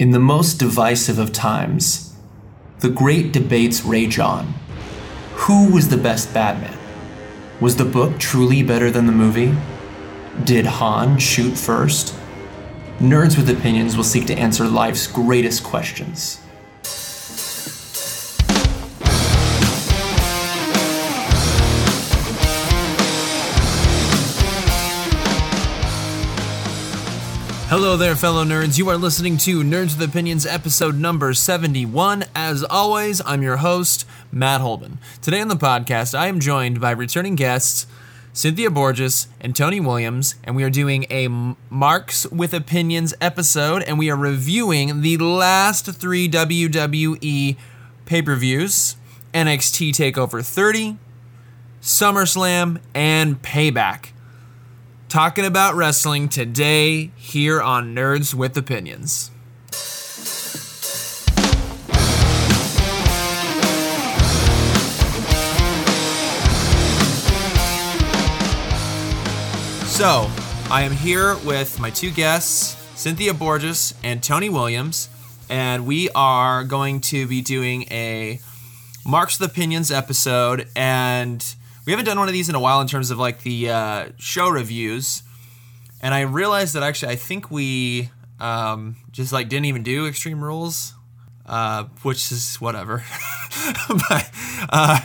In the most divisive of times, the great debates rage on. Who was the best Batman? Was the book truly better than the movie? Did Han shoot first? Nerds with Opinions will seek to answer life's greatest questions. Hello there, fellow nerds. You are listening to Nerds with Opinions episode number 71. As always, I'm your host, Matt Holman. Today on the podcast, I am joined by returning guests Cynthia Borges and Tony Williams, and we are doing a Marks with Opinions episode, and we are reviewing the last three WWE pay per views NXT TakeOver 30, SummerSlam, and Payback talking about wrestling today here on Nerds with Opinions. So, I am here with my two guests, Cynthia Borges and Tony Williams, and we are going to be doing a Marks with Opinions episode and we haven't done one of these in a while in terms of like the uh, show reviews, and I realized that actually I think we um, just like didn't even do Extreme Rules, uh, which is whatever. but uh,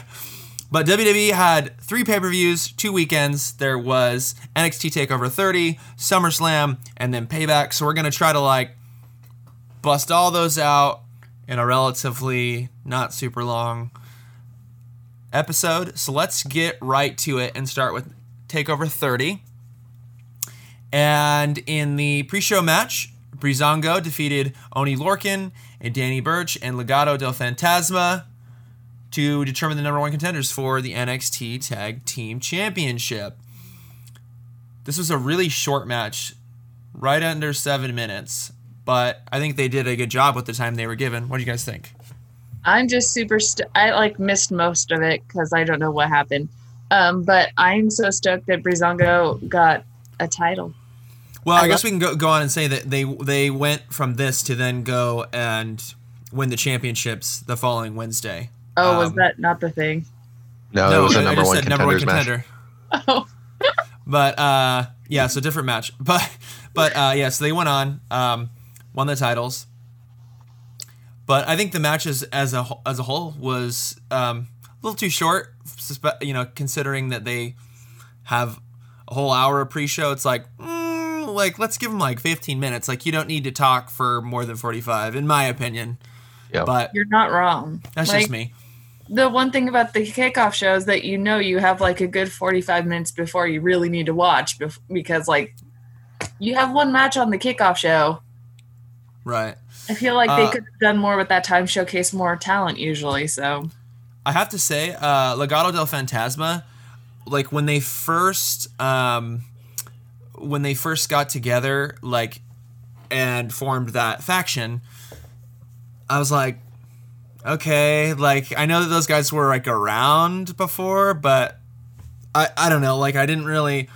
but WWE had three pay per views, two weekends. There was NXT Takeover 30, SummerSlam, and then Payback. So we're gonna try to like bust all those out in a relatively not super long episode. So let's get right to it and start with Takeover 30. And in the pre show match, Breezango defeated Oney Lorcan and Danny Burch and Legado del Fantasma to determine the number one contenders for the NXT Tag Team Championship. This was a really short match, right under seven minutes, but I think they did a good job with the time they were given. What do you guys think? I'm just super. St- I like missed most of it because I don't know what happened. Um, but I'm so stoked that Breezango got a title. Well, I, I guess we can go, go on and say that they they went from this to then go and win the championships the following Wednesday. Oh, um, was that not the thing? No, no it was a number one, number one contender. Oh. but uh, yeah, so different match. But but uh, yeah, so they went on, um, won the titles. But I think the matches as a as a whole was um, a little too short. You know, considering that they have a whole hour of pre-show, it's like mm, like let's give them like 15 minutes. Like you don't need to talk for more than 45, in my opinion. Yeah, but you're not wrong. That's like, just me. The one thing about the kickoff show is that you know you have like a good 45 minutes before you really need to watch because like you have one match on the kickoff show. Right. I feel like they uh, could have done more with that time, showcase more talent usually. So I have to say, uh, Legado del Fantasma, like when they first um, when they first got together, like and formed that faction, I was like, okay, like I know that those guys were like around before, but I I don't know, like I didn't really.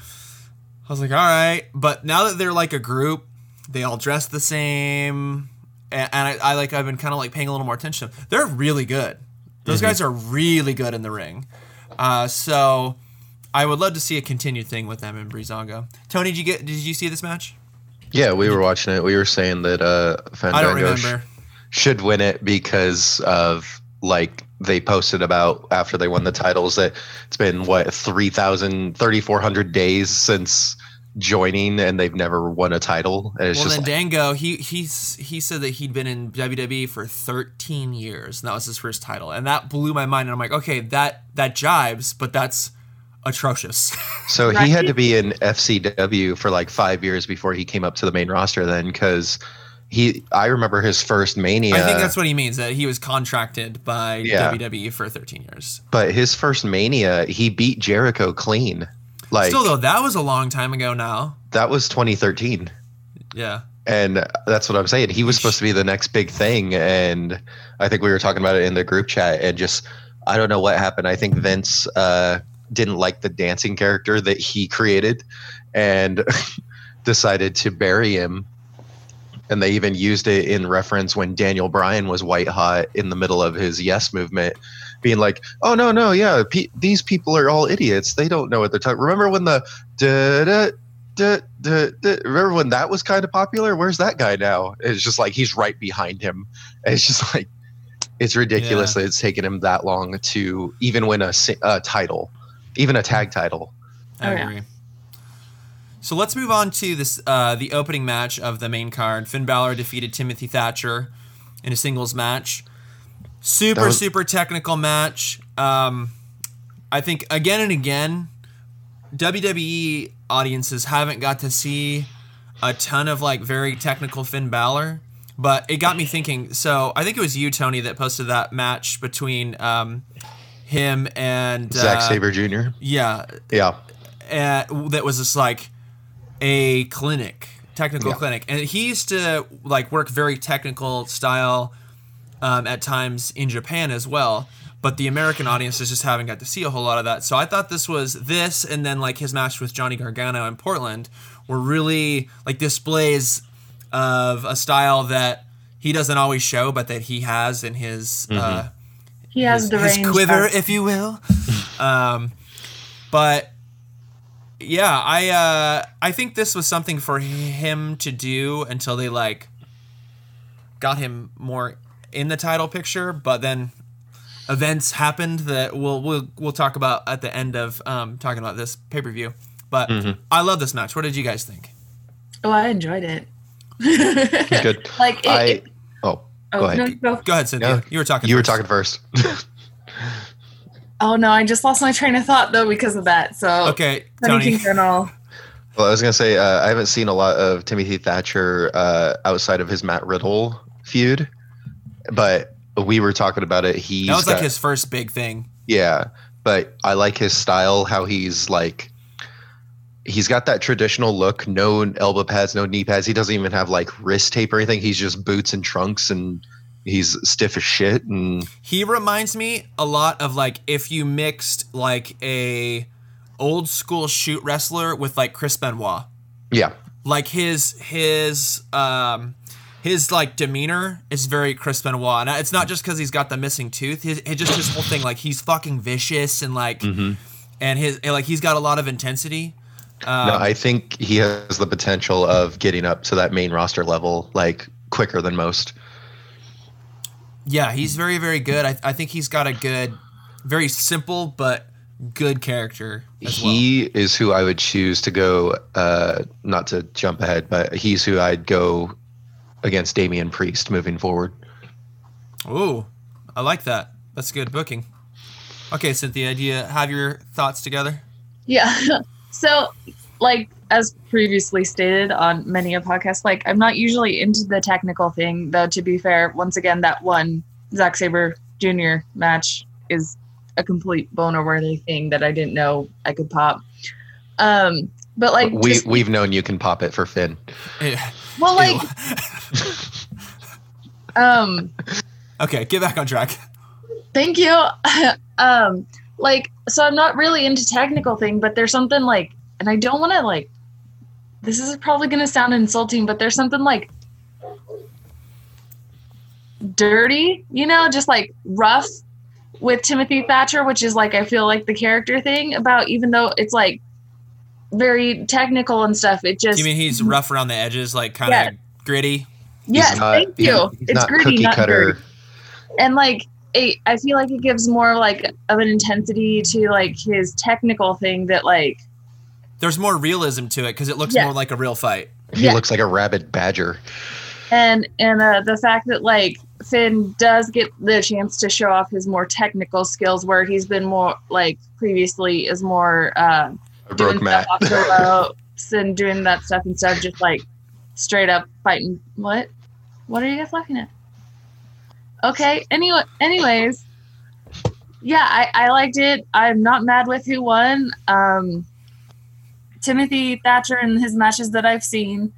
I was like, all right, but now that they're like a group, they all dress the same and, and I, I, like I've been kind of like paying a little more attention. They're really good. Those mm-hmm. guys are really good in the ring. Uh, so I would love to see a continued thing with them in Breezango. Tony, did you get? Did you see this match? Yeah, we were watching it. We were saying that uh, Fandango sh- should win it because of like they posted about after they won the titles that it's been what 3,000, 3,400 days since joining and they've never won a title. And it's well, just then like, Dango, he he's he said that he'd been in WWE for 13 years, and that was his first title, and that blew my mind. And I'm like, okay, that that jives, but that's atrocious. so right? he had to be in FCW for like five years before he came up to the main roster. Then because he, I remember his first Mania. I think that's what he means that he was contracted by yeah. WWE for 13 years. But his first Mania, he beat Jericho clean. Like still though, that was a long time ago now. That was 2013. Yeah. And that's what I'm saying. He was supposed to be the next big thing, and I think we were talking about it in the group chat. And just, I don't know what happened. I think Vince uh, didn't like the dancing character that he created, and decided to bury him. and they even used it in reference when Daniel Bryan was white hot in the middle of his Yes movement, being like, "Oh no, no, yeah, pe- these people are all idiots. They don't know what they're talking." Remember when the da da da da da? Remember when that was kind of popular? Where's that guy now? It's just like he's right behind him. And it's just like it's ridiculous yeah. that it's taken him that long to even win a, a title, even a tag title. I agree. Yeah. So let's move on to this uh, the opening match of the main card. Finn Balor defeated Timothy Thatcher in a singles match. Super was- super technical match. Um, I think again and again, WWE audiences haven't got to see a ton of like very technical Finn Balor, but it got me thinking. So I think it was you, Tony, that posted that match between um, him and Zack uh, Sabre Jr. Yeah, yeah, uh, that was just like a clinic, technical yeah. clinic, and he used to like work very technical style um, at times in Japan as well. But the American audiences just haven't got to see a whole lot of that. So I thought this was this, and then like his match with Johnny Gargano in Portland were really like displays of a style that he doesn't always show, but that he has in his uh, mm-hmm. uh, he has his, the his quiver, if you will. um, but yeah, I uh, I think this was something for him to do until they like got him more in the title picture. But then events happened that we'll we'll we'll talk about at the end of um, talking about this pay per view. But mm-hmm. I love this match. What did you guys think? Oh, I enjoyed it. good. Like it, I. It, oh, oh, go ahead. No, go. go. ahead, Cynthia. Yeah. You were talking. You first. were talking first. Oh no, I just lost my train of thought though because of that. So okay, Tony. Well, I was gonna say uh, I haven't seen a lot of Timothy Thatcher uh, outside of his Matt Riddle feud, but we were talking about it. He that was got, like his first big thing. Yeah, but I like his style. How he's like, he's got that traditional look. No elbow pads, no knee pads. He doesn't even have like wrist tape or anything. He's just boots and trunks and he's stiff as shit and he reminds me a lot of like if you mixed like a old school shoot wrestler with like Chris Benoit. Yeah. Like his his um his like demeanor is very Chris Benoit. And it's not just because he's got the missing tooth. His, his, just his whole thing, like he's fucking vicious and like, mm-hmm. and his like he's got a lot of intensity. Um, no, I think he has the potential of getting up to that main roster level like quicker than most. Yeah, he's very, very good. I, I think he's got a good, very simple but good character. he well. is who I would choose to go. Uh, not to jump ahead, but he's who I'd go against Damian Priest moving forward. Ooh, I like that. That's good booking. Okay, Cynthia, do you have your thoughts together? Yeah. So, like as previously stated on many a podcast, like I'm not usually into the technical thing, though. To be fair, once again, that one Zack Sabre Jr. match is a complete boner worthy thing that I didn't know I could pop. Um, but like we just, we've known you can pop it for Finn. Well, like, um, okay, get back on track. Thank you. um, like, so I'm not really into technical thing, but there's something like, and I don't want to like this is probably going to sound insulting, but there's something like dirty, you know, just like rough with Timothy Thatcher, which is like I feel like the character thing about even though it's like very technical and stuff, it just Do you mean he's rough around the edges, like kind of yeah. gritty? Yes, not, thank you. it's gritty, not cutter. dirty. And like it, I feel like it gives more like of an intensity to like his technical thing that like there's more realism to it because it looks yeah. more like a real fight. He yeah. looks like a rabid badger. And and uh, the fact that like Finn does get the chance to show off his more technical skills, where he's been more like previously is more uh, stuff off the ropes and doing that stuff instead of just like straight up fighting. What? What are you guys laughing at? Okay. Anyway, anyways, yeah, I, I liked it. I'm not mad with who won. Um, Timothy Thatcher and his matches that I've seen,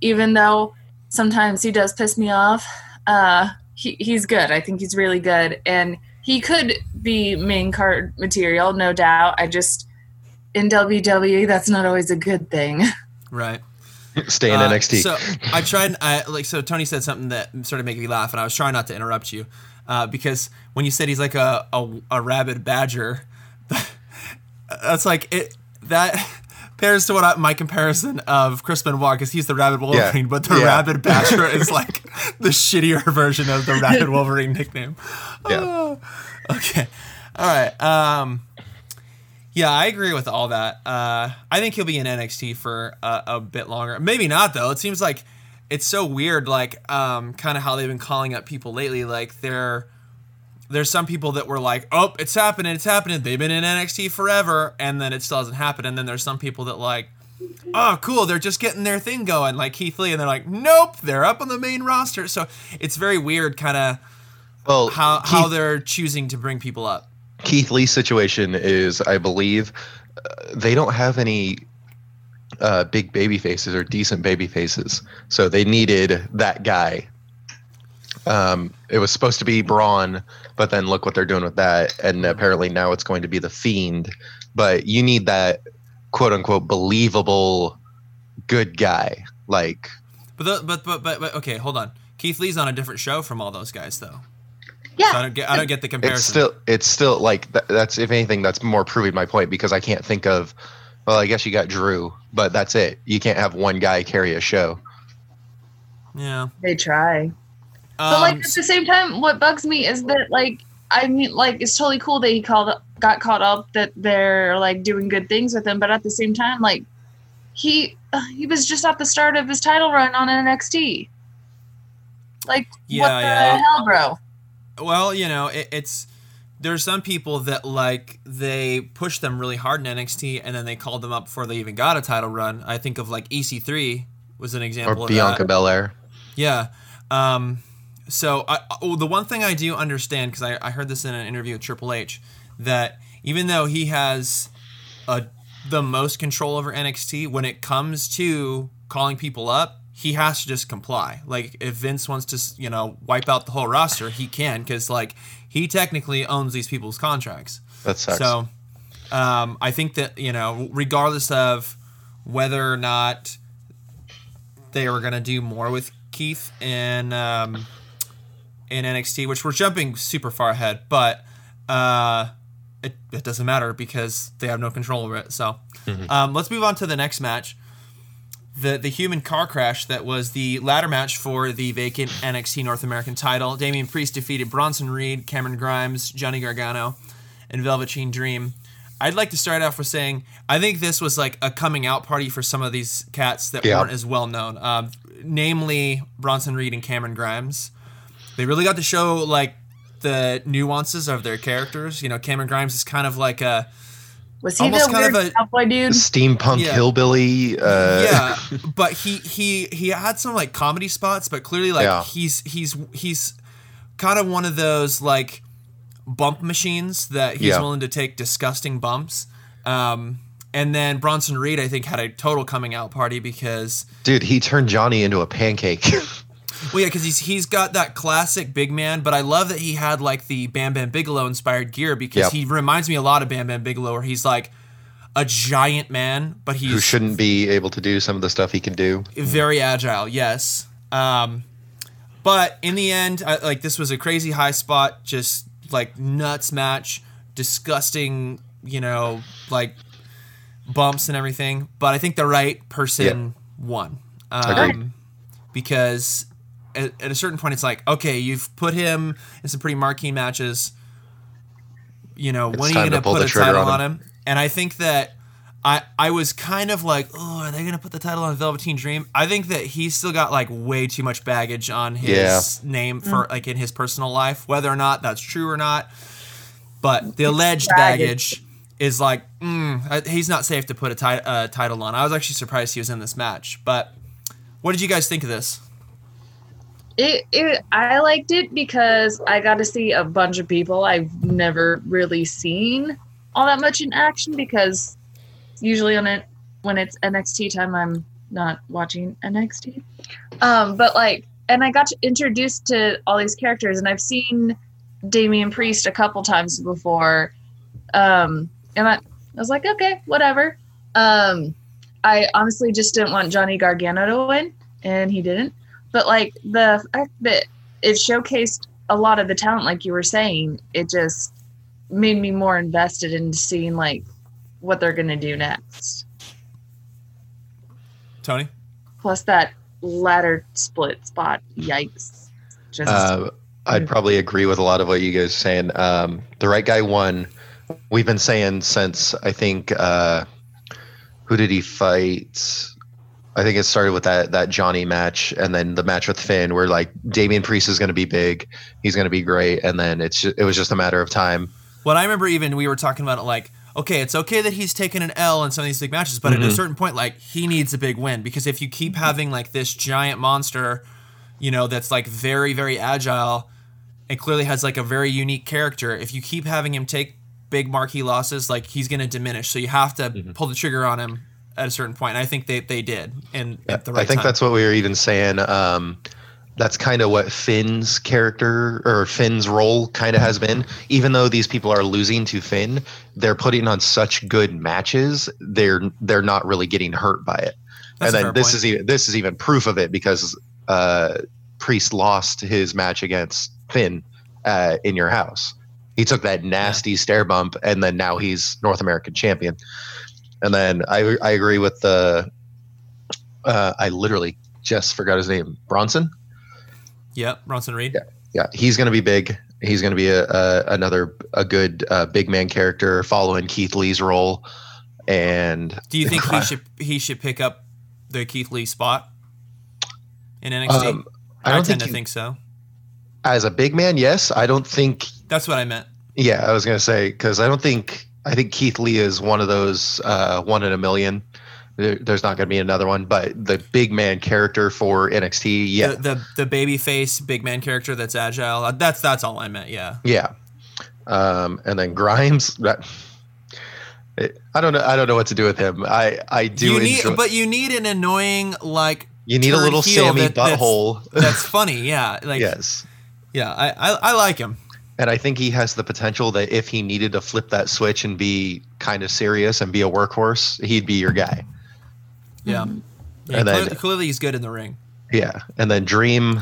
even though sometimes he does piss me off, uh, he, he's good. I think he's really good. And he could be main card material, no doubt. I just, in WWE, that's not always a good thing. Right. Stay in uh, NXT. So I tried. I like so Tony said something that sort of made me laugh, and I was trying not to interrupt you uh, because when you said he's like a a, a rabid badger, that's like it that pairs to what I, my comparison of Chris Benoit because he's the rabid Wolverine, yeah. but the yeah. rabid badger is like the shittier version of the rabid Wolverine nickname. Yeah. Oh, okay. All right. Um, yeah, I agree with all that. Uh, I think he'll be in NXT for a, a, bit longer. Maybe not though. It seems like it's so weird, like um, kind of how they've been calling up people lately. Like they're there's some people that were like, "Oh, it's happening, it's happening." They've been in NXT forever, and then it still doesn't happen. And then there's some people that like, "Oh, cool, they're just getting their thing going," like Keith Lee, and they're like, "Nope, they're up on the main roster." So it's very weird, kind of, well, how Keith- how they're choosing to bring people up. Keith Lee's situation is, I believe, uh, they don't have any uh, big baby faces or decent baby faces, so they needed that guy. Um, it was supposed to be Braun, but then look what they're doing with that, and apparently now it's going to be the Fiend. But you need that quote unquote believable good guy, like. But the, but but but but okay, hold on. Keith Lee's on a different show from all those guys, though. Yeah. So I don't get I don't get the comparison. It's still it's still like that's if anything that's more proving my point because I can't think of well I guess you got Drew but that's it. You can't have one guy carry a show. Yeah. They try. Um, but like at the same time what bugs me is that like I mean like it's totally cool that he called got caught up that they're like doing good things with him but at the same time like he he was just at the start of his title run on NXT. Like yeah, what the yeah. hell, bro? Well, you know, it, it's there's some people that like they push them really hard in NXT and then they called them up before they even got a title run. I think of like EC3 was an example or of Bianca that. Belair. Yeah. Um, so I, oh, the one thing I do understand because I, I heard this in an interview with Triple H that even though he has a the most control over NXT when it comes to calling people up, he has to just comply. Like if Vince wants to, you know, wipe out the whole roster, he can because like he technically owns these people's contracts. That sucks. So um, I think that you know, regardless of whether or not they were gonna do more with Keith in um, in NXT, which we're jumping super far ahead, but uh, it, it doesn't matter because they have no control over it. So mm-hmm. um, let's move on to the next match the the human car crash that was the ladder match for the vacant NXT North American title. Damian Priest defeated Bronson Reed, Cameron Grimes, Johnny Gargano, and Velveteen Dream. I'd like to start off with saying I think this was like a coming out party for some of these cats that yeah. weren't as well known, um, namely Bronson Reed and Cameron Grimes. They really got to show like the nuances of their characters. You know, Cameron Grimes is kind of like a was he Almost the kind weird of a cowboy dude? Steampunk yeah. hillbilly. Uh. Yeah, but he he he had some like comedy spots, but clearly like yeah. he's he's he's kind of one of those like bump machines that he's yeah. willing to take disgusting bumps. Um, and then Bronson Reed, I think, had a total coming out party because dude, he turned Johnny into a pancake. Well, yeah, because he's he's got that classic big man, but I love that he had like the Bam Bam Bigelow inspired gear because yep. he reminds me a lot of Bam Bam Bigelow, where he's like a giant man, but he who shouldn't be able to do some of the stuff he can do. Very agile, yes. Um, but in the end, I, like this was a crazy high spot, just like nuts match, disgusting, you know, like bumps and everything. But I think the right person yep. won. Um, because at, at a certain point, it's like, okay, you've put him in some pretty marquee matches. You know, it's when are you going to put a title on him? on him? And I think that I I was kind of like, oh, are they going to put the title on Velveteen Dream? I think that he's still got like way too much baggage on his yeah. name for mm. like in his personal life, whether or not that's true or not. But the alleged baggage, baggage is like, mm, he's not safe to put a ti- uh, title on. I was actually surprised he was in this match. But what did you guys think of this? It, it I liked it because I got to see a bunch of people I've never really seen all that much in action because usually on it when it's NXT time I'm not watching NXT. Um, but like and I got introduced to all these characters and I've seen Damian Priest a couple times before. Um, and I, I was like, okay, whatever. Um, I honestly just didn't want Johnny Gargano to win, and he didn't. But like the fact that it showcased a lot of the talent, like you were saying, it just made me more invested in seeing like what they're gonna do next. Tony. Plus that ladder split spot, yikes! Just. Uh, I'd probably agree with a lot of what you guys are saying. Um, the right guy won. We've been saying since I think uh, who did he fight? I think it started with that that Johnny match, and then the match with Finn, where like Damian Priest is going to be big, he's going to be great, and then it's just, it was just a matter of time. What I remember, even we were talking about it, like okay, it's okay that he's taken an L in some of these big matches, but mm-hmm. at a mm-hmm. certain point, like he needs a big win because if you keep having like this giant monster, you know, that's like very very agile and clearly has like a very unique character, if you keep having him take big marquee losses, like he's going to diminish. So you have to mm-hmm. pull the trigger on him at a certain point. And I think they, they did. And yeah, right I think time. that's what we were even saying. Um, that's kind of what Finn's character or Finn's role kind of has been. Even though these people are losing to Finn, they're putting on such good matches. They're they're not really getting hurt by it. That's and then this point. is even this is even proof of it because uh, Priest lost his match against Finn uh, in your house. He took that nasty yeah. stair bump, and then now he's North American champion. And then I I agree with the. Uh, I literally just forgot his name. Bronson. Yeah, Bronson Reed. Yeah, yeah, he's going to be big. He's going to be a, a, another a good uh, big man character following Keith Lee's role. And do you think he should he should pick up the Keith Lee spot in NXT? Um, I, don't I tend to think so. As a big man, yes. I don't think that's what I meant. Yeah, I was gonna say because I don't think I think Keith Lee is one of those uh, one in a million. There, there's not going to be another one, but the big man character for NXT, yeah, the, the the baby face big man character that's agile. Uh, that's that's all I meant. Yeah, yeah. Um, and then Grimes. That, I don't know. I don't know what to do with him. I I do. You need, enjoy- but you need an annoying like. You need a little Sammy that, butthole. That's, that's funny. Yeah. Like yes. Yeah, I, I, I like him. And I think he has the potential that if he needed to flip that switch and be kind of serious and be a workhorse, he'd be your guy. Yeah. Mm-hmm. yeah and clearly, then, clearly he's good in the ring. Yeah. And then Dream,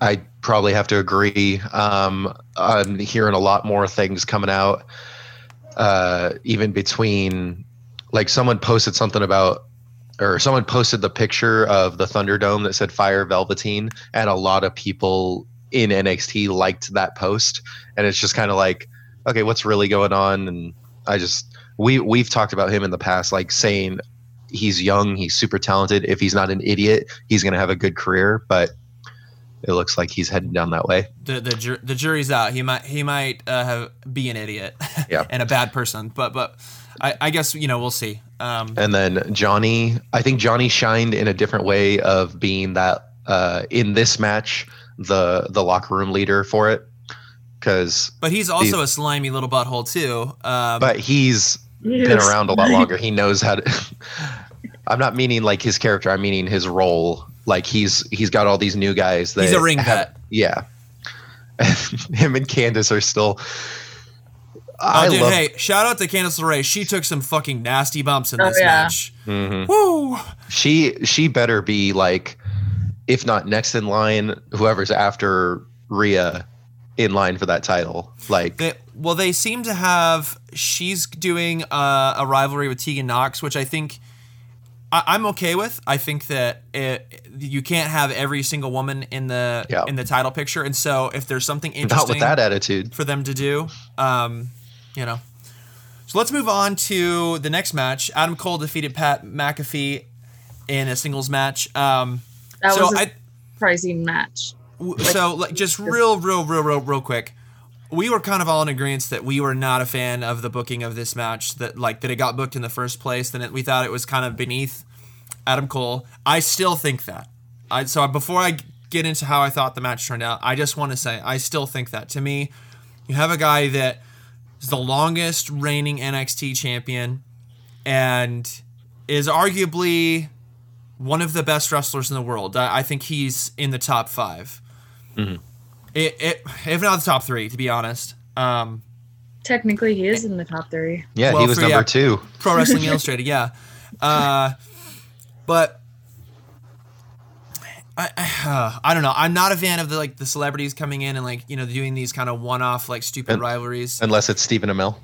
I probably have to agree. Um, I'm hearing a lot more things coming out, uh, even between, like, someone posted something about or someone posted the picture of the Thunderdome that said Fire Velveteen, and a lot of people in NXT liked that post, and it's just kind of like, okay, what's really going on? And I just we we've talked about him in the past, like saying he's young, he's super talented. If he's not an idiot, he's going to have a good career, but it looks like he's heading down that way. The the, ju- the jury's out. He might he might uh, have be an idiot, yeah. and a bad person. But but I, I guess you know we'll see. Um, and then Johnny, I think Johnny shined in a different way of being that uh, in this match the the locker room leader for it because but he's also a slimy little butthole too um, but he's been around a lot longer he knows how to i'm not meaning like his character i'm meaning his role like he's he's got all these new guys that he's a ring have, vet yeah him and candice are still I oh, dude, love, hey, shout out to Candice LeRae. She took some fucking nasty bumps in oh, this yeah. match. Mm-hmm. Woo! She she better be like if not next in line, whoever's after Rhea in line for that title. Like, they, well, they seem to have. She's doing a, a rivalry with Tegan Nox, which I think I, am okay with. I think that it, you can't have every single woman in the yeah. in the title picture, and so if there's something interesting, not with that attitude, for them to do, um, you know. So let's move on to the next match. Adam Cole defeated Pat McAfee in a singles match. Um, that so was a I, surprising match. So, like, just real, real, real, real, real quick. We were kind of all in agreement that we were not a fan of the booking of this match. That like that it got booked in the first place. Then we thought it was kind of beneath Adam Cole. I still think that. I so before I get into how I thought the match turned out, I just want to say I still think that. To me, you have a guy that is the longest reigning NXT champion and is arguably one of the best wrestlers in the world. I, I think he's in the top 5 mm-hmm. it, it, if not the top three, to be honest. Um, Technically, he is in the top three. Yeah, well, he was for, number yeah, two. Pro Wrestling Illustrated, yeah. Uh, but I, uh, I don't know. I'm not a fan of the like the celebrities coming in and like you know doing these kind of one-off like stupid and, rivalries. Unless it's Stephen Amell.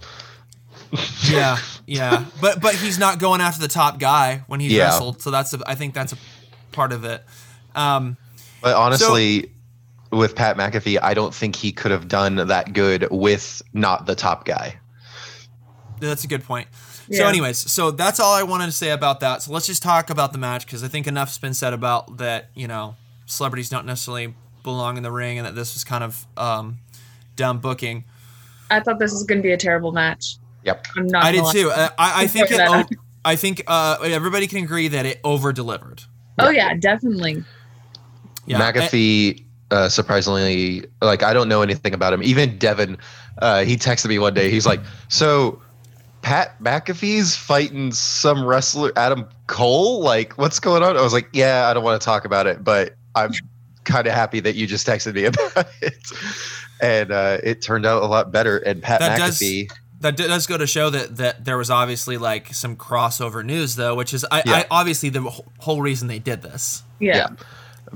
Yeah, yeah, but but he's not going after the top guy when he's yeah. wrestled, so that's a, I think that's a part of it. Um, but honestly, so, with Pat McAfee, I don't think he could have done that good with not the top guy. That's a good point. Yeah. So, anyways, so that's all I wanted to say about that. So let's just talk about the match because I think enough's been said about that. You know, celebrities don't necessarily belong in the ring, and that this was kind of um, dumb booking. I thought this was going to be a terrible match. Yep, I'm not. I did too. Uh, I, I think it. O- I think uh, everybody can agree that it over delivered. Oh yeah, definitely. Yeah. McAfee, uh, surprisingly, like I don't know anything about him. Even Devin, uh, he texted me one day. He's like, "So Pat McAfee's fighting some wrestler, Adam Cole. Like, what's going on? I was like, yeah, I don't want to talk about it, but I'm kind of happy that you just texted me about it. And uh, it turned out a lot better. And Pat that McAfee. Does, that does go to show that that there was obviously like some crossover news though, which is I, yeah. I obviously the whole reason they did this. Yeah. yeah.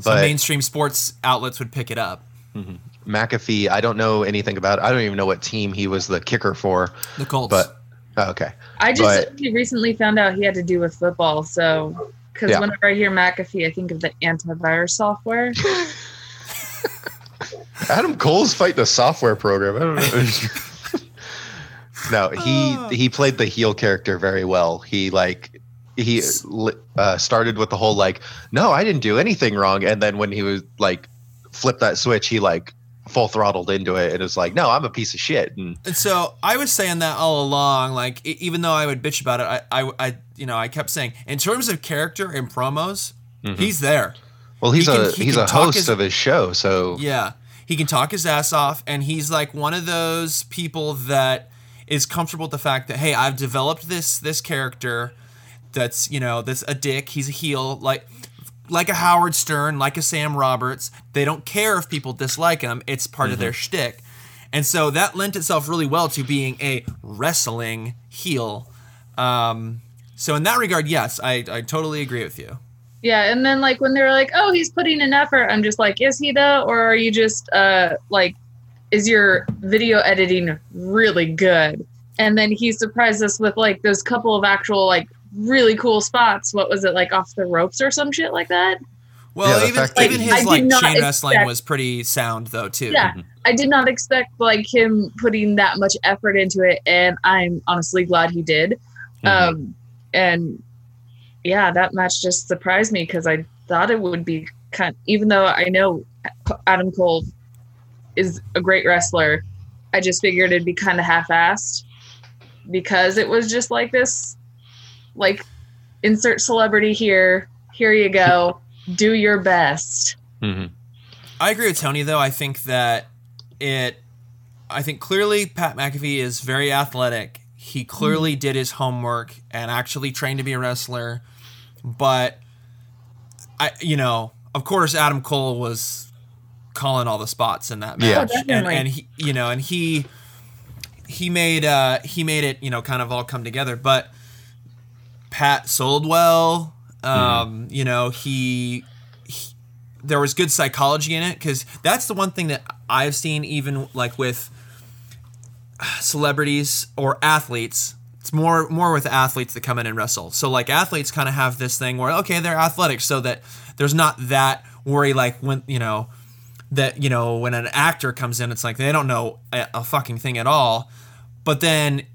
So mainstream sports outlets would pick it up. Mm-hmm. McAfee, I don't know anything about. I don't even know what team he was the kicker for. The Colts. But Oh, okay. I just but, recently found out he had to do with football. So, because yeah. whenever I hear McAfee, I think of the antivirus software. Adam Cole's fighting a software program. I don't know. no, he he played the heel character very well. He like he uh, started with the whole like, no, I didn't do anything wrong, and then when he was like, flipped that switch, he like full throttled into it and it was like, no, I'm a piece of shit. And, and so I was saying that all along, like even though I would bitch about it, I, I, I you know, I kept saying in terms of character and promos, mm-hmm. he's there. Well, he's he a he he's a host his, of his show, so yeah, he can talk his ass off, and he's like one of those people that is comfortable with the fact that hey, I've developed this this character that's you know that's a dick. He's a heel, like like a Howard Stern, like a Sam Roberts, they don't care if people dislike him. It's part mm-hmm. of their mm-hmm. shtick. And so that lent itself really well to being a wrestling heel. Um, so in that regard, yes, I, I totally agree with you. Yeah, and then like when they're like, "Oh, he's putting an effort," I'm just like, "Is he though, or are you just uh like, is your video editing really good?" And then he surprised us with like those couple of actual like really cool spots. What was it like off the ropes or some shit like that? Well, yeah, even, like, even his like chain expect, wrestling was pretty sound though too. Yeah, mm-hmm. I did not expect like him putting that much effort into it, and I'm honestly glad he did. Mm-hmm. Um, and yeah, that match just surprised me because I thought it would be kind. Even though I know Adam Cole is a great wrestler, I just figured it'd be kind of half-assed because it was just like this like insert celebrity here. Here you go. Do your best. Mm-hmm. I agree with Tony though. I think that it. I think clearly Pat McAfee is very athletic. He clearly mm-hmm. did his homework and actually trained to be a wrestler. But I, you know, of course, Adam Cole was calling all the spots in that match, yeah. and, and he, you know, and he he made uh he made it you know kind of all come together. But Pat sold well. Um, mm. You know, he, he, there was good psychology in it because that's the one thing that I've seen even like with celebrities or athletes. It's more more with athletes that come in and wrestle. So like athletes kind of have this thing where okay they're athletic, so that there's not that worry like when you know that you know when an actor comes in, it's like they don't know a, a fucking thing at all. But then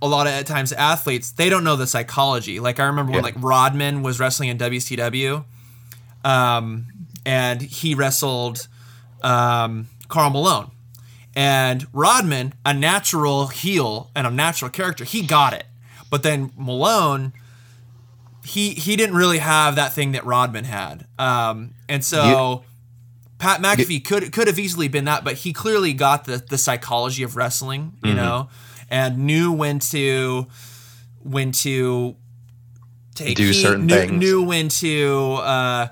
a lot of times athletes they don't know the psychology. Like I remember yeah. when like Rodman was wrestling in WCW, um, and he wrestled um, Karl Malone, and Rodman, a natural heel and a natural character, he got it. But then Malone, he he didn't really have that thing that Rodman had, um, and so. You, Pat McAfee could could have easily been that, but he clearly got the the psychology of wrestling, you mm-hmm. know and knew when to when to take do heat, certain knew, things. Knew when to uh,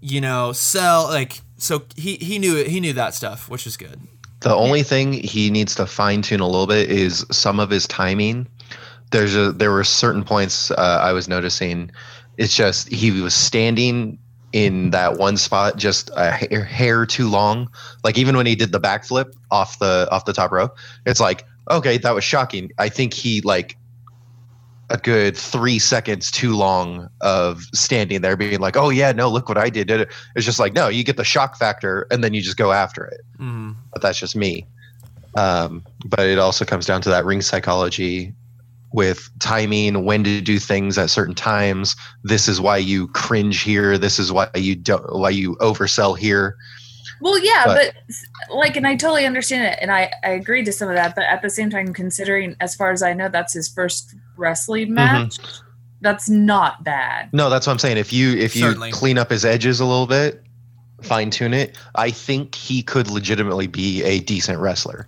you know sell like so he he knew he knew that stuff, which is good. The only thing he needs to fine tune a little bit is some of his timing. There's a there were certain points uh, I was noticing It's just he was standing in that one spot just a hair, hair too long. Like even when he did the backflip off the off the top row, it's like okay, that was shocking. I think he like a good three seconds too long of standing there being like, oh yeah, no, look what I did. It's just like, no, you get the shock factor and then you just go after it. Mm. But that's just me. Um, but it also comes down to that ring psychology with timing, when to do things at certain times. This is why you cringe here. This is why you don't why you oversell here. Well, yeah, but, but, like, and I totally understand it, and I I agree to some of that. But at the same time, considering as far as I know, that's his first wrestling mm-hmm. match. Mm-hmm. That's not bad. No, that's what I'm saying. If you if you Certainly. clean up his edges a little bit, fine tune it, I think he could legitimately be a decent wrestler.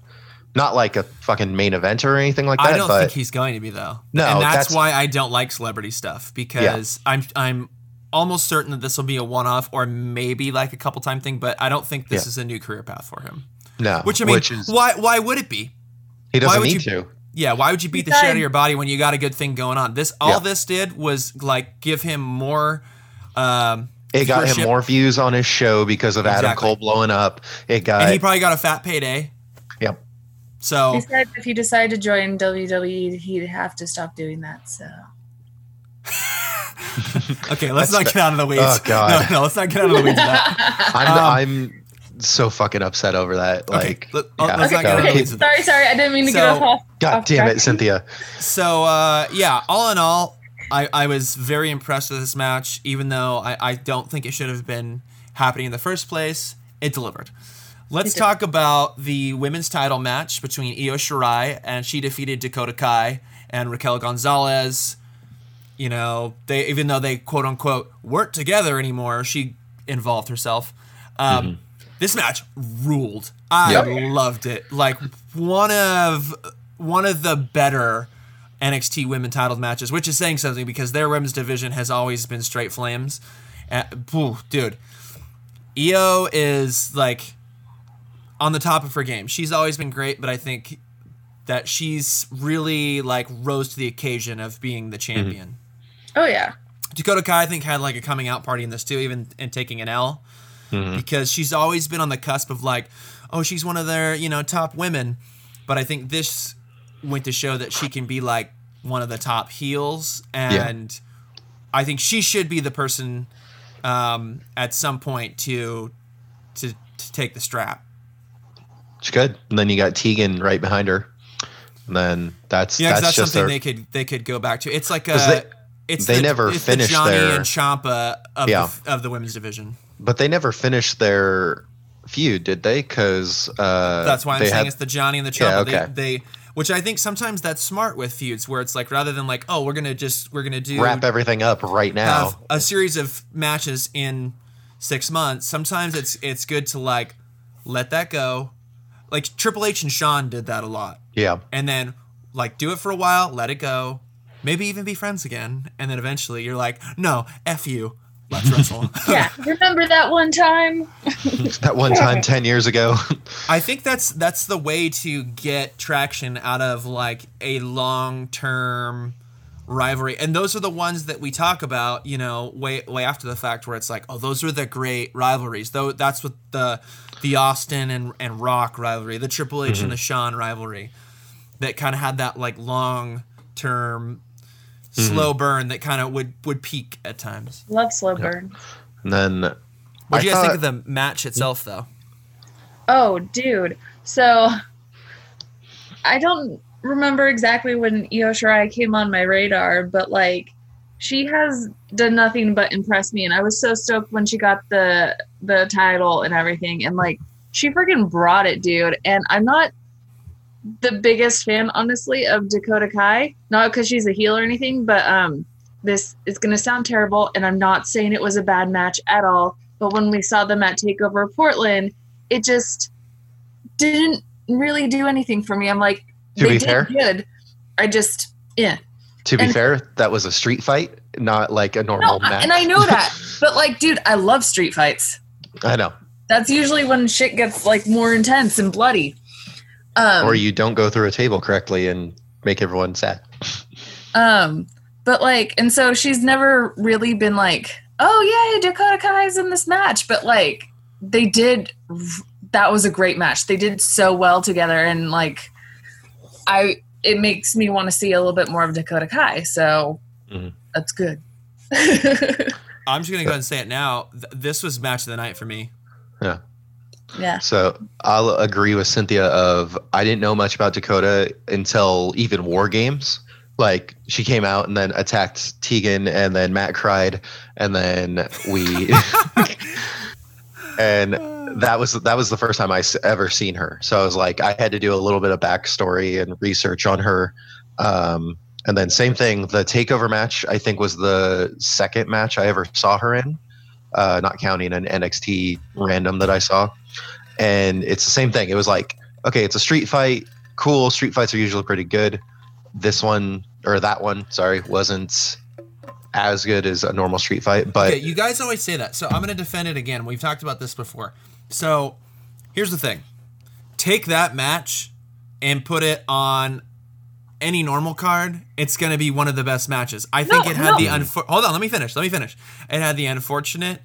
Not like a fucking main event or anything like that. I don't think he's going to be though. No, and that's, that's why I don't like celebrity stuff because yeah. I'm I'm almost certain that this will be a one-off or maybe like a couple time thing, but I don't think this yeah. is a new career path for him. No, which I mean, which is, why why would it be? He doesn't need you, to. Yeah, why would you beat the shit out of your body when you got a good thing going on? This all yeah. this did was like give him more. Um, it got him more views on his show because of exactly. Adam Cole blowing up. It got, and he probably got a fat payday. Yep. So he said if he decided to join WWE, he'd have to stop doing that. So. okay, let's not get out of the weeds. Oh god, no, no, let's not get out of the weeds. I'm, um, I'm so fucking upset over that. Like, okay, yeah. okay, okay. sorry, sorry, I didn't mean to so, get off. God off damn it, Cynthia. So, uh, yeah, all in all, I, I was very impressed with this match, even though I, I don't think it should have been happening in the first place. It delivered. Let's talk about the women's title match between Io Shirai and she defeated Dakota Kai and Raquel Gonzalez. You know, they even though they quote unquote weren't together anymore, she involved herself. Um, mm-hmm. This match ruled. I yep. loved it. Like one of one of the better NXT women titled matches, which is saying something because their women's division has always been straight flames. Uh, dude, Io is like on the top of her game. She's always been great, but I think that she's really like rose to the occasion of being the champion. Mm-hmm. Oh yeah. Dakota Kai I think had like a coming out party in this too, even in taking an L, mm-hmm. because she's always been on the cusp of like, oh, she's one of their you know top women, but I think this went to show that she can be like one of the top heels, and yeah. I think she should be the person um, at some point to to to take the strap. It's good. And then you got Tegan right behind her. And then that's yeah, that's, that's something their, they could they could go back to. It's like a they, it's they the, never it's finished the Johnny their and Ciampa of yeah. the, of the women's division. But they never finished their feud, did they? Because uh, that's why I'm saying had, it's the Johnny and the Ciampa. Yeah, okay. They, they which I think sometimes that's smart with feuds, where it's like rather than like, oh, we're gonna just we're gonna do wrap everything up right now, a series of matches in six months. Sometimes it's it's good to like let that go, like Triple H and Shawn did that a lot. Yeah. And then like do it for a while, let it go, maybe even be friends again, and then eventually you're like, no, f you. Let's wrestle. yeah, remember that one time? that one time ten years ago. I think that's that's the way to get traction out of like a long term rivalry, and those are the ones that we talk about. You know, way way after the fact, where it's like, oh, those are the great rivalries. Though that's what the the Austin and, and Rock rivalry, the Triple H mm-hmm. and the Shawn rivalry, that kind of had that like long term mm-hmm. slow burn that kind of would would peak at times. Love slow burn. And then, what do you guys thought, think of the match itself, though? Oh, dude. So I don't remember exactly when Io Shirai came on my radar, but like she has done nothing but impress me and i was so stoked when she got the the title and everything and like she freaking brought it dude and i'm not the biggest fan honestly of dakota kai not because she's a heel or anything but um this is going to sound terrible and i'm not saying it was a bad match at all but when we saw them at takeover portland it just didn't really do anything for me i'm like to they did fair, good i just yeah to be and, fair, that was a street fight, not like a normal no, match. And I know that. but like, dude, I love street fights. I know. That's usually when shit gets like more intense and bloody. Um, or you don't go through a table correctly and make everyone sad. Um, but like, and so she's never really been like, oh yeah, Dakota Kai's in this match, but like they did. That was a great match. They did so well together, and like, I it makes me want to see a little bit more of Dakota Kai. So mm-hmm. that's good. I'm just gonna go ahead and say it now. This was match of the night for me. Yeah. Yeah. So I'll agree with Cynthia. Of I didn't know much about Dakota until even War Games. Like she came out and then attacked Tegan, and then Matt cried, and then we, and that was that was the first time I ever seen her. So I was like, I had to do a little bit of backstory and research on her. Um, and then same thing, the takeover match I think was the second match I ever saw her in, uh, not counting an NXT random that I saw. And it's the same thing. It was like, okay, it's a street fight. Cool. Street fights are usually pretty good. This one or that one, sorry, wasn't as good as a normal street fight. But okay, you guys always say that, so I'm going to defend it again. We've talked about this before. So here's the thing: take that match and put it on any normal card, it's going to be one of the best matches. I think no, it had no. the unfor- hold on, let me finish. Let me finish. It had the unfortunate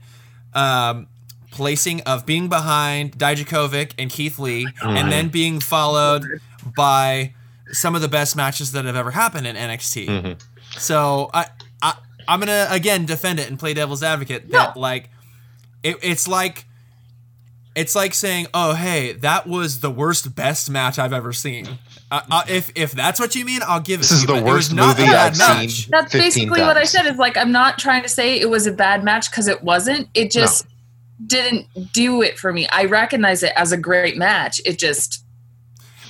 um, placing of being behind Dijakovic and Keith Lee, mm-hmm. and then being followed by some of the best matches that have ever happened in NXT. Mm-hmm. So I, I I'm gonna again defend it and play devil's advocate that no. like it, it's like it's like saying, "Oh, hey, that was the worst best match I've ever seen." Uh, uh, if if that's what you mean, I'll give it. This is you, the worst movie I've match. seen. That's basically times. what I said. Is like I'm not trying to say it was a bad match because it wasn't. It just no. didn't do it for me. I recognize it as a great match. It just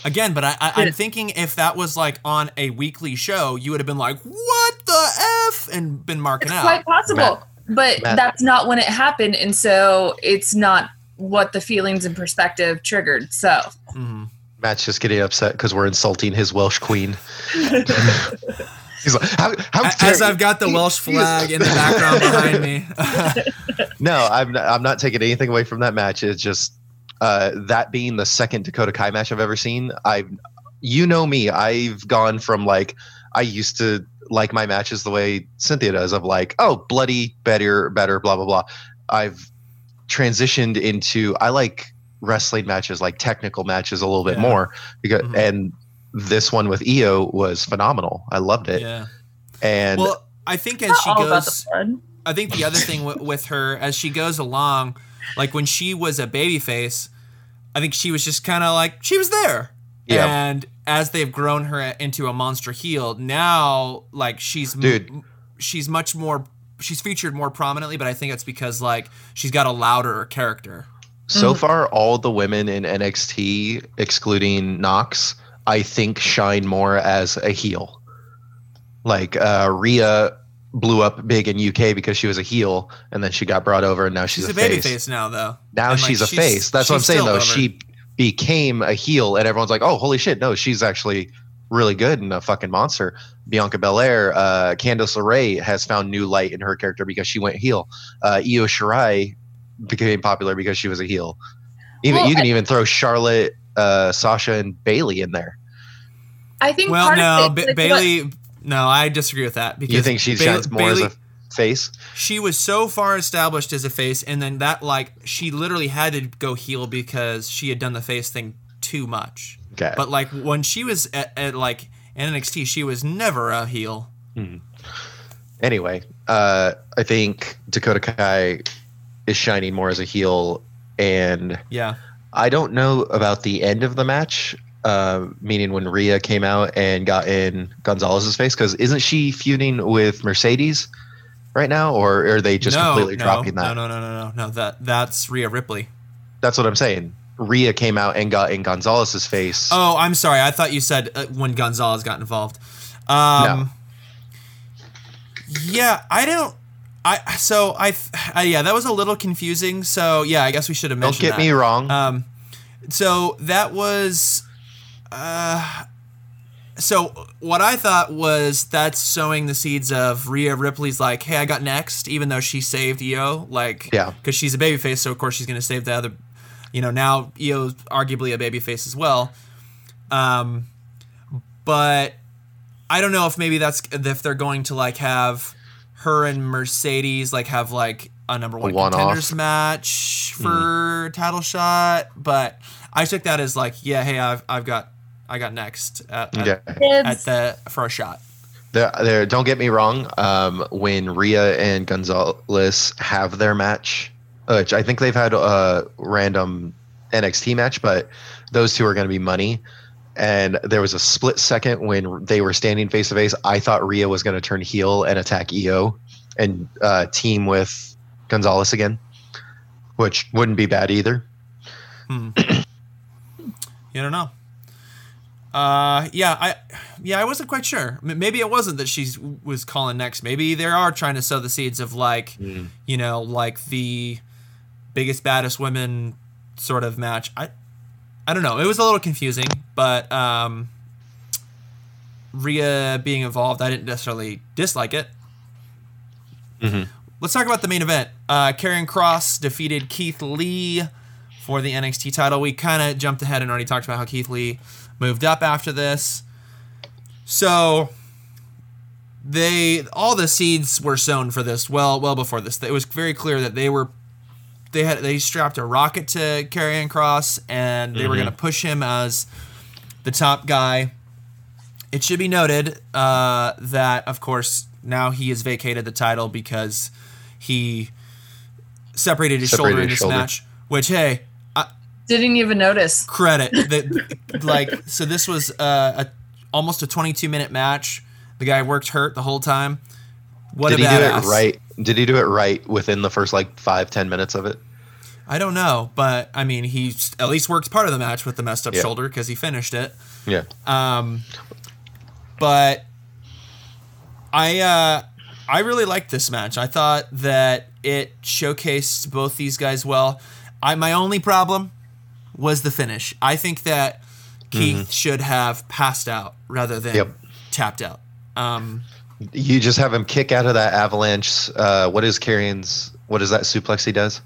again, but I, I am thinking if that was like on a weekly show, you would have been like, "What the f?" and been marking it's out. Quite possible, Matt, but Matt. that's not when it happened, and so it's not what the feelings and perspective triggered. So. Mm-hmm. Matt's just getting upset because we're insulting his Welsh queen. He's like, how, how as I've got the Welsh flag in the background behind me. no, I'm not, I'm not taking anything away from that match. It's just uh, that being the second Dakota Kai match I've ever seen. I've, you know me, I've gone from like I used to like my matches the way Cynthia does of like, oh, bloody, better, better, blah blah blah. I've transitioned into I like wrestling matches, like technical matches, a little bit yeah. more because mm-hmm. and this one with Io was phenomenal. I loved it. Yeah. And well, I think as she goes, I think the other thing w- with her as she goes along, like when she was a babyface, I think she was just kind of like she was there. Yeah. And as they've grown her into a monster heel, now like she's dude, m- she's much more she's featured more prominently, but I think it's because like she's got a louder character. So mm-hmm. far, all the women in NXT, excluding Nox, I think shine more as a heel. Like uh, Rhea blew up big in UK because she was a heel, and then she got brought over, and now she's, she's a, a face. baby face now, though. Now and she's like, a she's, face. That's what I'm saying, though. Over. She became a heel, and everyone's like, "Oh, holy shit! No, she's actually really good and a fucking monster." Bianca Belair, uh, Candice LeRae has found new light in her character because she went heel. Uh, Io Shirai became popular because she was a heel. Even well, you can I, even throw Charlotte, uh, Sasha, and Bayley in there. I think. Well, no, ba- Bayley. What, no, I disagree with that because you think she shines more Bayley, as a face. She was so far established as a face, and then that like she literally had to go heel because she had done the face thing too much. Okay. But like when she was at, at like NXT, she was never a heel. Hmm. Anyway, uh, I think Dakota Kai is shining more as a heel, and yeah, I don't know about the end of the match. Uh, meaning when Rhea came out and got in Gonzalez's face, because isn't she feuding with Mercedes right now, or are they just no, completely no, dropping that? No, no, no, no, no, no. That that's Rhea Ripley. That's what I'm saying. Rhea came out and got in Gonzalez's face. Oh, I'm sorry. I thought you said uh, when Gonzalez got involved. Um, no. Yeah, I don't. I so I, I, yeah that was a little confusing. So yeah, I guess we should have mentioned. It. Don't get that. me wrong. Um, so that was, uh, so what I thought was that's sowing the seeds of Rhea Ripley's like, hey, I got next, even though she saved Io, like, yeah, because she's a babyface, so of course she's gonna save the other. You know, now Io's arguably a babyface as well. Um, but I don't know if maybe that's if they're going to like have her and Mercedes like have like a number one, one contenders off. match for mm. title shot, but I took that as like, yeah, hey, I've I've got I got next at, at, yeah. at the for a shot. There, there. Don't get me wrong. Um, when Rhea and Gonzalez have their match, which I think they've had a random NXT match, but those two are going to be money. And there was a split second when they were standing face to face. I thought Rhea was going to turn heel and attack Io and uh, team with Gonzalez again, which wouldn't be bad either. Hmm. you don't know. Uh, yeah, I, yeah, I wasn't quite sure. Maybe it wasn't that she was calling next. Maybe they are trying to sow the seeds of like, mm. you know, like the biggest baddest women sort of match. I, I don't know. It was a little confusing, but um, Rhea being involved, I didn't necessarily dislike it. Mm-hmm. Let's talk about the main event. Uh, Karrion Kross defeated Keith Lee for the NXT title. We kind of jumped ahead and already talked about how Keith Lee moved up after this. So they all the seeds were sown for this well well before this. It was very clear that they were they had they strapped a rocket to Karrion Kross, and they mm-hmm. were going to push him as the top guy. It should be noted uh, that of course now he has vacated the title because he separated his separated shoulder in this shoulder. match. Which hey, I, didn't even notice. Credit that, like, so this was uh, a almost a 22 minute match. The guy worked hurt the whole time. What did he do it right? Did he do it right within the first like five ten minutes of it? I don't know, but I mean, he at least worked part of the match with the messed up yeah. shoulder because he finished it. Yeah. Um, but I uh, I really liked this match. I thought that it showcased both these guys well. I my only problem was the finish. I think that Keith mm-hmm. should have passed out rather than yep. tapped out. Um, you just have him kick out of that avalanche. Uh, what is Karrion's? What is that suplex he does?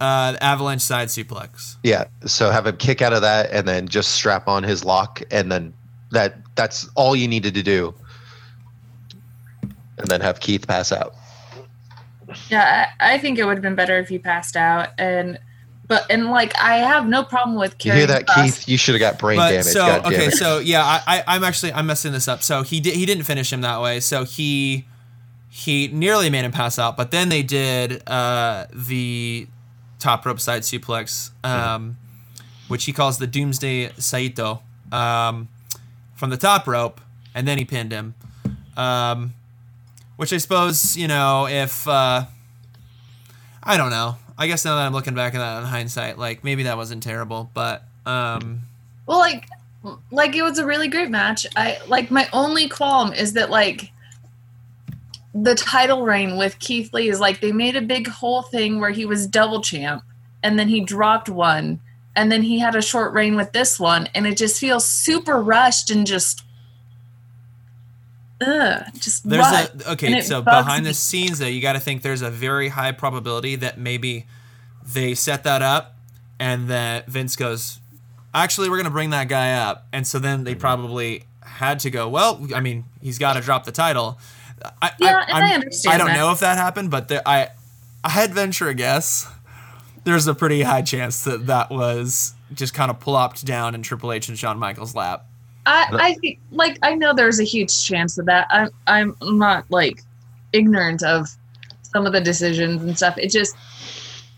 Uh, avalanche side suplex. Yeah. So have him kick out of that and then just strap on his lock and then that that's all you needed to do. And then have Keith pass out. Yeah, I, I think it would have been better if he passed out and but and like I have no problem with You hear that, Keith? You should have got brain but damage. So God okay, so yeah, I, I am actually I'm messing this up. So he did he didn't finish him that way. So he he nearly made him pass out, but then they did uh, the top rope side suplex, um, which he calls the Doomsday Saito, um, from the top rope, and then he pinned him. Um, which I suppose you know if uh, I don't know. I guess now that I'm looking back at that in hindsight, like maybe that wasn't terrible, but um well like like it was a really great match. I like my only qualm is that like the title reign with Keith Lee is like they made a big whole thing where he was double champ and then he dropped one and then he had a short reign with this one and it just feels super rushed and just ugh, just there's a okay. So behind me. the scenes, though, you got to think there's a very high probability that maybe they set that up, and that Vince goes, "Actually, we're gonna bring that guy up," and so then they probably had to go. Well, I mean, he's got to drop the title. I, yeah, I, I understand. I don't that. know if that happened, but there, I, I'd venture a guess. There's a pretty high chance that that was just kind of plopped down in Triple H and Shawn Michaels' lap. I, I think like I know there's a huge chance of that. I'm I'm not like ignorant of some of the decisions and stuff. It just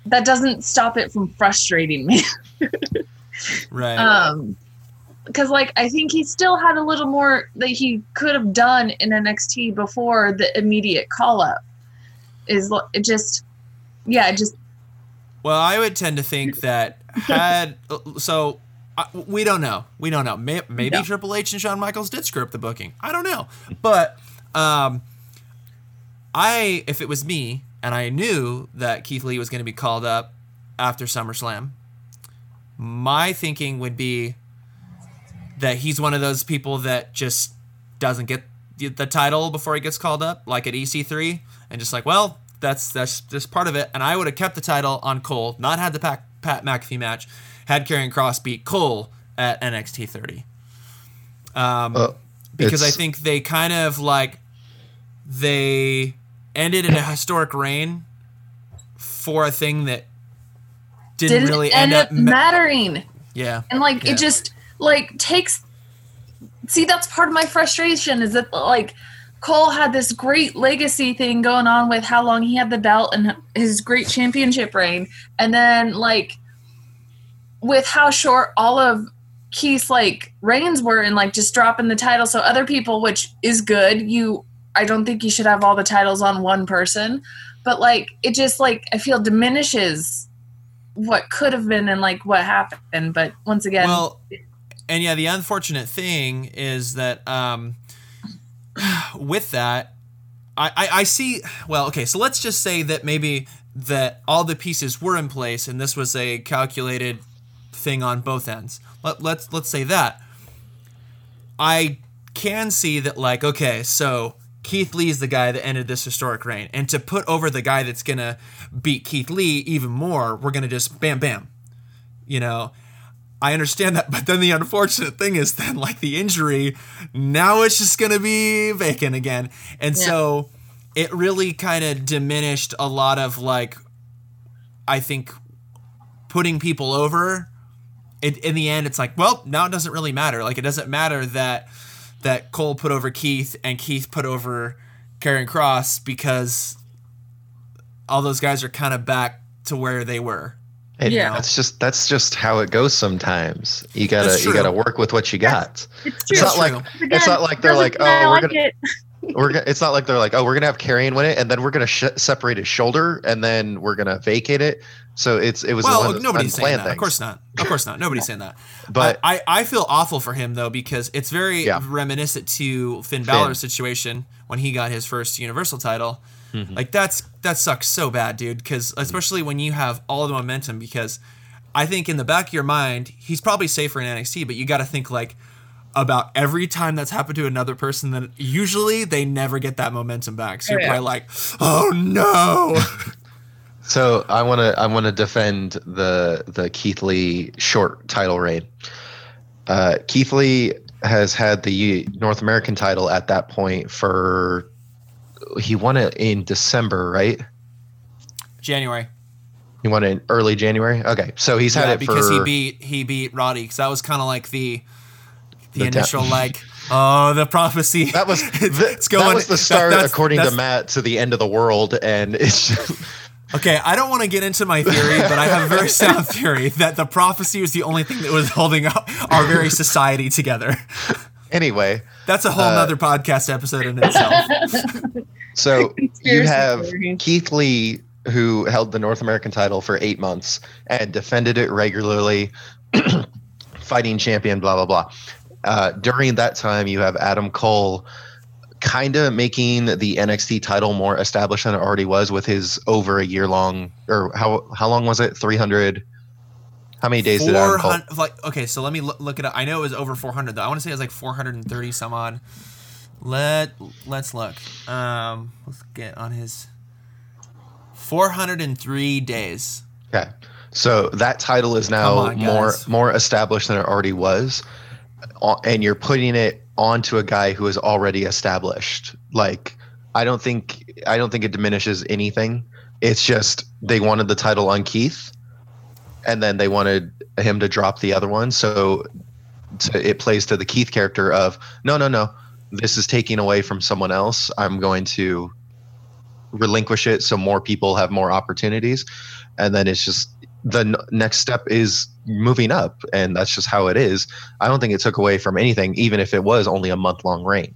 that doesn't stop it from frustrating me. right. Um because like I think he still had a little more that he could have done in NXT before the immediate call up. Is it just yeah, it just Well, I would tend to think that had so we don't know. We don't know. Maybe no. Triple H and Shawn Michaels did screw up the booking. I don't know. But um, I, if it was me, and I knew that Keith Lee was going to be called up after SummerSlam, my thinking would be that he's one of those people that just doesn't get the title before he gets called up, like at EC3, and just like, well, that's that's just part of it. And I would have kept the title on Cole, not had the Pat, Pat McAfee match, had Karrion Kross beat Cole at NXT 30. Um, uh, because I think they kind of like they ended in a historic reign for a thing that didn't, didn't really end, end up ma- mattering. Yeah. And like yeah. it just like takes see that's part of my frustration is that like Cole had this great legacy thing going on with how long he had the belt and his great championship reign. And then like with how short all of Keith's like reigns were and like just dropping the title. So other people which is good you I don't think you should have all the titles on one person. But like it just like I feel diminishes what could have been and like what happened. But once again, well, and yeah, the unfortunate thing is that um, with that, I, I, I see. Well, okay, so let's just say that maybe that all the pieces were in place and this was a calculated thing on both ends. Let, let's let's say that. I can see that like okay, so Keith Lee is the guy that ended this historic reign. And to put over the guy that's to beat Keith Lee even more, we're to just bam, bam. You know, I understand that. But then the unfortunate thing is then, like, the injury, now it's just going to be vacant again. And yeah. so it really kind of diminished a lot of, like, I think putting people over. It, in the end, it's like, well, now it doesn't really matter. Like, it doesn't matter that that Cole put over Keith and Keith put over Karrion Kross because all those guys are kind of back to where they were. It, yeah, that's just that's just how it goes. Sometimes you gotta you gotta work with what you got. It's, it's not like Again, it's not like they're like oh we're gonna it. we're gonna, it's not like they're like oh we're gonna have Karrion win it and then we're gonna sh- separate his shoulder and then we're gonna vacate it. So it's it was well nobody's saying that. Things. Of course not. Of course not. Nobody's saying that. But I, I feel awful for him though because it's very yeah. reminiscent to Finn Balor's Finn. situation when he got his first Universal title. Mm-hmm. Like that's that sucks so bad, dude. Because especially when you have all the momentum. Because I think in the back of your mind, he's probably safer in NXT, but you got to think like about every time that's happened to another person. Then usually they never get that momentum back. So you're yeah. probably like, oh no. So I want to I want to defend the the Keith Lee short title reign. Uh, Keith Lee has had the North American title at that point for he won it in December, right? January. He won it in early January. Okay, so he's had yeah, it because for, he beat he beat Roddy because that was kind of like the the, the initial like oh the prophecy that was the, it's going, that was the start that, according to Matt to the end of the world and it's just, Okay, I don't want to get into my theory, but I have a very sound theory that the prophecy was the only thing that was holding up our very society together. Anyway, that's a whole uh, nother podcast episode in itself. So you have Keith Lee, who held the North American title for eight months and defended it regularly, fighting champion, blah, blah, blah. Uh, during that time, you have Adam Cole kind of making the NXT title more established than it already was with his over a year long or how how long was it? 300 How many days did Adam Cole? Like okay, so let me look, look it up. I know it was over 400 though. I want to say it was like 430 some odd. Let let's look. Um let's get on his 403 days. Okay. So that title is now on, more more established than it already was. And you're putting it onto a guy who is already established. Like I don't think I don't think it diminishes anything. It's just they wanted the title on Keith, and then they wanted him to drop the other one. So to, it plays to the Keith character of no, no, no. This is taking away from someone else. I'm going to relinquish it so more people have more opportunities, and then it's just the n- next step is moving up, and that's just how it is. I don't think it took away from anything, even if it was only a month long reign.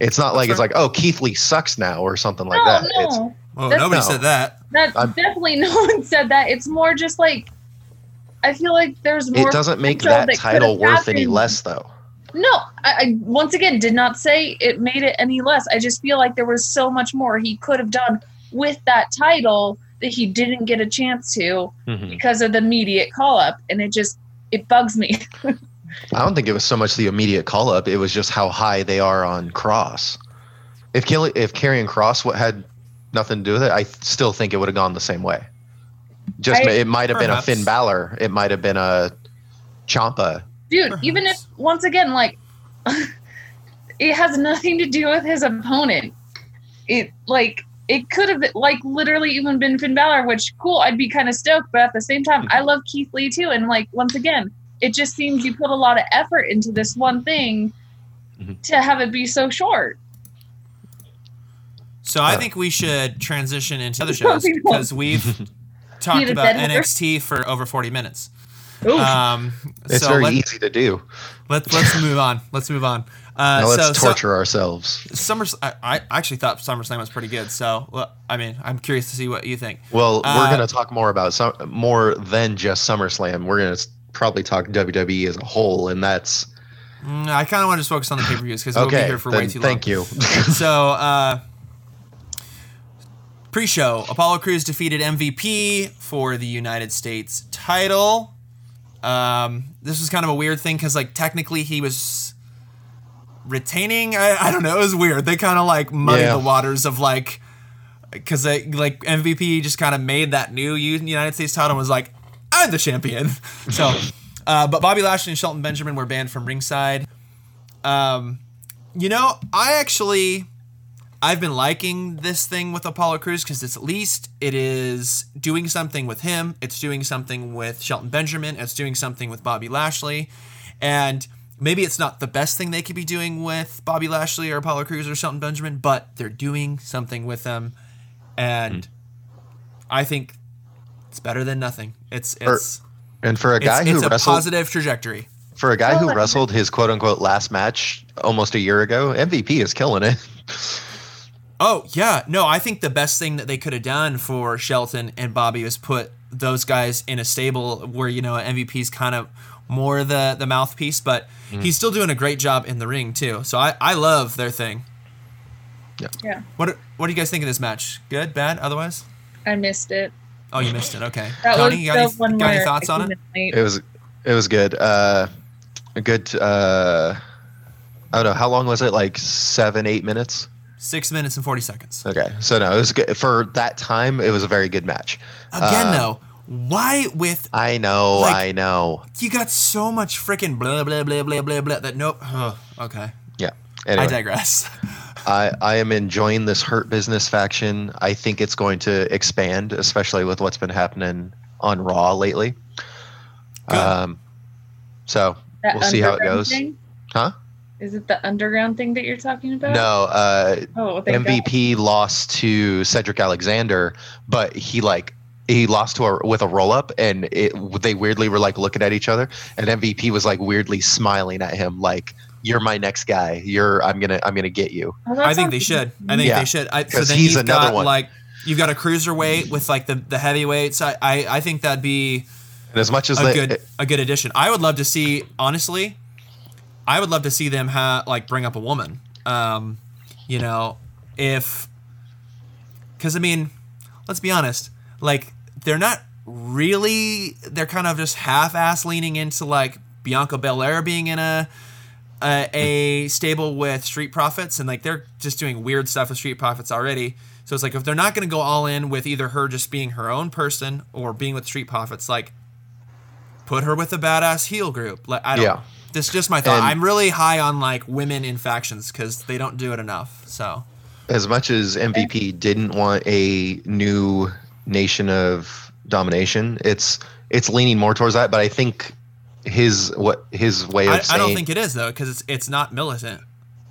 It's not like it's like, oh, Keith Lee sucks now or something like no, that. No. It's, oh, nobody no. said that. That definitely no one said that. It's more just like I feel like there's more. It doesn't make that, that title worth happened. any less, though. No, I, I, once again did not say it made it any less. I just feel like there was so much more he could have done with that title that he didn't get a chance to mm-hmm. because of the immediate call up and it just it bugs me i don't think it was so much the immediate call up it was just how high they are on Kross. if Kelly, if Karrion Kross what had nothing to do with it i still think it would have gone the same way just I, it might have been a Finn Balor it might have been a Ciampa dude perhaps. even if once again like it has nothing to do with his opponent. It like it could have like literally even been Finn Balor, which cool, I'd be kind of stoked, but at the same time, I love Keith Lee too. And like once again, it just seems you put a lot of effort into this one thing mm-hmm. to have it be so short. So I think we should transition into other shows because we've talked about NXT for over 40 minutes. Um, it's so very let, easy to do. Let's let's move on. Let's move on. Uh, now let's so, torture so, ourselves. Summer, I, I, actually thought SummerSlam was pretty good. So, well, I mean, I'm curious to see what you think. Well, uh, we're going to talk more about some more than just SummerSlam. We're going to probably talk WWE as a whole, and that's. Mm, I kind of want to just focus on the pay per views because we'll be here for way too long. Thank you. so, uh, pre show Apollo Crews defeated MVP for the United States title. Um, this was kind of a weird thing because, like, technically he was retaining. I, I don't know. It was weird. They kind of like muddied yeah. the waters of like, because like MVP just kind of made that new United States title and was like, I'm the champion. So, uh, but Bobby Lashley and Shelton Benjamin were banned from ringside. Um, you know, I actually. I've been liking this thing with Apollo Crews because it's at least it is doing something with him. It's doing something with Shelton Benjamin. It's doing something with Bobby Lashley. And maybe it's not the best thing they could be doing with Bobby Lashley or Apollo Crews or Shelton Benjamin, but they're doing something with them. And mm. I think it's better than nothing. It's it's for, and for a guy it's, who it's wrestled, a positive trajectory. For a guy who wrestled his quote unquote last match almost a year ago, MVP is killing it. Oh yeah, no, I think the best thing that they could have done for Shelton and Bobby was put those guys in a stable where you know MVP's kind of more the the mouthpiece, but mm. he's still doing a great job in the ring too. So I I love their thing. Yeah. Yeah. What what do you guys think of this match? Good, bad, otherwise? I missed it. Oh, you missed it. Okay. That Tony, you got, any, got any thoughts on it? It was it was good. Uh, a good. Uh, I don't know how long was it? Like seven, eight minutes. Six minutes and forty seconds. Okay, so no, it was good for that time. It was a very good match. Again, uh, though, why with? I know, like, I know. You got so much freaking blah blah blah blah blah blah that nope. Oh, okay. Yeah. Anyway. I digress. I, I am enjoying this hurt business faction. I think it's going to expand, especially with what's been happening on Raw lately. Good. Um, so that we'll see how it goes. Thing? Huh? Is it the underground thing that you're talking about? No. Uh, oh, MVP God. lost to Cedric Alexander, but he like he lost to a with a roll up, and it they weirdly were like looking at each other, and MVP was like weirdly smiling at him, like you're my next guy. You're I'm gonna I'm gonna get you. Oh, I think they should. I think yeah. they should. I, so then he's you've got one. like you've got a cruiserweight with like the the heavyweights. I I, I think that'd be and as much as a they, good a good addition. I would love to see honestly. I would love to see them have like bring up a woman. Um, you know, if because I mean, let's be honest, like they're not really. They're kind of just half-ass leaning into like Bianca Belair being in a a, a stable with Street Profits, and like they're just doing weird stuff with Street Profits already. So it's like if they're not going to go all in with either her just being her own person or being with Street Profits, like put her with a badass heel group. Like I don't. Yeah. This is just my thought. And I'm really high on like women in factions because they don't do it enough. So as much as MVP didn't want a new nation of domination, it's it's leaning more towards that. But I think his what his way of I, saying, I don't think it is though because it's it's not militant.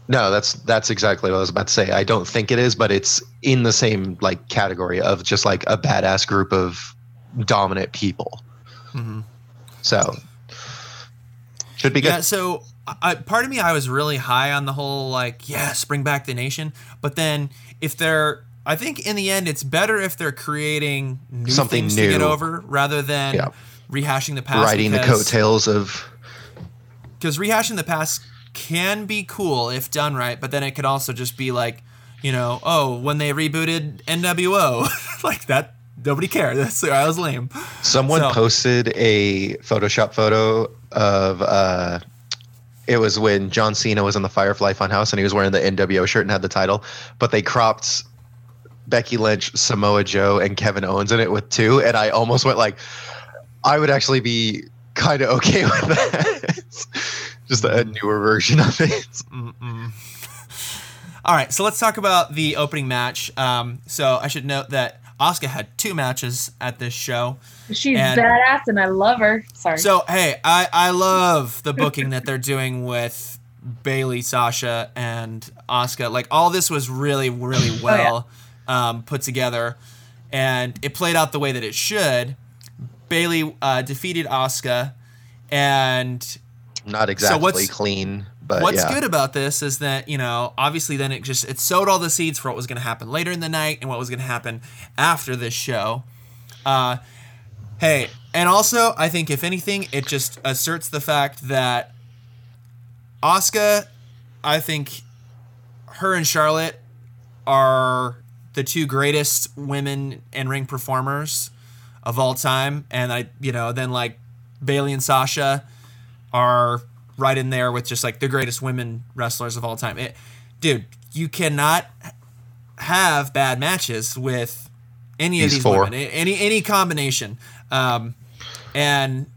No, that's that's exactly what I was about to say. I don't think it is, but it's in the same like category of just like a badass group of dominant people. Mm-hmm. So should be good. Yeah. So I, part of me, I was really high on the whole like, yes, bring back the nation. But then if they're, I think in the end, it's better if they're creating new something things new. to get over rather than yeah. rehashing the past. Riding because, the coattails of. Because rehashing the past can be cool if done right, but then it could also just be like, you know, oh, when they rebooted NWO, like that nobody cared. That's I was lame. Someone so. posted a Photoshop photo of uh, it was when John Cena was in the Firefly Funhouse and he was wearing the NWO shirt and had the title, but they cropped Becky Lynch, Samoa Joe, and Kevin Owens in it with two, and I almost went like, I would actually be kind of okay with that. Just a newer version of it. All right, so let's talk about the opening match. Um, so I should note that Asuka had two matches at this show. She's and badass, and I love her. Sorry. So hey, I I love the booking that they're doing with Bayley, Sasha, and Asuka. Like all this was really really well oh, yeah. um, put together, and it played out the way that it should. Bayley uh, defeated Asuka, and not exactly so clean. But what's yeah. good about this is that you know obviously then it just it sowed all the seeds for what was going to happen later in the night and what was going to happen after this show. Uh, hey, and also I think if anything it just asserts the fact that Asuka, I think her and Charlotte are the two greatest women in ring performers of all time, and I you know then like Bayley and Sasha are right in there with just like the greatest women wrestlers of all time. It, dude, you cannot have bad matches with any these of these four. women, any any combination. Um, and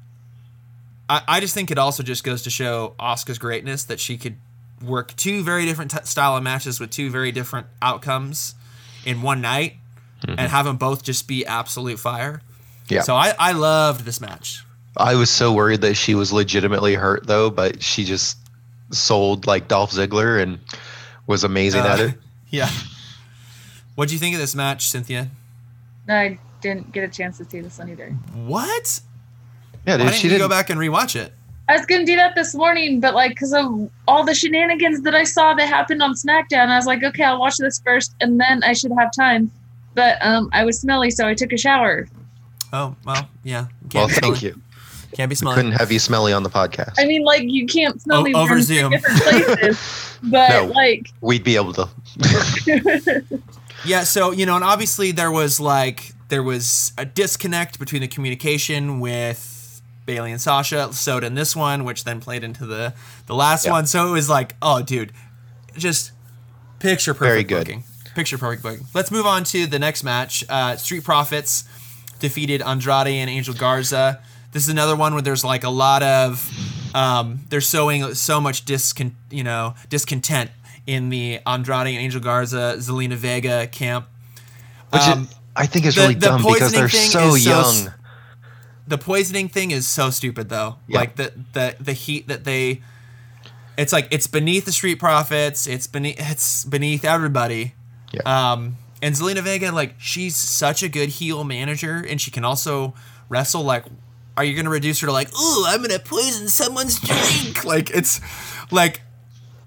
I, I just think it also just goes to show Asuka's greatness that she could work two very different t- style of matches with two very different outcomes in one night mm-hmm. and have them both just be absolute fire. Yeah. So I, I loved this match. I was so worried that she was legitimately hurt though, but she just sold like Dolph Ziggler and was amazing uh, at it. Yeah. What do you think of this match, Cynthia? I didn't get a chance to see this one either. What? Yeah, dude, Why didn't she didn't go back and rewatch it. I was gonna do that this morning, but like because of all the shenanigans that I saw that happened on SmackDown, I was like, okay, I'll watch this first, and then I should have time. But um, I was smelly, so I took a shower. Oh well, yeah. Well, thank you. Can't be smelly. couldn't have you smelly on the podcast. I mean, like you can't smell o- me over Zoom. different places, but no, like we'd be able to. yeah. So you know, and obviously there was like there was a disconnect between the communication with Bayley and Sasha. So in this one, which then played into the the last one. So it was like, oh, dude, just picture perfect Very good. booking. Picture perfect booking. Let's move on to the next match. Uh, Street Profits defeated Andrade and Angel Garza. This is another one where there's like a lot of um, they're sowing so much discon- you know discontent in the Andrade and Angel Garza Zelina Vega camp. Which um, I think is the, really the dumb because they're so young. So, the poisoning thing is so stupid though. Like the the the heat that they it's like it's beneath the street profits, it's beneath it's beneath everybody. Yeah. Um and Zelina Vega like she's such a good heel manager and she can also wrestle like are you gonna reduce her to like, oh, I'm gonna poison someone's drink? like it's like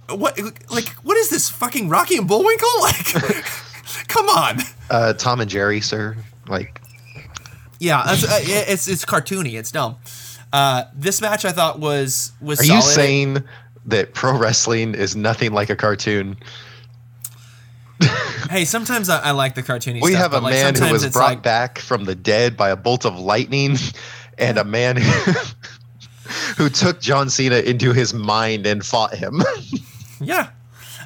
what like what is this fucking Rocky and Bullwinkle? Like come on. Uh, Tom and Jerry, sir. Like yeah, uh, it's it's cartoony. It's dumb. Uh, this match I thought was was. Are solid. you saying that pro wrestling is nothing like a cartoon? hey, sometimes I, I, like the cartoony. We stuff, have a like man who was brought like, back from the dead by a bolt of lightning, and a man who took John Cena into his mind and fought him. yeah.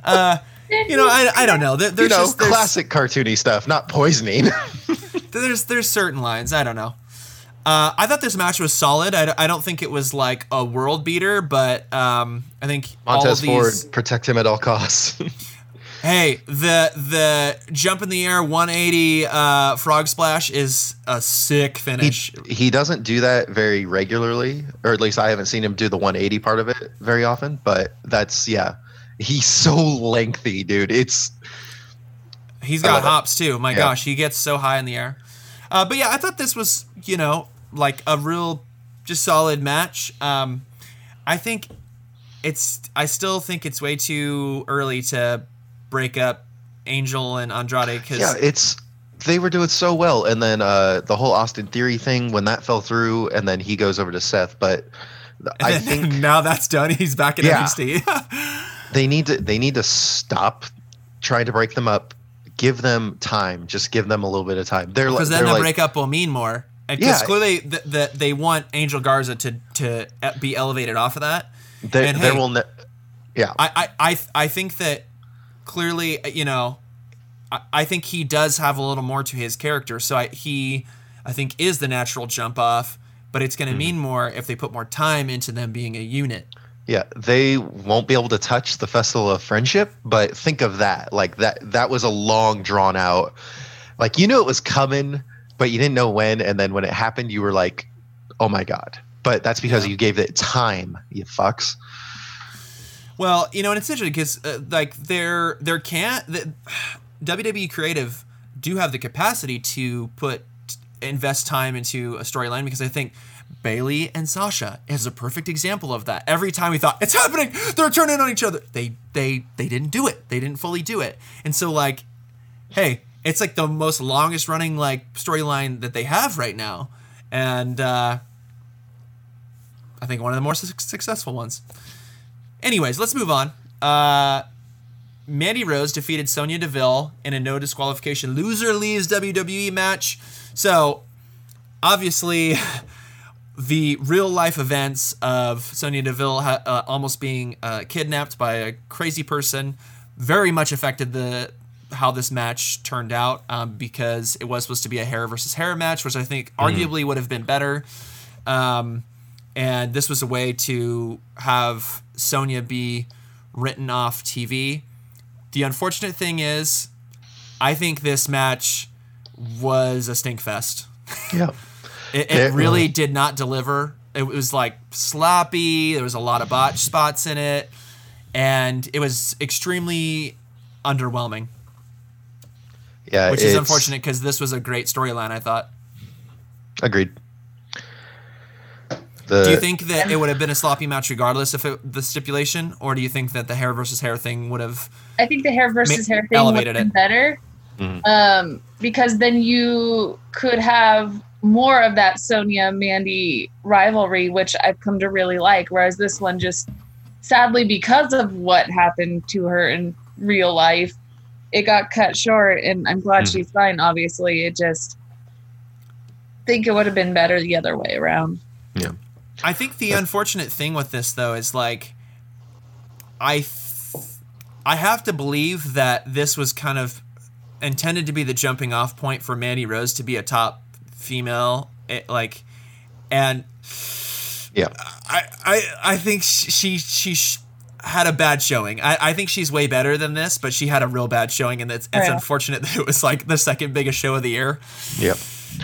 Uh, you know, I, I don't know. There, there's you know, just, there's, classic cartoony stuff, not poisoning. there's there's certain lines. I don't know. Uh, I thought this match was solid. I, I don't think it was like a world beater, but um, I think Montez all these, Ford protect him at all costs. Hey, the the jump in the air 180 uh, frog splash is a sick finish. He, he, doesn't do that very regularly, or at least I haven't seen him do the 180 part of it very often. But that's yeah, he's so lengthy, dude. It's he's got hops too. My yeah. gosh, he gets so high in the air. Uh, but yeah, I thought this was you know like a real just solid match. Um, I think it's I still think it's way too early to break up Angel and Andrade because yeah, it's they were doing so well, and then uh, the whole Austin Theory thing when that fell through, and then he goes over to Seth. But I think now that's done. He's back in yeah, NXT. they need to they need to stop trying to break them up. Give them time. Just give them a little bit of time. They're because then the like, breakup will mean more. Because yeah, clearly the, the, they want Angel Garza to to be elevated off of that. They, and, hey, will ne- yeah. I, I I think that clearly, you know, I, I think he does have a little more to his character. So I, he, I think, is the natural jump off. But it's going to mm-hmm. mean more if they put more time into them being a unit. Yeah, they won't be able to touch the Festival of Friendship, but think of that. Like that that was a long drawn out like you knew it was coming, but you didn't know when and then when it happened you were like, "Oh my god." But that's because yeah. you gave it time, you fucks. Well, you know, and it's interesting because uh, like there there can't the, WWE creative do have the capacity to put invest time into a storyline because I think Bayley and Sasha is a perfect example of that. Every time we thought it's happening, they're turning on each other. They they they didn't do it. They didn't fully do it. And so like, hey, it's like the most longest running like storyline that they have right now, and uh, I think one of the more su- successful ones. Anyways, let's move on. Uh, Mandy Rose defeated Sonya Deville in a no disqualification loser leaves WWE match. So, obviously, the real life events of Sonya Deville ha- uh, almost being uh, kidnapped by a crazy person very much affected the how this match turned out um, because it was supposed to be a hair versus hair match, which I think mm. arguably would have been better. Um, and this was a way to have Sonya be written off TV. The unfortunate thing is, I think this match was a stink fest. Yeah. it, it, really did not deliver. It was like sloppy. There was a lot of botch spots in it, and it was extremely underwhelming. Yeah, which is unfortunate because this was a great storyline. I thought. Agreed. The, do you think that it would have been a sloppy match regardless of it, the stipulation, or do you think that the hair versus hair thing would have? I think the hair versus ma- hair thing would have been it. better, mm-hmm. um, because then you could have more of that Sonya Mandy rivalry, which I've come to really like. Whereas this one just, sadly, because of what happened to her in real life, it got cut short. And I'm glad mm-hmm. she's fine. Obviously, it just think it would have been better the other way around. Yeah. I think the unfortunate thing with this though is like I th- I have to believe that this was kind of intended to be the jumping off point for Mandy Rose to be a top female it, eh, like and yeah I I I think she she, she had a bad showing. I, I think she's way better than this, but she had a real bad showing, and it's, it's yeah. unfortunate that it was like the second biggest show of the year. Yep.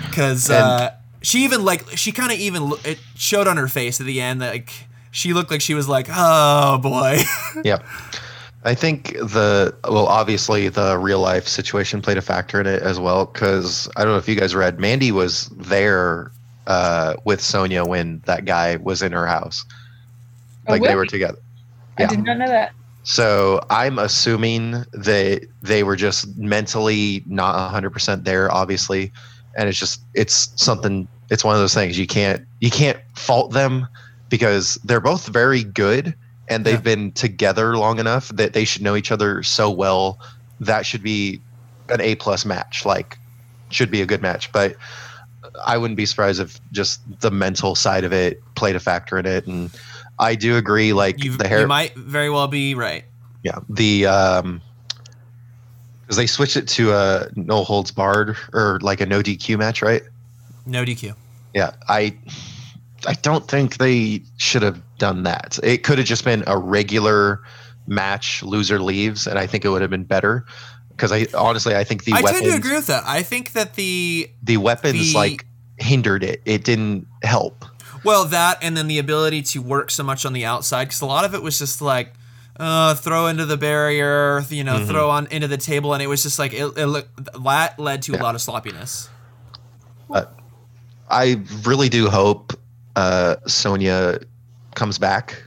Because uh, she even like she kind of even it showed on her face at the end that like she looked like she was like oh boy. Yep. I think the well obviously the real life situation played a factor in it as well because i don't know if you guys read mandy was there uh, with sonya when that guy was in her house. Oh, like they were together. Yeah. i did not know that. So i'm assuming they they were just mentally not 100% there obviously and it's just it's something it's one of those things you can't you can't fault them because they're both very good and they've yeah. been together long enough that they should know each other so well. That should be an a plus match like should be a good match. But i wouldn't be surprised if just the mental side of it played a factor in it. And i do agree like You've, the hair you might very well be right. Yeah the um because they switched it to a no holds barred or like a no DQ match, right? No DQ. Yeah, I I don't think they should have done that. It could have just been a regular match, loser leaves, and I think it would have been better. Because I honestly, I think the I weapons, tend to agree with that. I think that the the weapons the, like hindered it. It didn't help. Well, that and then the ability to work so much on the outside because a lot of it was just like uh, throw into the barrier, you know, mm-hmm. throw on into the table, and it was just like it, it that led to yeah. a lot of sloppiness. Uh, I really do hope uh, Sonya comes back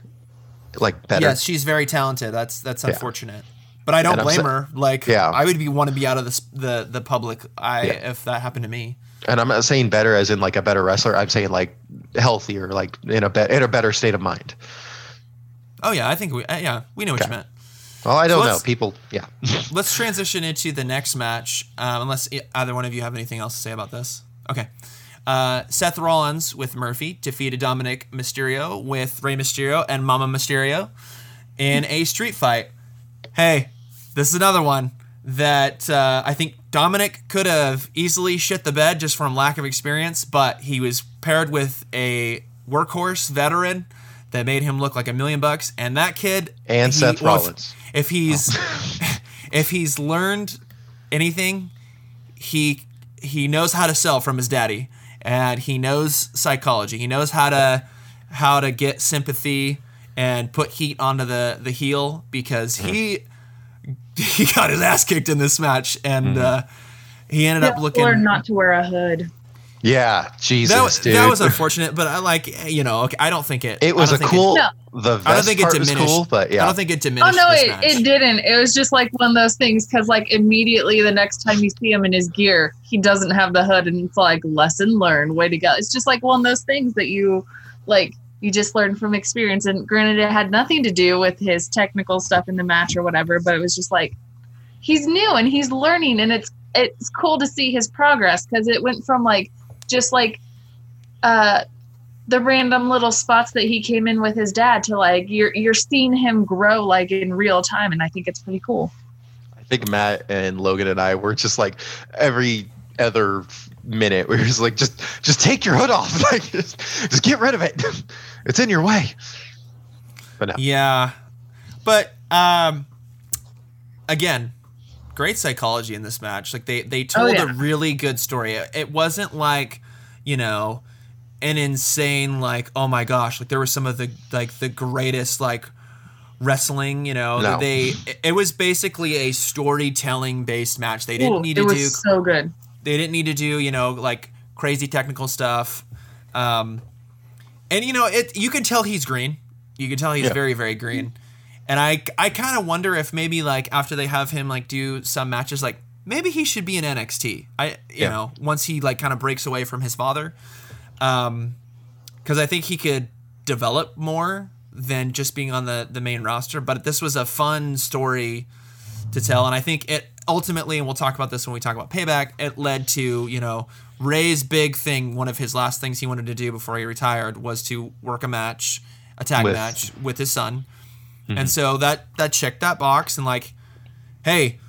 like better. Yes, she's very talented. That's that's unfortunate. Yeah. But I don't and blame her. Like, yeah. I would be want to be out of the the the public eye yeah. if that happened to me. And I'm not saying better as in like a better wrestler. I'm saying like healthier, like in a be- in a better state of mind. Oh yeah, I think we uh, yeah we know what okay. you meant. Well, I don't so know. People, yeah. let's transition into the next match, um, unless either one of you have anything else to say about this. Okay. Uh, Seth Rollins with Murphy defeated Dominik Mysterio with Rey Mysterio and Mama Mysterio in a street fight. Hey, this is another one that uh, I think Dominik could have easily shit the bed just from lack of experience, but he was paired with a workhorse veteran that made him look like a million bucks. And that kid and he, Seth well, Rollins. If, if he's oh. if he's learned anything, he he knows how to sell from his daddy, and he knows psychology. He knows how to how to get sympathy and put heat onto the the heel because he he got his ass kicked in this match, and mm-hmm. uh, he ended up looking. Learn not to wear a hood. Yeah, Jesus, that, dude. That was unfortunate, but I like you know. Okay, I don't think it. It was a cool. It, the vest I don't think it oh, diminished. Cool, but yeah, I don't think it diminished. Oh no, it, it didn't. It was just like one of those things because like immediately the next time you see him in his gear, he doesn't have the hood, and it's like lesson learned. Way to go! It's just like one of those things that you like. You just learn from experience, and granted, it had nothing to do with his technical stuff in the match or whatever, but it was just like he's new and he's learning, and it's it's cool to see his progress because it went from like just like uh, the random little spots that he came in with his dad to like you're you're seeing him grow like in real time and I think it's pretty cool. I think Matt and Logan and I were just like every other minute we were just like just just take your hood off like just, just get rid of it it's in your way but no. yeah but um again great psychology in this match like they they oh, told oh, yeah. a really good story it wasn't like you know, an insane like oh my gosh, like there was some of the like the greatest like wrestling, you know. No. They it was basically a storytelling based match. They didn't Ooh, need to do so good. They didn't need to do, you know, like crazy technical stuff. Um and you know, it you can tell he's green. You can tell he's yeah. very very green. And I I kind of wonder if maybe like after they have him like do some matches like maybe he should be in NXT. I you yeah. know once he like kind of breaks away from his father, um, because I think he could develop more than just being on the the main roster. But this was a fun story to tell, and I think it ultimately, and we'll talk about this when we talk about payback. It led to you know Rey's big thing. One of his last things he wanted to do before he retired was to work a match, a tag with. match with his son. Mm-hmm. And so that that checked that box and like, hey,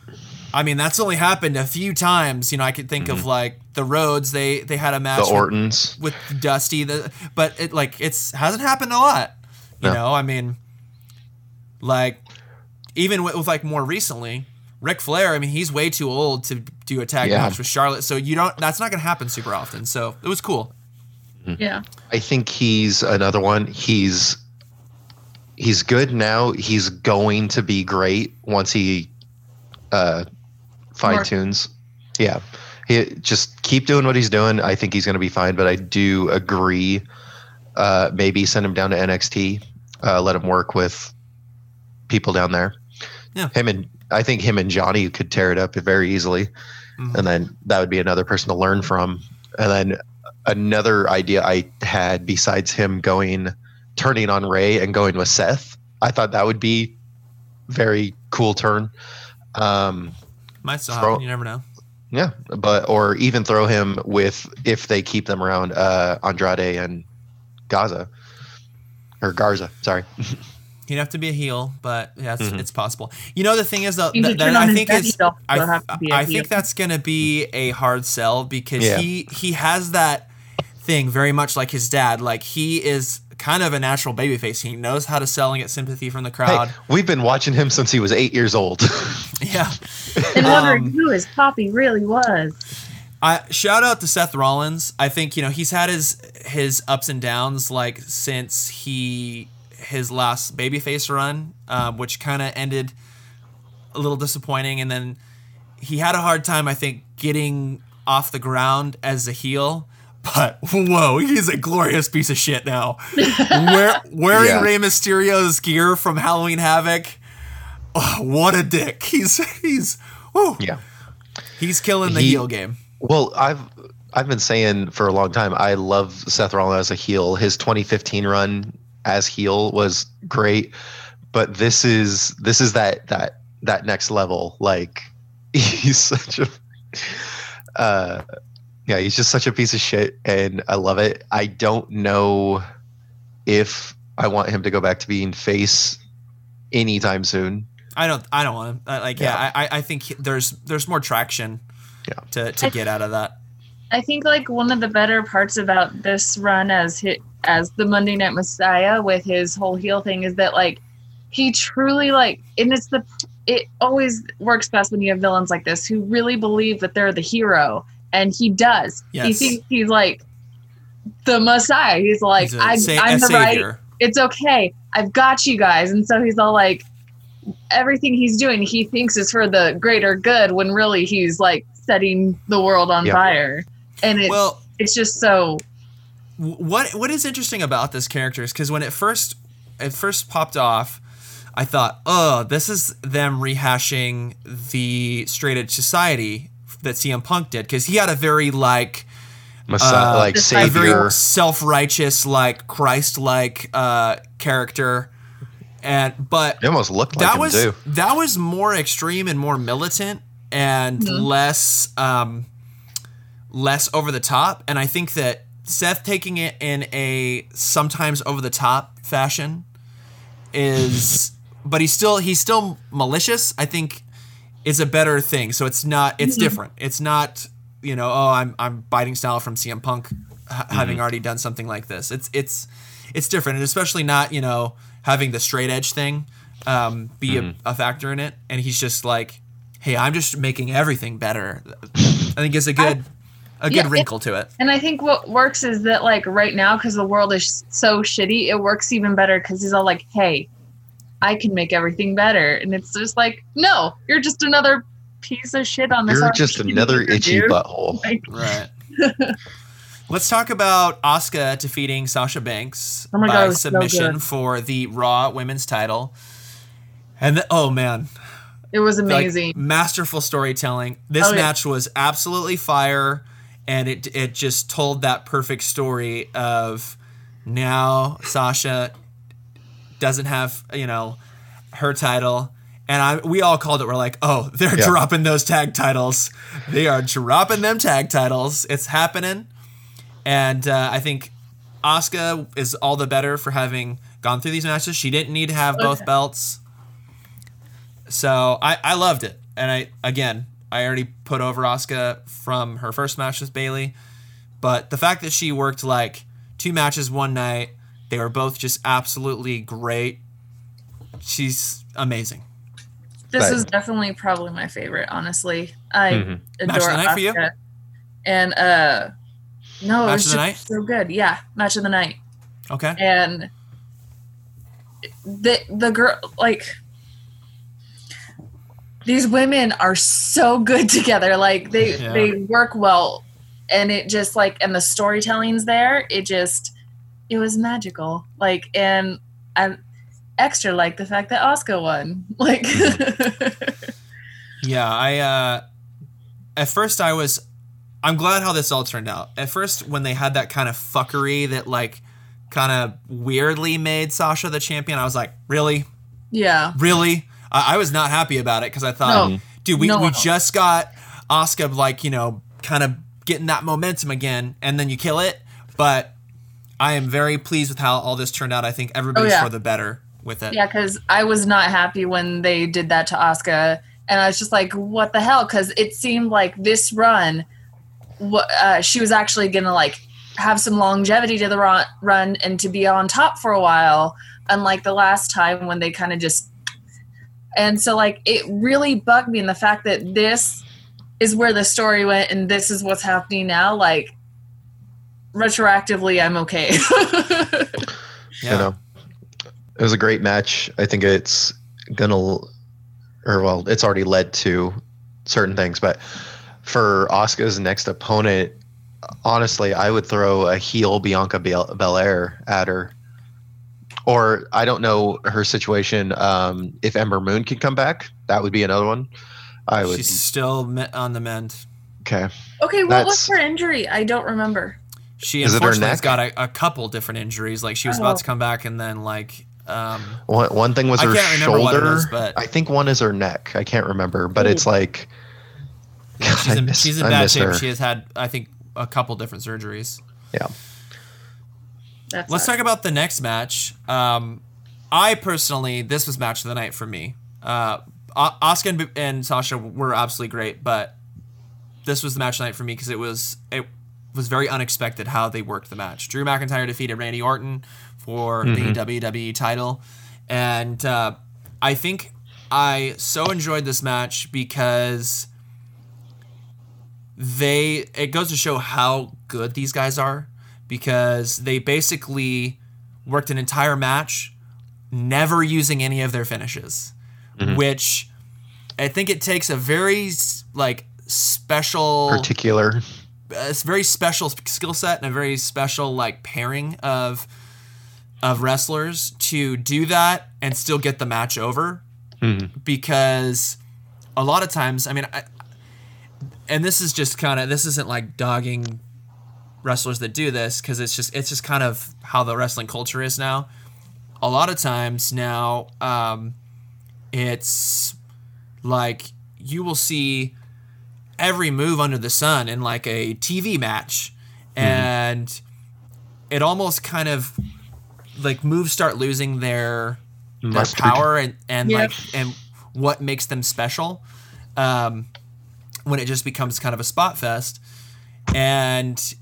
I mean, that's only happened a few times. You know, I could think mm-hmm. of like the Rhodes They they had a match the Ortons with, with Dusty. The, but it like it's hasn't happened a lot. You no. know, I mean, like even with, with, like more recently, Ric Flair. I mean, he's way too old to do a tag yeah. match with Charlotte. So you don't. That's not going to happen super often. So it was cool. Mm-hmm. Yeah. I think he's another one. He's he's good now. He's going to be great once he uh, fine tunes. Yeah. He just keep doing what he's doing. I think he's going to be fine, but I do agree. Uh, maybe send him down to NXT. Uh, let him work with people down there. Yeah. Him and I think him and Johnny could tear it up very easily. Mm-hmm. And then that would be another person to learn from. And then another idea I had besides him going turning on Rey and going with Seth, I thought that would be very cool turn. Um, might still throw, happen. You never know. Yeah, but or even throw him with if they keep them around uh, Andrade and Gaza or Garza. Sorry. He'd have to be a heel, but yeah, it's, mm-hmm. it's possible. You know, the thing is, though, that, that I think is, I, I think that's going to be a hard sell because yeah. he he has that thing very much like his dad. Like he is kind of a natural babyface. He knows how to sell and get sympathy from the crowd. Hey, we've been watching him since he was eight years old. yeah, and wondering um, who his poppy really was. I shout out to Seth Rollins. I think you know he's had his his ups and downs like since he his last babyface run, uh, which kind of ended a little disappointing, and then he had a hard time I think getting off the ground as a heel but whoa, he's a glorious piece of shit now. Wear, wearing yeah. Rey Mysterio's gear from Halloween Havoc. Oh, what a dick. He's he's whew. yeah. He's killing the he, heel game. Well, I've I've been saying for a long time I love Seth Rollins as a heel. His 2015 run as heel was great, but this is this is that that that next level. Like he's such a uh yeah, he's just such a piece of shit, and I love it. I don't know if I want him to go back to being face anytime soon. I don't. I don't want him. Like, yeah, yeah I, I think there's there's more traction. Yeah. To to get out of that. I think like one of the better parts about this run as hit as the Monday Night Messiah with his whole heel thing is that like he truly like and it's the it always works best when you have villains like this who really believe that they're the hero and he does. Yes. He thinks he's like the Messiah. He's like he's I, sa- I'm the savior. right. It's okay. I've got you guys. And so he's all like everything he's doing he thinks is for the greater good when really he's like setting the world on yep. fire and it's well, it's just so. What what is interesting about this character is because when it first it first popped off, I thought, oh, this is them rehashing the straight edge society that CM Punk did because he had a very like. Messiah, uh, like savior, self righteous, like Christ like uh, character, and but it almost looked like that was too. that was more extreme and more militant and mm-hmm. less um, less over the top. And I think that Seth taking it in a sometimes over the top fashion is, but he's still he's still malicious. I think is a better thing. So it's not it's mm-hmm. different. It's not you know oh I'm I'm biting style from CM Punk mm-hmm. having already done something like this. It's it's it's different, and especially not you know having the straight edge thing um, be mm-hmm. a, a factor in it. And he's just like, hey, I'm just making everything better. I think it's a good a good yeah, wrinkle to it. And I think what works is that like right now because the world is so shitty, it works even better because he's all like, "Hey, I can make everything better," and it's just like, "No, you're just another piece of shit on this." You're just another itchy dude. butthole. Like, right. Let's talk about Asuka defeating Sasha Banks oh by God, submission so for the Raw Women's Title. And the, oh man, it was amazing. Like, masterful storytelling. This oh, match yeah. was absolutely fire and it it just told that perfect story of now Sasha doesn't have you know her title. And I we all called it we're like oh they're yeah. dropping those tag titles. They are dropping them tag titles. It's happening. And uh, I think Asuka is all the better for having gone through these matches. She didn't need to have okay. both belts. So I I loved it. And I again I already put over Asuka from her first match with Bayley. but the fact that she worked like two matches one night, they were both just absolutely great. She's amazing. This but, is definitely probably my favorite, honestly. I mm-hmm. adore match of the night Asuka. for you. And uh no, match it was just so good. Yeah, match of the night. Okay. And the the girl like these women are so good together. Like they yeah. they work well, and it just like and the storytelling's there. It just it was magical. Like and and extra like the fact that Asuka won. Like yeah, I uh at first I was I'm glad how this all turned out. At first when they had that kind of fuckery that like kind of weirdly made Sasha the champion, I was like, really? Yeah. Really? I, I was not happy about it because I thought, no. dude, we, no, we no. just got Asuka, like you know kind of getting that momentum again, and then you kill it. But I am very pleased with how all this turned out. I think everybody's oh, yeah. for the better with it. Yeah, because I was not happy when they did that to Asuka, and I was just like, what the hell? Because it seemed like this run, uh, she was actually gonna like have some longevity to the run, run and to be on top for a while unlike the last time when they kind of just and so like it really bugged me in the fact that this is where the story went and this is what's happening now. Like retroactively I'm okay. yeah. You know. It was a great match. I think it's gonna or well, it's already led to certain things, but for Asuka's next opponent, honestly, I would throw a heel Bianca Belair at her or I don't know her situation. Um, if Ember Moon could come back, that would be another one. I would. She's still on the mend. Okay. Okay. What was her injury? I don't remember. She Is unfortunately has got a, a, couple different injuries. Like she was oh. about to oh. come back, and then like um, one one thing was her shoulder. Is, but I think one is her neck. I can't remember, but Ooh. it's like. God, she's, in, miss, she's in bad shape. Her. She has had, I think, a couple different surgeries. Yeah. That's Let's talk about the next match. Um, I personally, this was match of the night for me. Uh, Asuka and, and Sasha were absolutely great, but this was the match of the night for me because it was it was very unexpected how they worked the match. Drew McIntyre defeated Randy Orton for mm-hmm. the WWE title, and uh, I think I so enjoyed this match because they it goes to show how good these guys are because they basically worked an entire match never using any of their finishes, mm-hmm. which I think it takes a very like special particular a very special skill set and a very special like pairing of of wrestlers to do that and still get the match over mm-hmm. because a lot of times I mean I, and this is just kind of this isn't like dogging wrestlers that do this because it's just it's just kind of how the wrestling culture is now. A lot of times now, um, it's like you will see every move under the sun in like a TV match, mm-hmm. and it almost kind of like moves start losing their their power and and yeah. like and what makes them special. Um, when it just becomes kind of a spot fest. And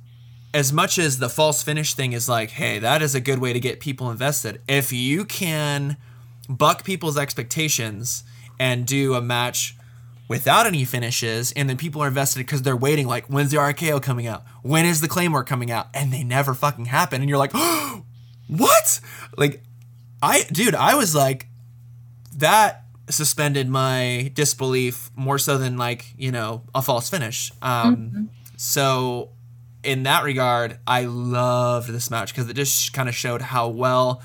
as much as the false finish thing is like, hey, that is a good way to get people invested. If you can buck people's expectations and do a match without any finishes, and then people are invested because they're waiting, like, when's the RKO coming out? When is the Claymore coming out? And they never fucking happen. And you're like, oh, what? Like, I, dude, I was like, that suspended my disbelief more so than like you know a false finish. Um, mm-hmm. So in that regard, I loved this match because it just kind of showed how well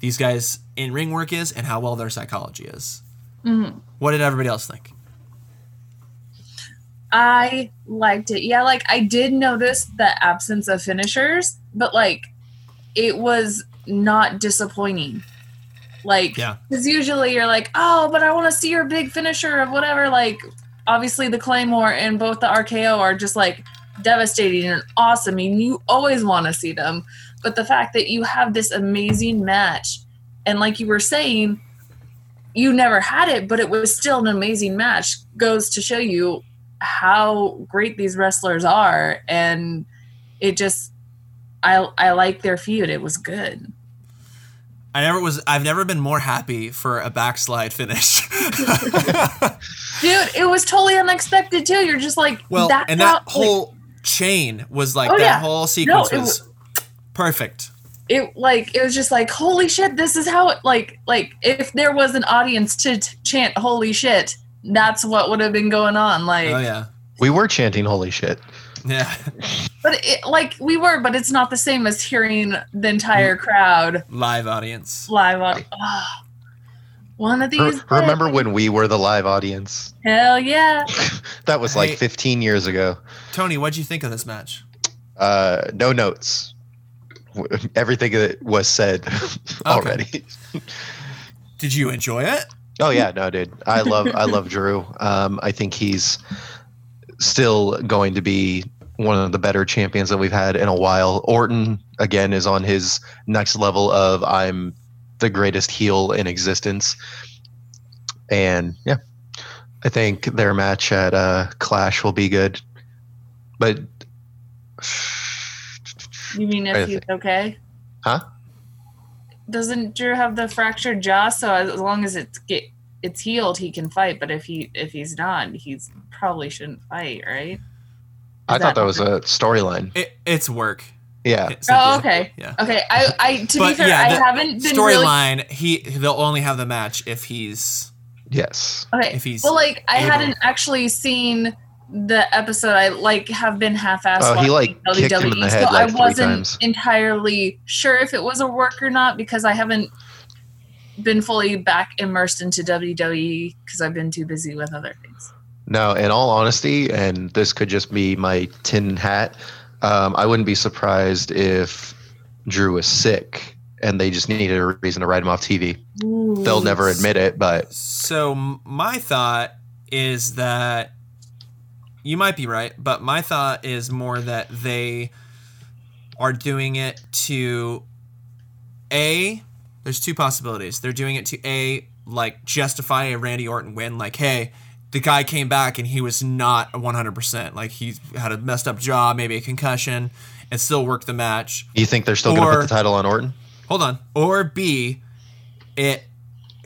these guys in ring work is and how well their psychology is. Mm-hmm. What did everybody else think? I liked it. Yeah, like I did notice the absence of finishers, but like it was not disappointing. Like, yeah, because usually you're like, oh, but I want to see your big finisher of whatever. Like, obviously the Claymore and both the RKO are just like devastating and awesome. I mean, you always want to see them, but the fact that you have this amazing match, and like you were saying, you never had it, but it was still an amazing match, goes to show you how great these wrestlers are, and it just, I I like their feud. It was good. I never was. I've never been more happy for a backslide finish. Dude, it was totally unexpected too. You're just like, well, and that whole like, chain was like oh, that yeah. whole sequence no, was, perfect. It like it was just like holy shit. This is how it like like if there was an audience to t- chant holy shit, that's what would have been going on. Like, oh yeah, we were chanting holy shit. Yeah. But it, like we were, but it's not the same as hearing the entire crowd. Live audience. Live audience. Oh, one of these. Re- remember when we were the live audience? Hell yeah. that was like hey, 15 years ago. Tony, what'd you think of this match? Uh, no notes. Everything that was said already. Did you enjoy it? Oh yeah, no, dude. I love I love Drew. Um, I think he's still going to be one of the better champions that we've had in a while. Orton again is on his next level of I'm the greatest heel in existence. And yeah, I think their match at uh, Clash will be good. But you mean if he's okay? Huh? Doesn't Drew have the fractured jaw? So as long as it's get it's healed, he can fight. But if he if he's not, he's probably shouldn't fight, right? I thought that, that was a storyline. It, it's work. Yeah. oh, okay. Yeah. Okay. I, I to but be fair, yeah, I haven't been storyline. Really... He they'll only have the match if he's yes. Okay. If he's well, like I hadn't actually seen the episode. I like have been half-assed. Oh, he like WWE, kicked him in the head so like I wasn't times. entirely sure if it was a work or not because I haven't been fully back immersed into WWE because I've been too busy with other things. No, in all honesty, and this could just be my tin hat, um, I wouldn't be surprised if Drew was sick and they just needed a reason to write him off TV. Ooh. They'll never admit it, but. So, my thought is that you might be right, but my thought is more that they are doing it to A, there's two possibilities. They're doing it to A, like justify a Randy Orton win, like, hey, the guy came back and he was not 100%. Like he had a messed up jaw, maybe a concussion, and still worked the match. You think they're still going to put the title on Orton? Hold on. Or B, it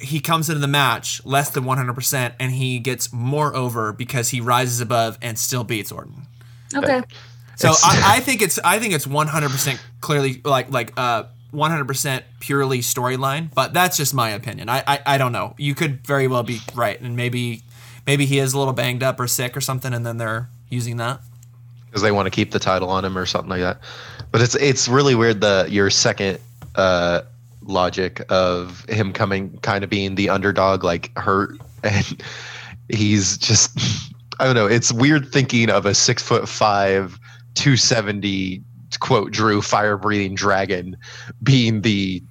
he comes into the match less than 100% and he gets more over because he rises above and still beats Orton. Okay. So I, I, think it's I think it's 100% clearly like like uh 100% purely storyline, but that's just my opinion. I, I I don't know. You could very well be right and maybe maybe he is a little banged up or sick or something and then they're using that because they want to keep the title on him or something like that. But it's it's really weird the your second uh logic of him coming kind of being the underdog like hurt and he's just I don't know. It's weird thinking of a six foot five, two seventy quote Drew fire breathing dragon being the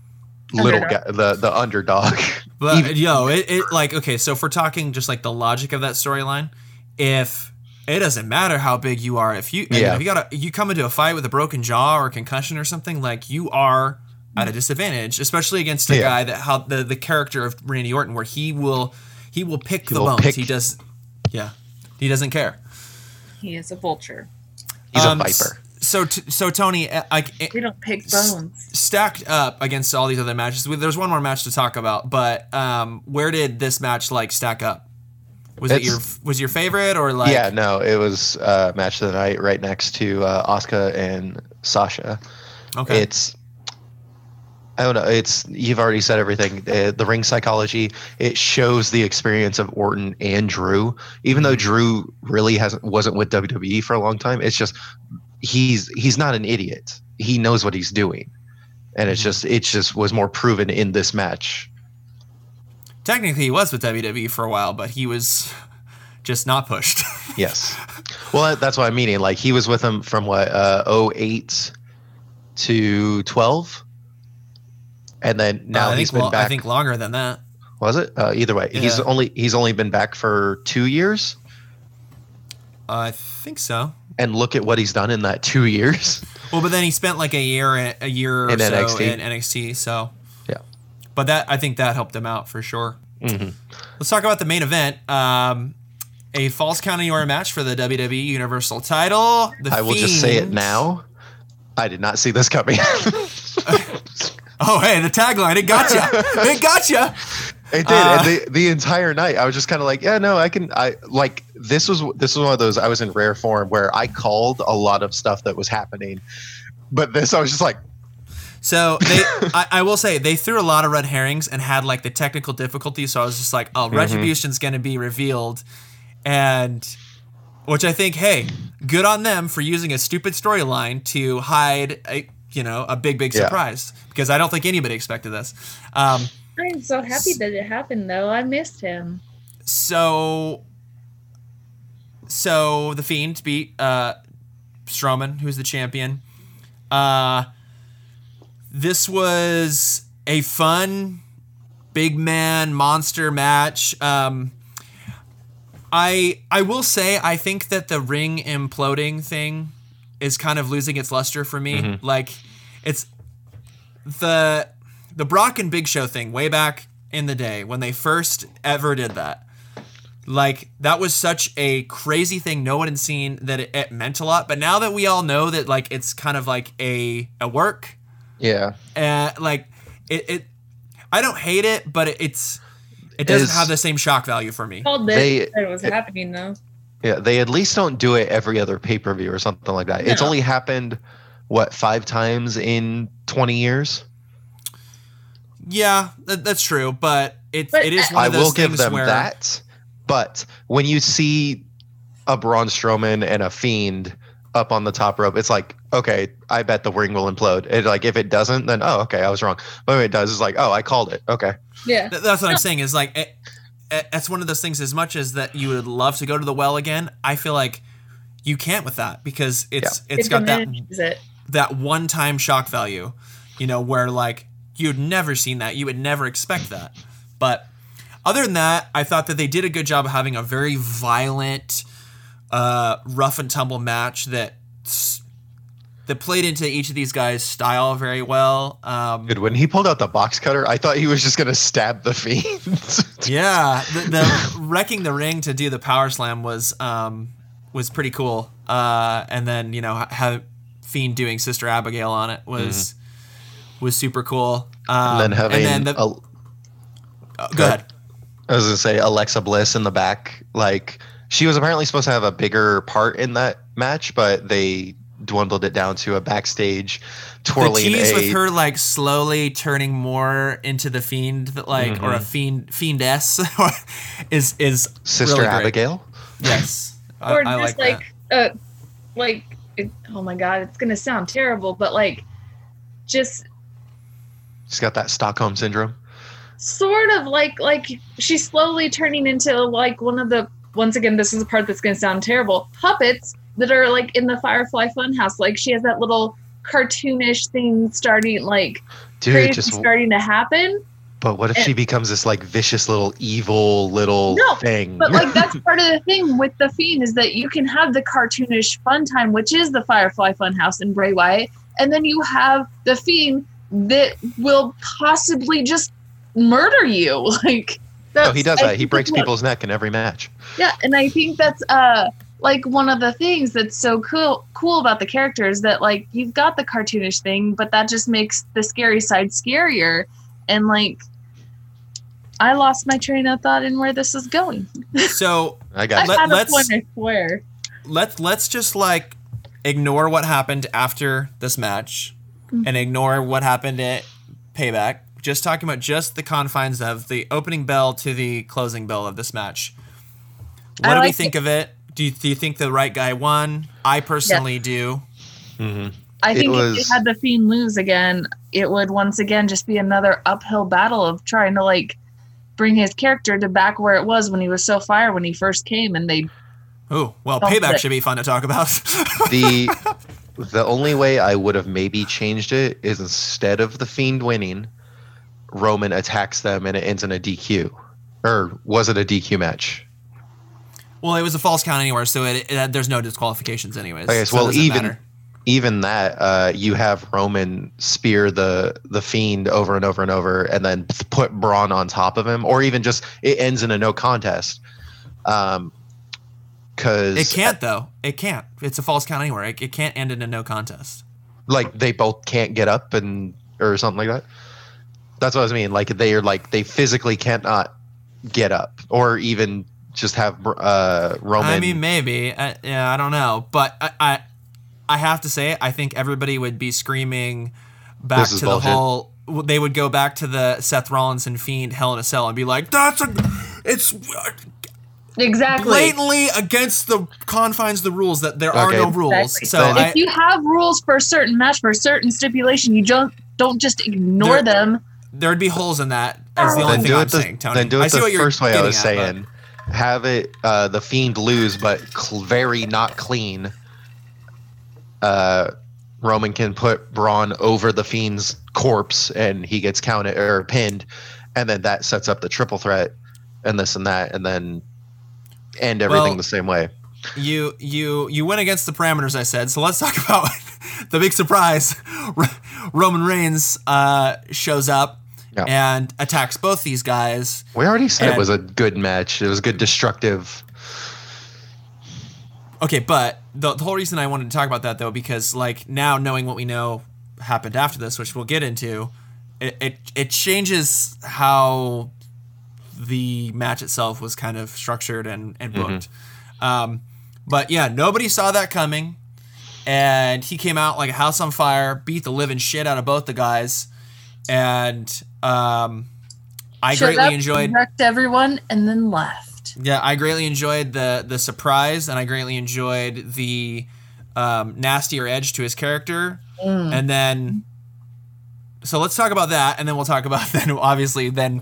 little guy, the the underdog. But Even, yo, it, it like okay. So if we're talking just like the logic of that storyline, if it doesn't matter how big you are, if you yeah. if you got a, you come into a fight with a broken jaw or a concussion or something, like you are at a disadvantage, especially against a yeah. guy that how the the character of Randy Orton, where he will he will pick he the will bones. Pick. He does, yeah, he doesn't care. He is a vulture. He's um, a viper. So, t- so Tony, uh, like we don't pick bones. S- stacked up against all these other matches, there's one more match to talk about. But um, where did this match like stack up? Was it's, it your was your favorite or like? Yeah, no, it was uh, match of the night, right next to uh, Asuka and Sasha. Okay, it's I don't know. It's you've already said everything. Uh, the ring psychology it shows the experience of Orton and Drew. Even though Drew really hasn't wasn't with WWE for a long time, it's just he's he's not an idiot. He knows what he's doing, and it's mm-hmm. just it just was more proven in this match. Technically, he was with WWE for a while, but he was just not pushed. yes. Well, that's what I'm meaning. Like he was with him from what uh 08 to 12 and then now uh, he's been back. I think longer than that. Was it? Uh, either way, yeah. he's only he's only been back for two years. I think so. And look at what he's done in that two years. Well, but then he spent like a year a year in so NXT. in NXT. So yeah, but that I think that helped him out for sure. Mm-hmm. Let's talk about the main event. Um, a falls count anywhere match for the WWE Universal Title. The I will Fiend. just say it now. I did not see this coming. Oh, hey, the tagline, it got you. it got you. It did. Uh, and the, the entire night, I was just kind of like, yeah, no, I can. I like this was this was one of those. I was in rare form where I called a lot of stuff that was happening, but this I was just like. So they, I, I, will say, they threw a lot of red herrings and had like the technical difficulty. So I was just like, oh, mm-hmm. Retribution's going to be revealed, and which I think, hey, good on them for using a stupid storyline to hide a you know a big big surprise yeah. because I don't think anybody expected this. Um, I'm so happy that it happened though. I missed him. So so the Fiend beat uh, Strowman, who's the champion. Uh, this was a fun big man monster match. Um, I I will say I think that the ring imploding thing is kind of losing its luster for me. Mm-hmm. Like it's the the Brock and Big Show thing way back in the day when they first ever did that. Like that was such a crazy thing no one had seen that it, it meant a lot. But now that we all know that like it's kind of like a a work. Yeah. And uh, like it, it I don't hate it, but it, it's it doesn't have the same shock value for me. Called they, it was it, happening though. Yeah, they at least don't do it every other pay per view or something like that. No. It's only happened what five times in twenty years. Yeah, that, that's true, but it but it is one of those I will give them where... that. But when you see a Braun Strowman and a Fiend up on the top rope, it's like, okay, I bet the ring will implode. It like if it doesn't, then oh, okay, I was wrong. But if it does, it's like, oh, I called it. Okay. Yeah, that's what I'm saying. Is like it, it's one of those things. As much as that you would love to go to the well again, I feel like you can't with that because it's yeah. it's it got that it. that one time shock value. You know where like you'd never seen that, you would never expect that. But other than that, I thought that they did a good job of having a very violent, uh, rough and tumble match that that played into each of these guys' style very well. Um, Dude, when he pulled out the box cutter, I thought he was just gonna stab the fiend. yeah, the, the wrecking the ring to do the power slam was um, was pretty cool. Uh, and then you know have fiend doing Sister Abigail on it was mm-hmm. was super cool. Um, and then having and then the, oh, go ahead. I was gonna say Alexa Bliss in the back, like she was apparently supposed to have a bigger part in that match, but they dwindled it down to a backstage twirling. The tease a, with her like slowly turning more into the fiend, like mm-hmm. or a mm-hmm. fiend fiendess, is is Sister really Abigail. Yes, or I, just like, like uh, like it, oh my god, it's gonna sound terrible, but like just. She's got that Stockholm syndrome. Sort of like like she's slowly turning into like one of the once again this is the part that's gonna sound terrible puppets that are like in the Firefly Funhouse. Like she has that little cartoonish thing starting like Dude, just starting to happen. But what if and, she becomes this like vicious little evil little no, thing? But like that's part of the thing with the fiend is that you can have the cartoonish fun time, which is the Firefly Funhouse in Bray Wyatt, and then you have the fiend that will possibly just murder you. Like oh, he does that. He breaks people's neck in every match. Yeah, and I think that's uh like one of the things that's so cool cool about the characters that like you've got the cartoonish thing but that just makes the scary side scarier and like i lost my train of thought in where this is going so i got I let, us I swear let's let's just like ignore what happened after this match mm-hmm. and ignore what happened at payback just talking about just the confines of the opening bell to the closing bell of this match what I do like we think it. of it do you, do you think the right guy won? I personally yes. do. Mm-hmm. I think was, if they had the Fiend lose again, it would once again just be another uphill battle of trying to like bring his character to back where it was when he was so fire when he first came, and they. Oh well, payback it. should be fun to talk about. the the only way I would have maybe changed it is instead of the Fiend winning, Roman attacks them and it ends in a DQ, or was it a DQ match? Well, it was a falls count anywhere, so it, it, there's no disqualifications anyways. Okay, so well, even matter. even that, uh, you have Roman spear the the fiend over and over and over, and then put Braun on top of him, or even just it ends in a no contest. Um, because it can't though. It can't. It's a falls count anywhere. It, it can't end in a no contest. Like they both can't get up and or something like that. That's what I mean. Like they are like they physically cannot get up or even just have uh, Roman. I mean, maybe. Uh, yeah, I don't know, but I, I, I have to say, I think everybody would be screaming back to bullshit. the whole. They would go back to the Seth Rollins and Fiend Hell in a Cell and be like, "That's a, it's." Exactly. Blatantly against the confines of the rules that there okay. are no rules. Exactly. So if I, you have rules for a certain match for a certain stipulation, you don't don't just ignore there, them. There'd be holes in that. As the only then thing I'm the, saying, Tony. Then do it I see the what you're first way I was at, saying. But have it uh, the fiend lose, but cl- very not clean. Uh, Roman can put Braun over the fiend's corpse, and he gets counted or pinned, and then that sets up the triple threat, and this and that, and then end everything well, the same way. You you you went against the parameters I said, so let's talk about the big surprise. Roman Reigns uh, shows up yeah. and attacks both these guys. We already said and, it was a good match. It was good, destructive. Okay, but the, the whole reason I wanted to talk about that though, because like now knowing what we know happened after this, which we'll get into, it it, it changes how the match itself was kind of structured and, and mm-hmm. booked. Mm-hmm. Um, but yeah, nobody saw that coming. And he came out like a house on fire, beat the living shit out of both the guys. And um, I Shut greatly up, enjoyed wrecked everyone and then left. Yeah, I greatly enjoyed the the surprise, and I greatly enjoyed the um, nastier edge to his character. Mm. And then, so let's talk about that, and then we'll talk about then obviously then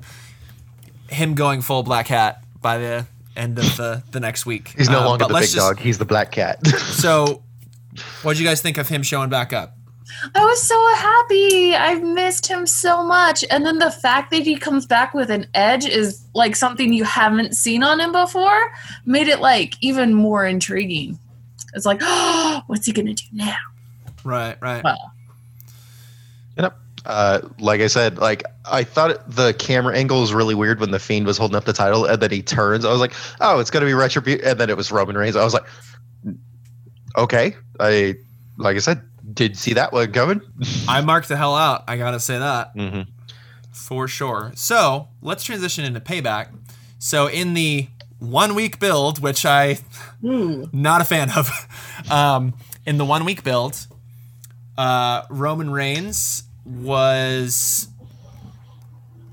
him going full black hat by the end of the the next week. He's no um, longer the big just, dog. He's the black cat. so, what did you guys think of him showing back up? I was so happy. I've missed him so much. And then the fact that he comes back with an edge is like something you haven't seen on him before made it like even more intriguing. It's like, oh, what's he gonna do now? Right, right. Well. Yep. Uh, like I said, like I thought the camera angle was really weird when the Fiend was holding up the title, and then he turns. I was like, "Oh, it's gonna be Retribution," and then it was Roman Reigns. I was like, "Okay." I, like I said, did see that one coming. I marked the hell out. I gotta say that mm-hmm. for sure. So let's transition into payback. So in the one week build, which I mm. not a fan of, um, in the one week build, uh, Roman Reigns was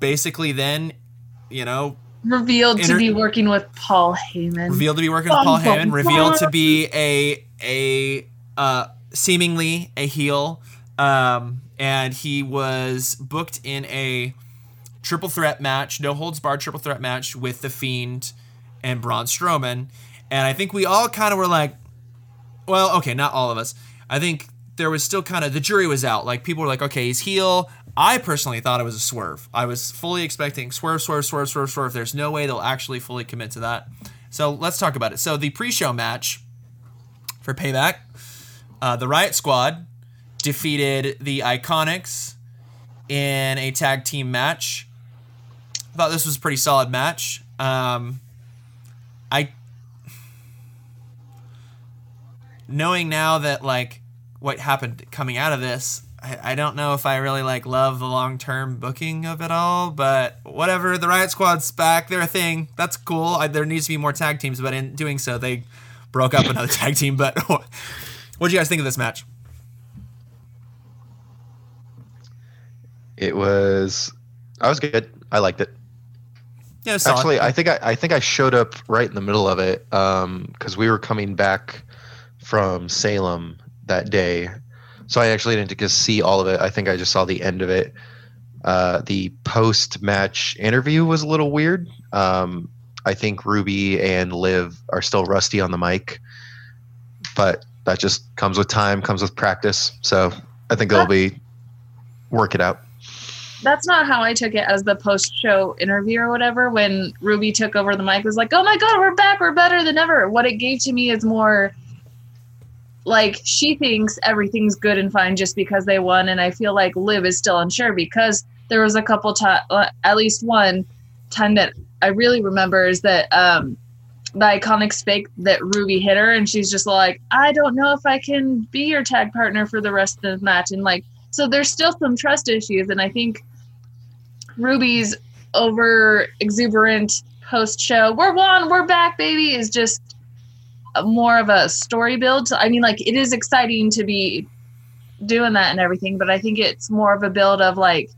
basically then, you know, revealed inter- to be working with Paul Heyman. Revealed to be working with Paul Heyman. Revealed to be a a uh, seemingly a heel, um, and he was booked in a triple threat match, no holds barred triple threat match with the Fiend and Braun Strowman. And I think we all kind of were like, well, okay, not all of us. I think there was still kind of the jury was out. Like people were like, okay, he's heel. I personally thought it was a swerve. I was fully expecting swerve, swerve, swerve, swerve, swerve. There's no way they'll actually fully commit to that. So let's talk about it. So the pre-show match for Payback, uh, the Riot Squad defeated the Iconics in a tag team match. I thought this was a pretty solid match. Um, I knowing now that like what happened coming out of this, I, I don't know if I really like love the long term booking of it all, but whatever. The Riot Squad's back; they're a thing. That's cool. I, there needs to be more tag teams, but in doing so, they broke up another tag team. But what do you guys think of this match? It was. I was good. I liked it. Yeah, actually, I think I, I think I showed up right in the middle of it because um, we were coming back from Salem that day, so I actually didn't get to see all of it. I think I just saw the end of it. Uh, the post match interview was a little weird. Um, I think Ruby and Liv are still rusty on the mic, but that just comes with time, comes with practice. So I think they'll be work it out that's not how I took it as the post show interview or whatever. When Ruby took over the mic, was like, "Oh my god, we're back, we're better than ever." What it gave to me is more like she thinks everything's good and fine just because they won, and I feel like Liv is still unsure because there was a couple times, uh, at least one time that I really remember is that um, the iconic fake that Ruby hit her, and she's just like, "I don't know if I can be your tag partner for the rest of the match," and like so there's still some trust issues, and I think Ruby's over exuberant post show, we're one, we're back, baby, is just more of a story build. I mean, like it is exciting to be doing that and everything, but I think it's more of a build of like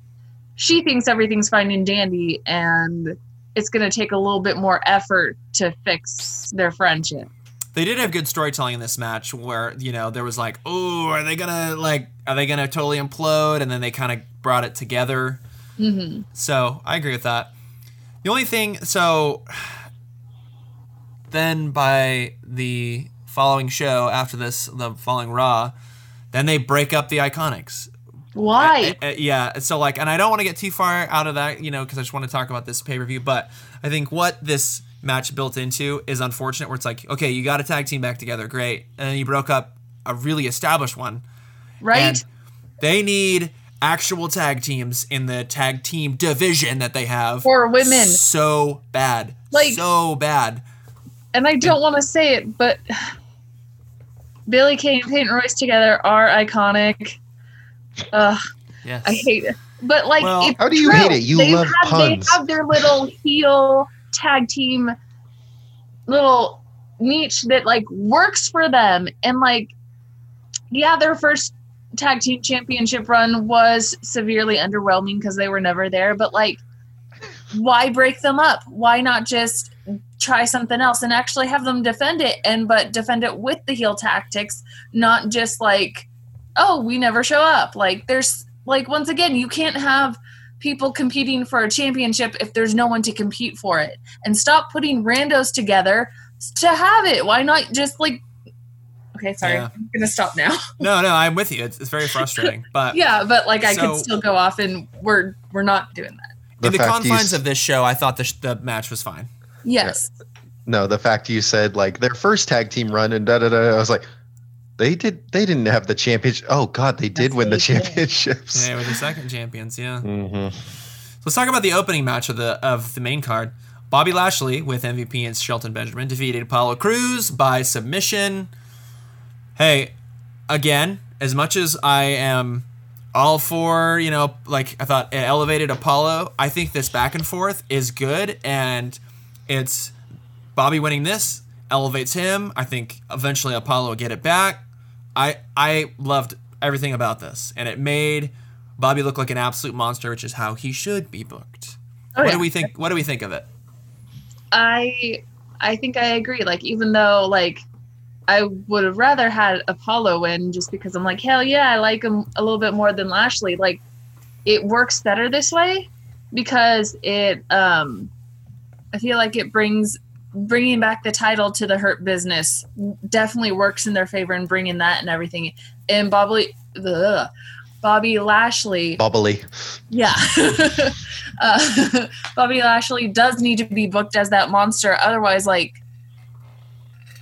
she thinks everything's fine and dandy, and it's going to take a little bit more effort to fix their friendship. They did have good storytelling in this match where you know there was like oh are they gonna like are they gonna totally implode? And then they kind of brought it together. Mm-hmm. so i agree with that. The only thing so then by the following show after this the following raw then they break up the iconics why I, I, yeah so like and i don't want to get too far out of that you know because i just want to talk about this pay-per-view but i think what this match built into is unfortunate where it's like, okay, you got a tag team back together, great. And then you broke up a really established one. Right. They need actual tag teams in the tag team division that they have. For women. So bad. Like so bad. And I don't want to say it, but Billy Kay and Peyton Royce together are iconic. Ugh. Yes. I hate it. But like, well, how do you true. hate it? You they love have, puns. They have their little heel tag team little niche that like works for them and like yeah their first tag team championship run was severely underwhelming because they were never there but like why break them up why not just try something else and actually have them defend it and but defend it with the heel tactics not just like oh we never show up like there's like once again you can't have people competing for a championship if there's no one to compete for it. And stop putting randos together to have it. Why not just like Okay, sorry. Yeah. I'm gonna stop now. no, no, I'm with you. It's, it's very frustrating, but yeah, but like I so, could still go off, and we're we're not doing that. The in the confines of this show, I thought the, the match was fine. Yes. Yeah. No, the fact you said like their first tag team run and da da da, I was like, They did. They didn't have the championship. Oh God, they did That's win the championships. Yeah, they were the second champions. Yeah. Mm-hmm. So let's talk about the opening match of the of the main card. Bobby Lashley with MVP and Shelton Benjamin defeated Apollo Crews by submission. Hey, again, as much as I am all for, you know, like I thought it elevated Apollo, I think this back and forth is good and it's Bobby winning this elevates him. I think eventually Apollo will get it back. I I loved everything about this and it made Bobby look like an absolute monster, which is how he should be booked. Oh, what yeah. do we think what do we think of it? I I think I agree. Like even though like I would have rather had Apollo win just because I'm like, hell yeah, I like him a little bit more than Lashley. Like, it works better this way because it, um, I feel like it brings bringing back the title to the Hurt Business definitely works in their favor and bringing that and everything. And Bobby, ugh, Bobby Lashley, Bobbly, yeah, uh, Bobby Lashley does need to be booked as that monster. Otherwise, like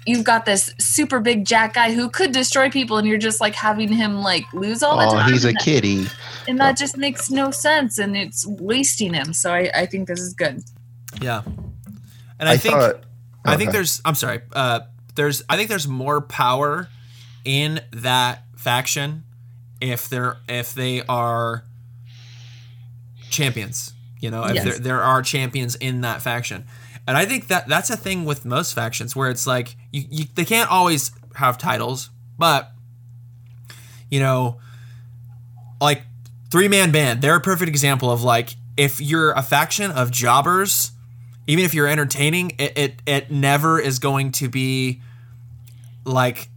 you've got this super big jack guy who could destroy people and you're just like having him like lose all the oh, time. he's a kitty. And that just makes no sense and it's wasting him. So I, I think this is good. Yeah. And I, I think thought, okay. I think there's I'm sorry, uh there's I think there's more power in that faction if they're if they are champions. You know, if yes. there there are champions in that faction. And I think that that's a thing with most factions where it's like you, you they can't always have titles, but you know, like three man band, they're a perfect example of like if you're a faction of jobbers, even if you're entertaining, it it, it never is going to be like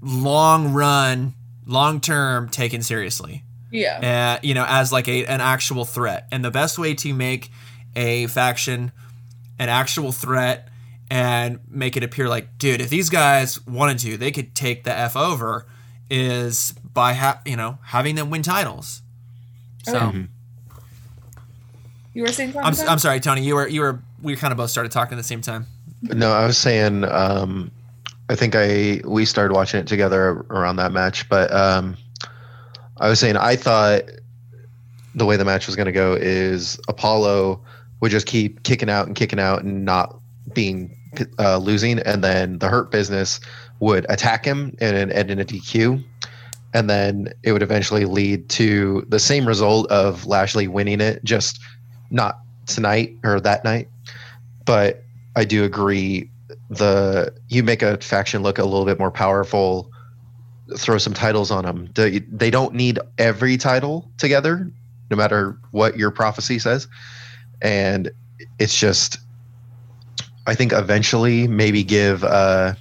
long run, long term taken seriously. Yeah. Uh, you know, as like a an actual threat. And the best way to make a faction an actual threat and make it appear like, dude, if these guys wanted to, they could take the f over. Is by ha- you know having them win titles. So. Mm-hmm. You were saying I'm, I'm sorry, Tony. You were you were we kind of both started talking at the same time. No, I was saying um, I think I we started watching it together around that match, but um, I was saying I thought the way the match was going to go is Apollo would just keep kicking out and kicking out and not being uh, losing, and then the Hurt Business would attack him and end in a DQ, and then it would eventually lead to the same result of Lashley winning it, just not tonight or that night. But I do agree the you make a faction look a little bit more powerful throw some titles on them they don't need every title together no matter what your prophecy says and it's just I think eventually maybe give uh,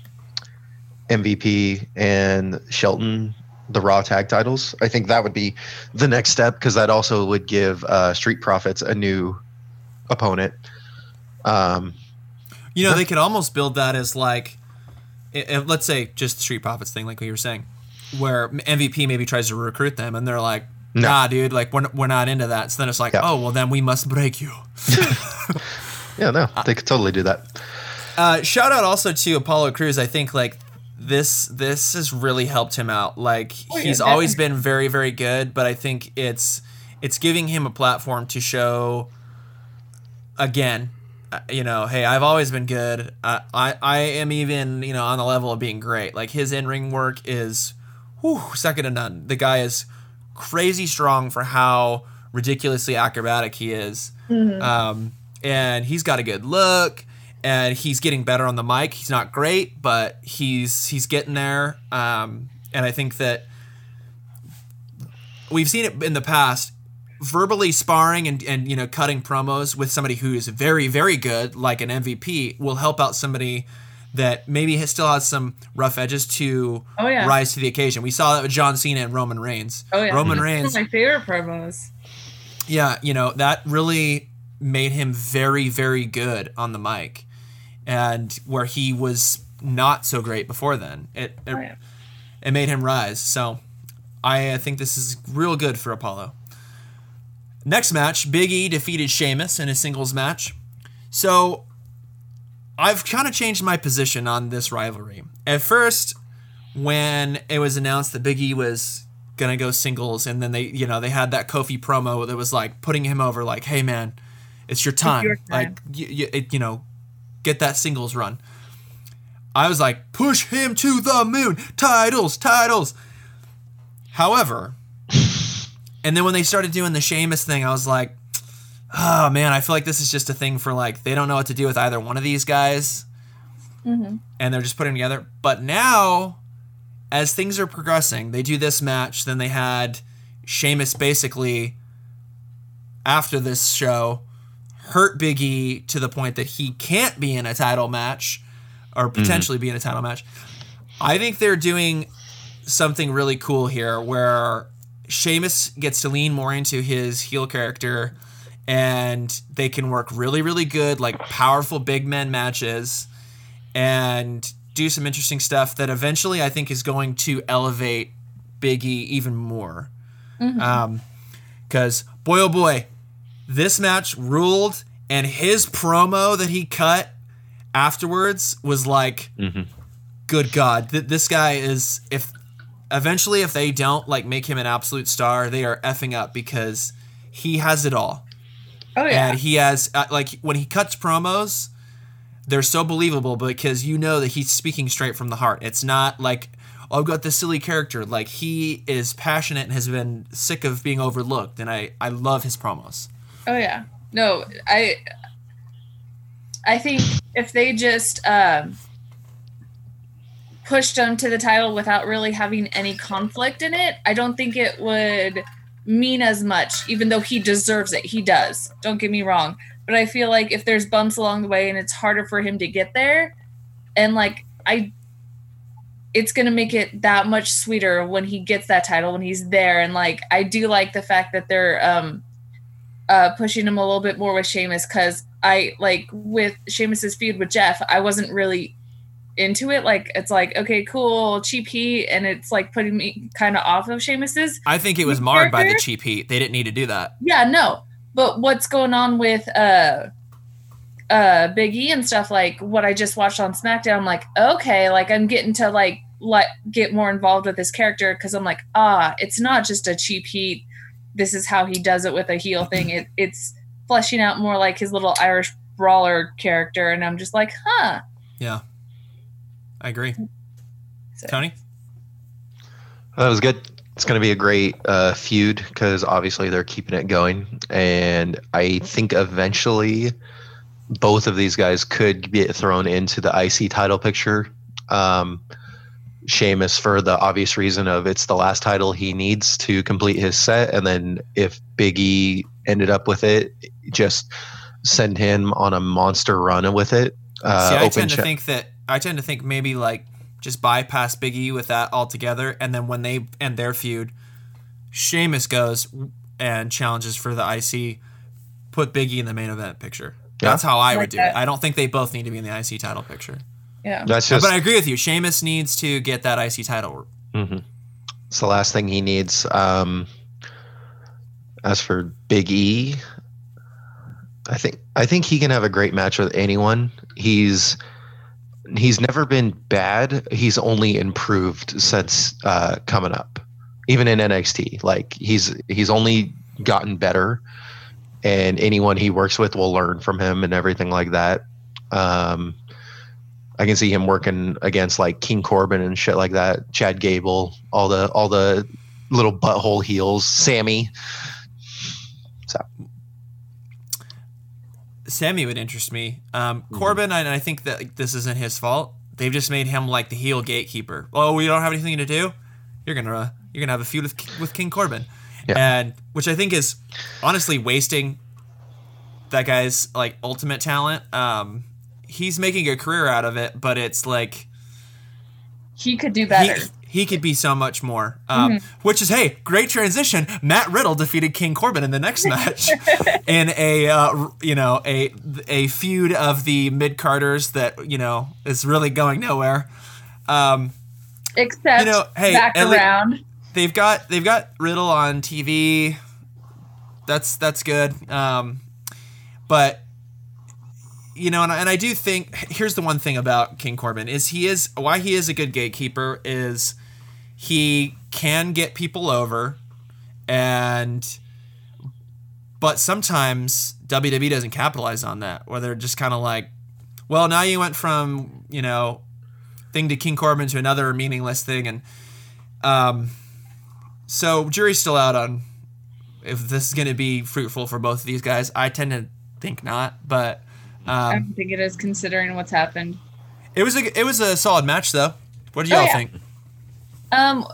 MVP and Shelton the Raw tag titles. I think that would be the next step because that also would give uh, Street Profits a new opponent. Um, you know, they could almost build that as like, if, let's say just the Street Profits thing, like what you were saying, where MVP maybe tries to recruit them and they're like, no. nah, dude, like we're, we're not into that. So then it's like, yeah. oh, well, then we must break you. yeah, no, they could totally do that. Uh, shout out also to Apollo Crews. I think like this this has really helped him out. Like oh, he's always been very very good, but I think it's it's giving him a platform to show again. Uh, you know, hey, I've always been good. Uh, I I am even you know on the level of being great. Like his in ring work is, whew, second to none. The guy is crazy strong for how ridiculously acrobatic he is. Mm-hmm. Um, and he's got a good look and he's getting better on the mic. He's not great, but he's he's getting there. Um, and I think that we've seen it in the past verbally sparring and, and you know cutting promos with somebody who is very very good like an MVP will help out somebody that maybe has, still has some rough edges to oh, yeah. rise to the occasion. We saw that with John Cena and Roman Reigns. Oh yeah, Roman Reigns. my favorite promos. Yeah, you know that really made him very very good on the mic, and where he was not so great before then, it it, it made him rise. So I uh, think this is real good for Apollo. Next match, Big E defeated Sheamus in a singles match. So I've kind of changed my position on this rivalry. At first, when it was announced that Biggie was gonna go singles, and then they, you know, they had that Kofi promo that was like putting him over, like, "Hey man, it's your time, it's your time. like, you, you, it, you know, get that singles run." I was like, "Push him to the moon, titles, titles." However, and then when they started doing the Sheamus thing, I was like, "Oh man, I feel like this is just a thing for like they don't know what to do with either one of these guys." Mm-hmm. And they're just putting together. But now as things are progressing, they do this match, then they had Sheamus basically after this show hurt Biggie to the point that he can't be in a title match or mm-hmm. potentially mm-hmm. be in a title match. I think they're doing something really cool here where Sheamus gets to lean more into his heel character and they can work really, really good, like powerful big men matches and do some interesting stuff that eventually I think is going to elevate Biggie even more. Because mm-hmm. um, boy oh boy, this match ruled, and his promo that he cut afterwards was like, mm-hmm. good God, th- this guy is if eventually if they don't like make him an absolute star, they are effing up because he has it all. Oh yeah, and he has uh, like when he cuts promos they're so believable because you know that he's speaking straight from the heart. It's not like oh, I've got this silly character. Like he is passionate and has been sick of being overlooked, and I I love his promos. Oh yeah, no, I I think if they just um, pushed him to the title without really having any conflict in it, I don't think it would mean as much. Even though he deserves it, he does. Don't get me wrong but I feel like if there's bumps along the way and it's harder for him to get there, and like I, it's gonna make it that much sweeter when he gets that title when he's there. And like I do like the fact that they're um, uh, pushing him a little bit more with Sheamus because I like with Sheamus's feud with Jeff, I wasn't really into it. Like it's like okay, cool, cheap heat, and it's like putting me kind of off of Sheamus's. I think it was marred character. by the cheap heat. They didn't need to do that. Yeah, no, but what's going on with uh uh Big E and stuff like what I just watched on SmackDown, I'm like, okay, like I'm getting to like let get more involved with this character because I'm like, ah, it's not just a cheap heat. This is how he does it with a heel thing. It it's fleshing out more like his little Irish brawler character, and I'm just like, huh. Yeah. I agree. So. Tony? That was good it's going to be a great uh, feud because obviously they're keeping it going, and I think eventually both of these guys could get thrown into the IC title picture. Um, Sheamus for the obvious reason of it's the last title he needs to complete his set, and then if Biggie ended up with it, just send him on a monster run with it. Uh, See, I tend to think that I tend to think maybe like just bypass Biggie with that altogether. And then when they end their feud, Sheamus goes and challenges for the IC, put Biggie in the main event picture. Yeah. That's how I like would do that. it. I don't think they both need to be in the IC title picture. Yeah, that's just. But I agree with you. Sheamus needs to get that IC title. Mm-hmm. It's the last thing he needs. Um, as for Big E, I think I think he can have a great match with anyone. He's he's never been bad. He's only improved since uh, coming up, even in NXT. Like he's he's only gotten better, and anyone he works with will learn from him and everything like that. Um, I can see him working against like King Corbin and shit like that. Chad Gable, all the all the little butthole heels, Sammy. So Sammy would interest me. Um, mm-hmm. Corbin, and I think that like, this isn't his fault. They've just made him like the heel gatekeeper. Oh, we don't have anything to do. You're gonna uh, you're gonna have a feud with with King Corbin, yeah. and which I think is honestly wasting that guy's like ultimate talent. Um, he's making a career out of it, but it's like he could do better. He, he could be so much more. Um, mm-hmm. Which is, hey, great transition. Matt Riddle defeated King Corbin in the next match in a uh, you know a a feud of the mid carders that you know is really going nowhere. Um, Except you know, hey, back around. they've got they've got Riddle on TV. That's that's good. Um, but you know, and, and I do think here's the one thing about King Corbin is he is why he is a good gatekeeper is he can get people over and but sometimes WWE doesn't capitalize on that where they're just kind of like well now you went from you know thing to King Corbin to another meaningless thing and um so jury's still out on if this is going to be fruitful for both of these guys. I tend to think not but um, I don't think it is considering what's happened. It was a it was a solid match though. What do y'all oh, yeah. think? Um,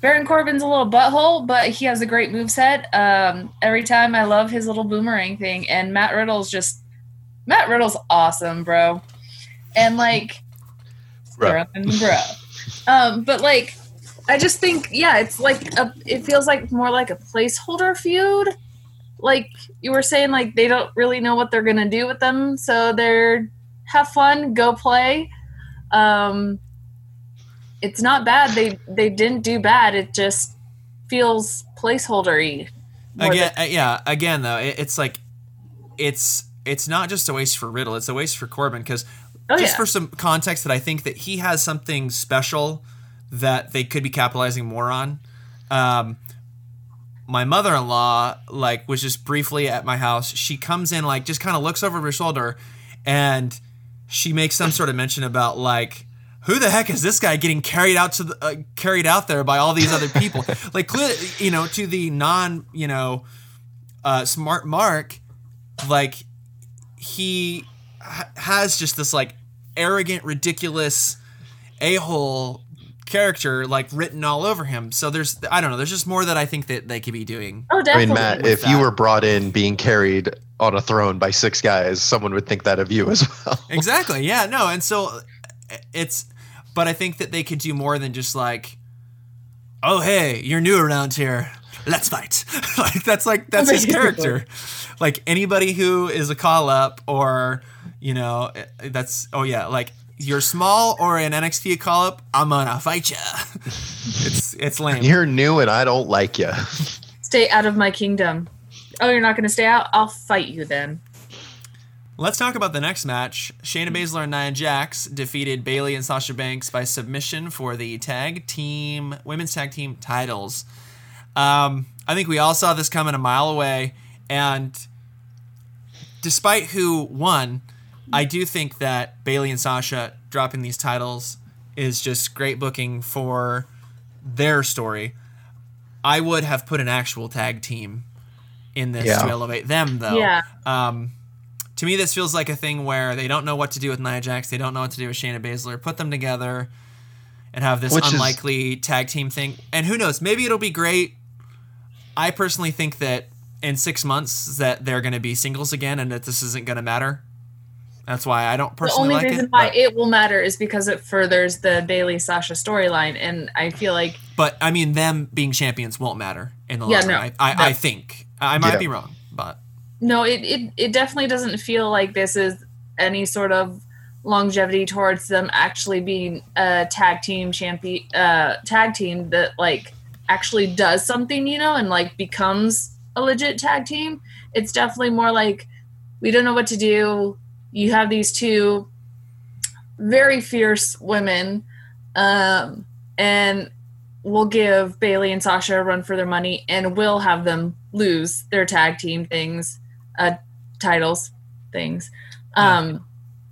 Baron Corbin's a little butthole, but he has a great move set. Um, every time I love his little boomerang thing, and Matt Riddle's just Matt Riddle's awesome, bro. And like, bro. bro. Um, but like, I just think, yeah, it's like a, it feels like more like a placeholder feud like you were saying, like they don't really know what they're gonna do with them, so they're have fun, go play. Um, it's not bad. They they didn't do bad. It just feels placeholdery. Again, than- uh, yeah. Again, though, it, it's like it's it's not just a waste for Riddle. It's a waste for Corbin because oh, just yeah. for some context, that I think that he has something special that they could be capitalizing more on. Um, my mother-in-law like was just briefly at my house. She comes in like just kind of looks over her shoulder and she makes some sort of mention about like who the heck is this guy getting carried out to the uh, carried out there by all these other people? Like you know to the non you know uh, smart mark like he ha- has just this like arrogant ridiculous a-hole character like written all over him. So there's I don't know, there's just more that I think that they could be doing. Oh, definitely. I mean, Matt, if that. you were brought in being carried on a throne by six guys, someone would think that of you as well. exactly. Yeah, no. And so it's but I think that they could do more than just like oh, hey, you're new around here. Let's fight. like that's like that's his character. Like anybody who is a call up or you know, eh, that's oh yeah, like you're small or an NXT call up, I'm gonna fight you. it's it's lame. You're new and I don't like you. Stay out of my kingdom. Oh, you're not gonna stay out? I'll fight you then. Let's talk about the next match. Shayna Baszler and Nia Jax defeated Bayley and Sasha Banks by submission for the tag team women's tag team titles. Um, I think we all saw this coming a mile away, and despite who won, I do think that Bayley and Sasha dropping these titles is just great booking for their story. I would have put an actual tag team in this yeah. to elevate them, though. Yeah. Um, to me, this feels like a thing where they don't know what to do with Nia Jax. They don't know what to do with Shayna Baszler. Put them together and have this Which unlikely is... tag team thing. And who knows? Maybe it'll be great. I personally think that in six months that they're going to be singles again, and that this isn't going to matter. That's why I don't personally The only like reason it, why but, it will matter is because it furthers the Bayley Sasha storyline, and I feel like. But I mean, them being champions won't matter in the yeah, long no, run. I, I, I think I might yeah. be wrong, but no, it, it it definitely doesn't feel like this is any sort of longevity towards them actually being a tag team champion, uh, tag team that like actually does something, you know, and like becomes a legit tag team. It's definitely more like we don't know what to do you have these two very fierce women, um, and we'll give Bayley and Sasha a run for their money, and we'll have them lose their tag team things, uh, titles, things. Um,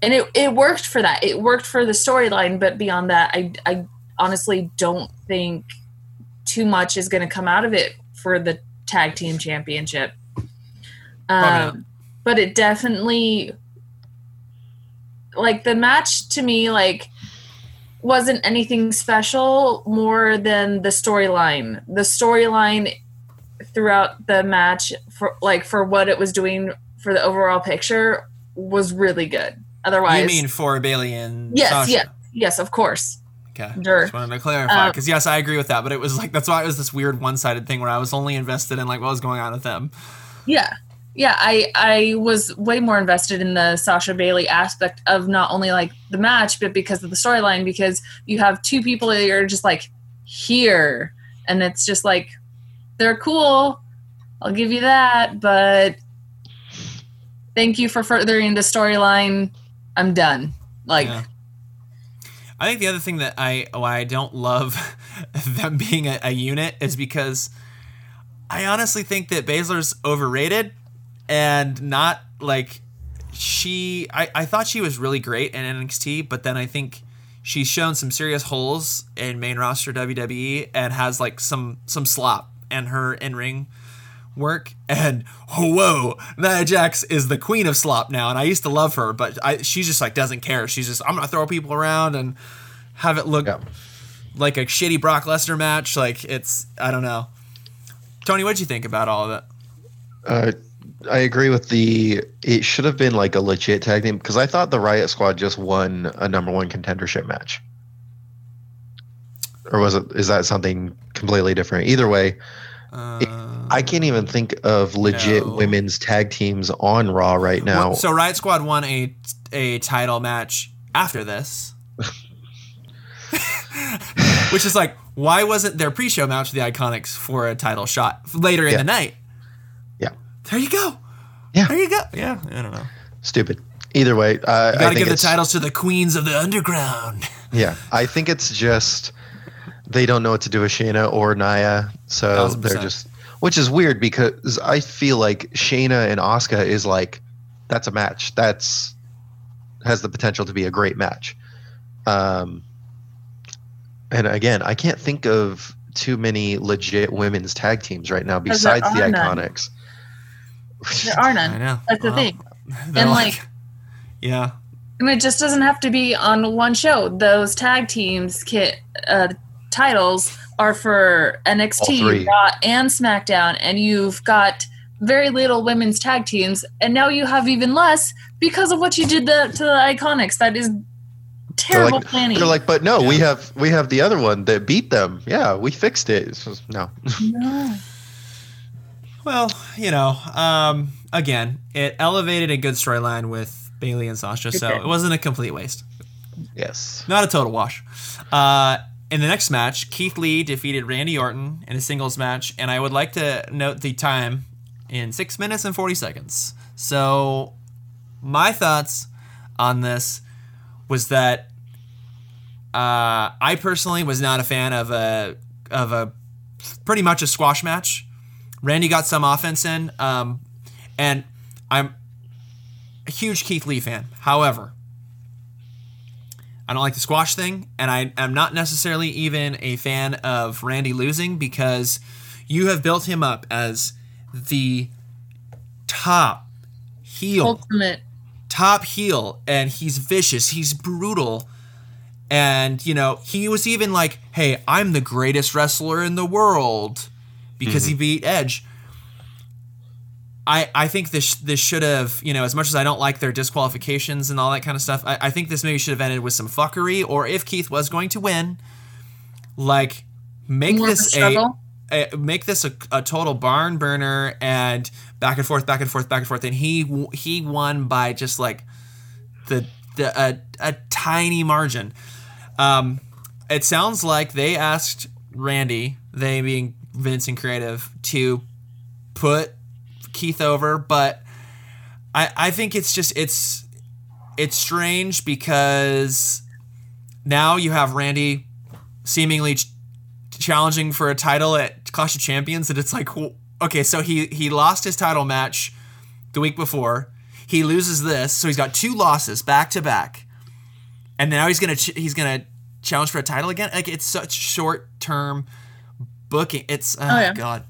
and it, it worked for that. It worked for the storyline, but beyond that, I, I honestly don't think too much is going to come out of it for the tag team championship. Um, but it definitely like the match to me like wasn't anything special more than the storyline. The storyline throughout the match for like for what it was doing for the overall picture was really good. Otherwise, you mean for Bayley and yes, Sasha. yes, yes, of course. Okay, sure. just wanted to clarify because um, yes, I agree with that, but it was like that's why it was this weird one-sided thing where I was only invested in like what was going on with them. Yeah, yeah, I I was way more invested in the Sasha Bayley aspect of not only like the match, but because of the storyline. Because you have two people that are just like here, and it's just like they're cool. I'll give you that, but thank you for furthering the storyline. I'm done. Like. Yeah. I think the other thing that I why I don't love them being a, a unit is because I honestly think that Baszler's overrated and not like she I, I thought she was really great in NXT, but then I think she's shown some serious holes in main roster WWE and has like some some slop and her in ring work. And oh, whoa, Nia Jax is the queen of slop now, and I used to love her, but I, she just like doesn't care. She's just I'm gonna throw people around and have it look yeah. like a shitty Brock Lesnar match. Like it's I don't know. Tony, what'd you think about all of it? Uh, I agree with the. It should have been like a legit tag team because I thought the Riot Squad just won a number one contendership match. Or was it? Is that something completely different? Either way, uh, it, I can't even think of legit no. women's tag teams on Raw right now. So Riot Squad won a a title match after this. Which is like, why wasn't their pre-show match the Iconics for a title shot later in yeah. the night? There you go. Yeah. There you go. Yeah. I don't know. Stupid. Either way, uh, you gotta give the titles to the queens of the underground. yeah, I think it's just they don't know what to do with Shayna or Nia, so they they're just which is weird because I feel like Shayna and Asuka is like that's a match that's has the potential to be a great match. Um, and again, I can't think of too many legit women's tag teams right now besides the Iconics. There are none. I know. That's well, the thing. And like, like, yeah. And it just doesn't have to be on one show. Those tag teams kit uh, titles are for NXT, Raw, and SmackDown, and you've got very little women's tag teams, and now you have even less because of what you did the, to the Iconics. That is terrible they're like, planning. They're like, but no, yeah. we have we have the other one that beat them. Yeah, we fixed it. no. No. Well, you know, um, again, it elevated a good storyline with Bayley and Sasha, so it wasn't a complete waste. Yes. Not a total wash. Uh, in the next match, Keith Lee defeated Randy Orton in a singles match, and I would like to note the time in six minutes and 40 seconds. So, my thoughts on this was that uh, I personally was not a fan of a of a pretty much a squash match. Randy got some offense in, um, and I'm a huge Keith Lee fan. However, I don't like the squash thing, and I am not necessarily even a fan of Randy losing because you have built him up as the top heel, ultimate top heel, and he's vicious, he's brutal. And, you know, he was even like, hey, I'm the greatest wrestler in the world because mm-hmm. he beat Edge. I, I think this this should have you know as much as I don't like their disqualifications and all that kind of stuff I, I think this maybe should have ended with some fuckery or if Keith was going to win like make More this a, a, make this a, a total barn burner and back and forth back and forth back and forth and he he won by just like the the a, a tiny margin um it sounds like they asked Randy they being Vince and Creative to put Keith over, but I I think it's just it's it's strange because now you have Randy seemingly ch- challenging for a title at Clash of Champions, and it's like okay, so he he lost his title match the week before. He loses this, so he's got two losses back to back, and now he's gonna ch- he's gonna challenge for a title again. Like it's such short term booking. It's oh, oh yeah. god.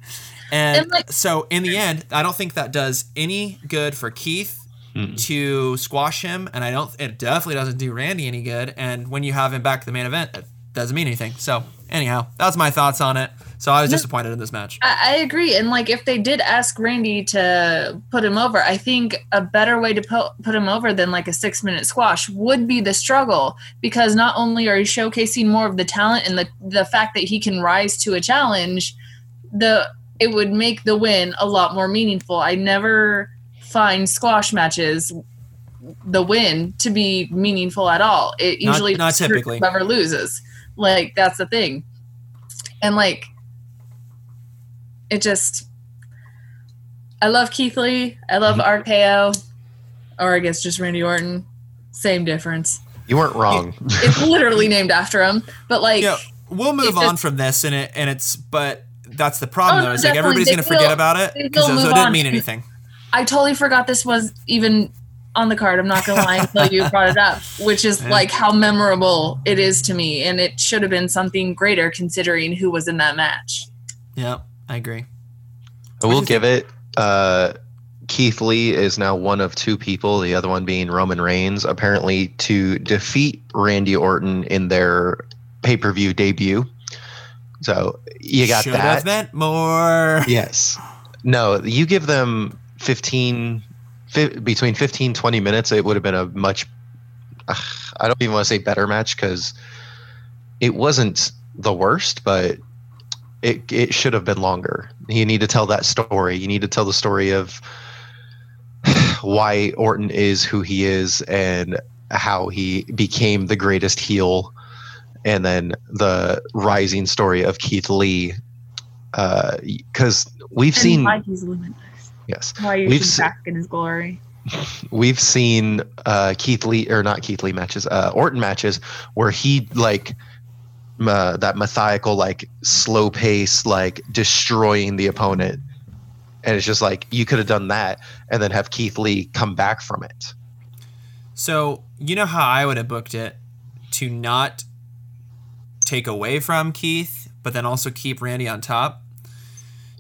And, and like, so in the end, I don't think that does any good for Keith mm to squash him, and I don't. It definitely doesn't do Randy any good. And when you have him back to the main event, it doesn't mean anything. So anyhow, that's my thoughts on it. So I was disappointed in this match. I, I, agree, and like if they did ask Randy to put him over, I think a better way to put put him over than like a six minute squash would be the struggle, because not only are you showcasing more of the talent and the the fact that he can rise to a challenge, the it would make the win a lot more meaningful. I never find squash matches the win to be meaningful at all. It usually not, not typically whoever loses. Like that's the thing. And like it just I love Keith Lee. I love mm-hmm. RKO. or I guess just Randy Orton. Same difference. You weren't wrong. it's literally named after him, but like, yeah, we'll move on just, from this, and it and it's but that's the problem oh, though. Is like everybody's gonna forget about it because it didn't mean anything. I totally forgot this was even on the card. I'm not gonna lie until you brought it up, which is yeah. like how memorable it is to me, and it should have been something greater considering who was in that match. Yeah, I agree. I will give think? it. Uh, Keith Lee is now one of two people, the other one being Roman Reigns, apparently to defeat Randy Orton in their pay per view debut. So you got Should that. Have meant more. Yes. No, you give them 15, fi- between 15, 20 minutes, it would have been a much, uh, I don't even want to say better match because it wasn't the worst, but it, it should have been longer. You need to tell that story. You need to tell the story of why Orton is who he is and how he became the greatest heel, and then the rising story of Keith Lee. Because uh, we've and seen why he's limitless. Yes, why you we've se- bask in his glory. We've seen uh, Keith Lee or not Keith Lee matches, uh, Orton matches where he like uh, that methodical, like slow pace, like destroying the opponent and it's just like you could have done that and then have Keith Lee come back from it. So you know how I would have booked it to not take away from Keith, but then also keep Randy on top.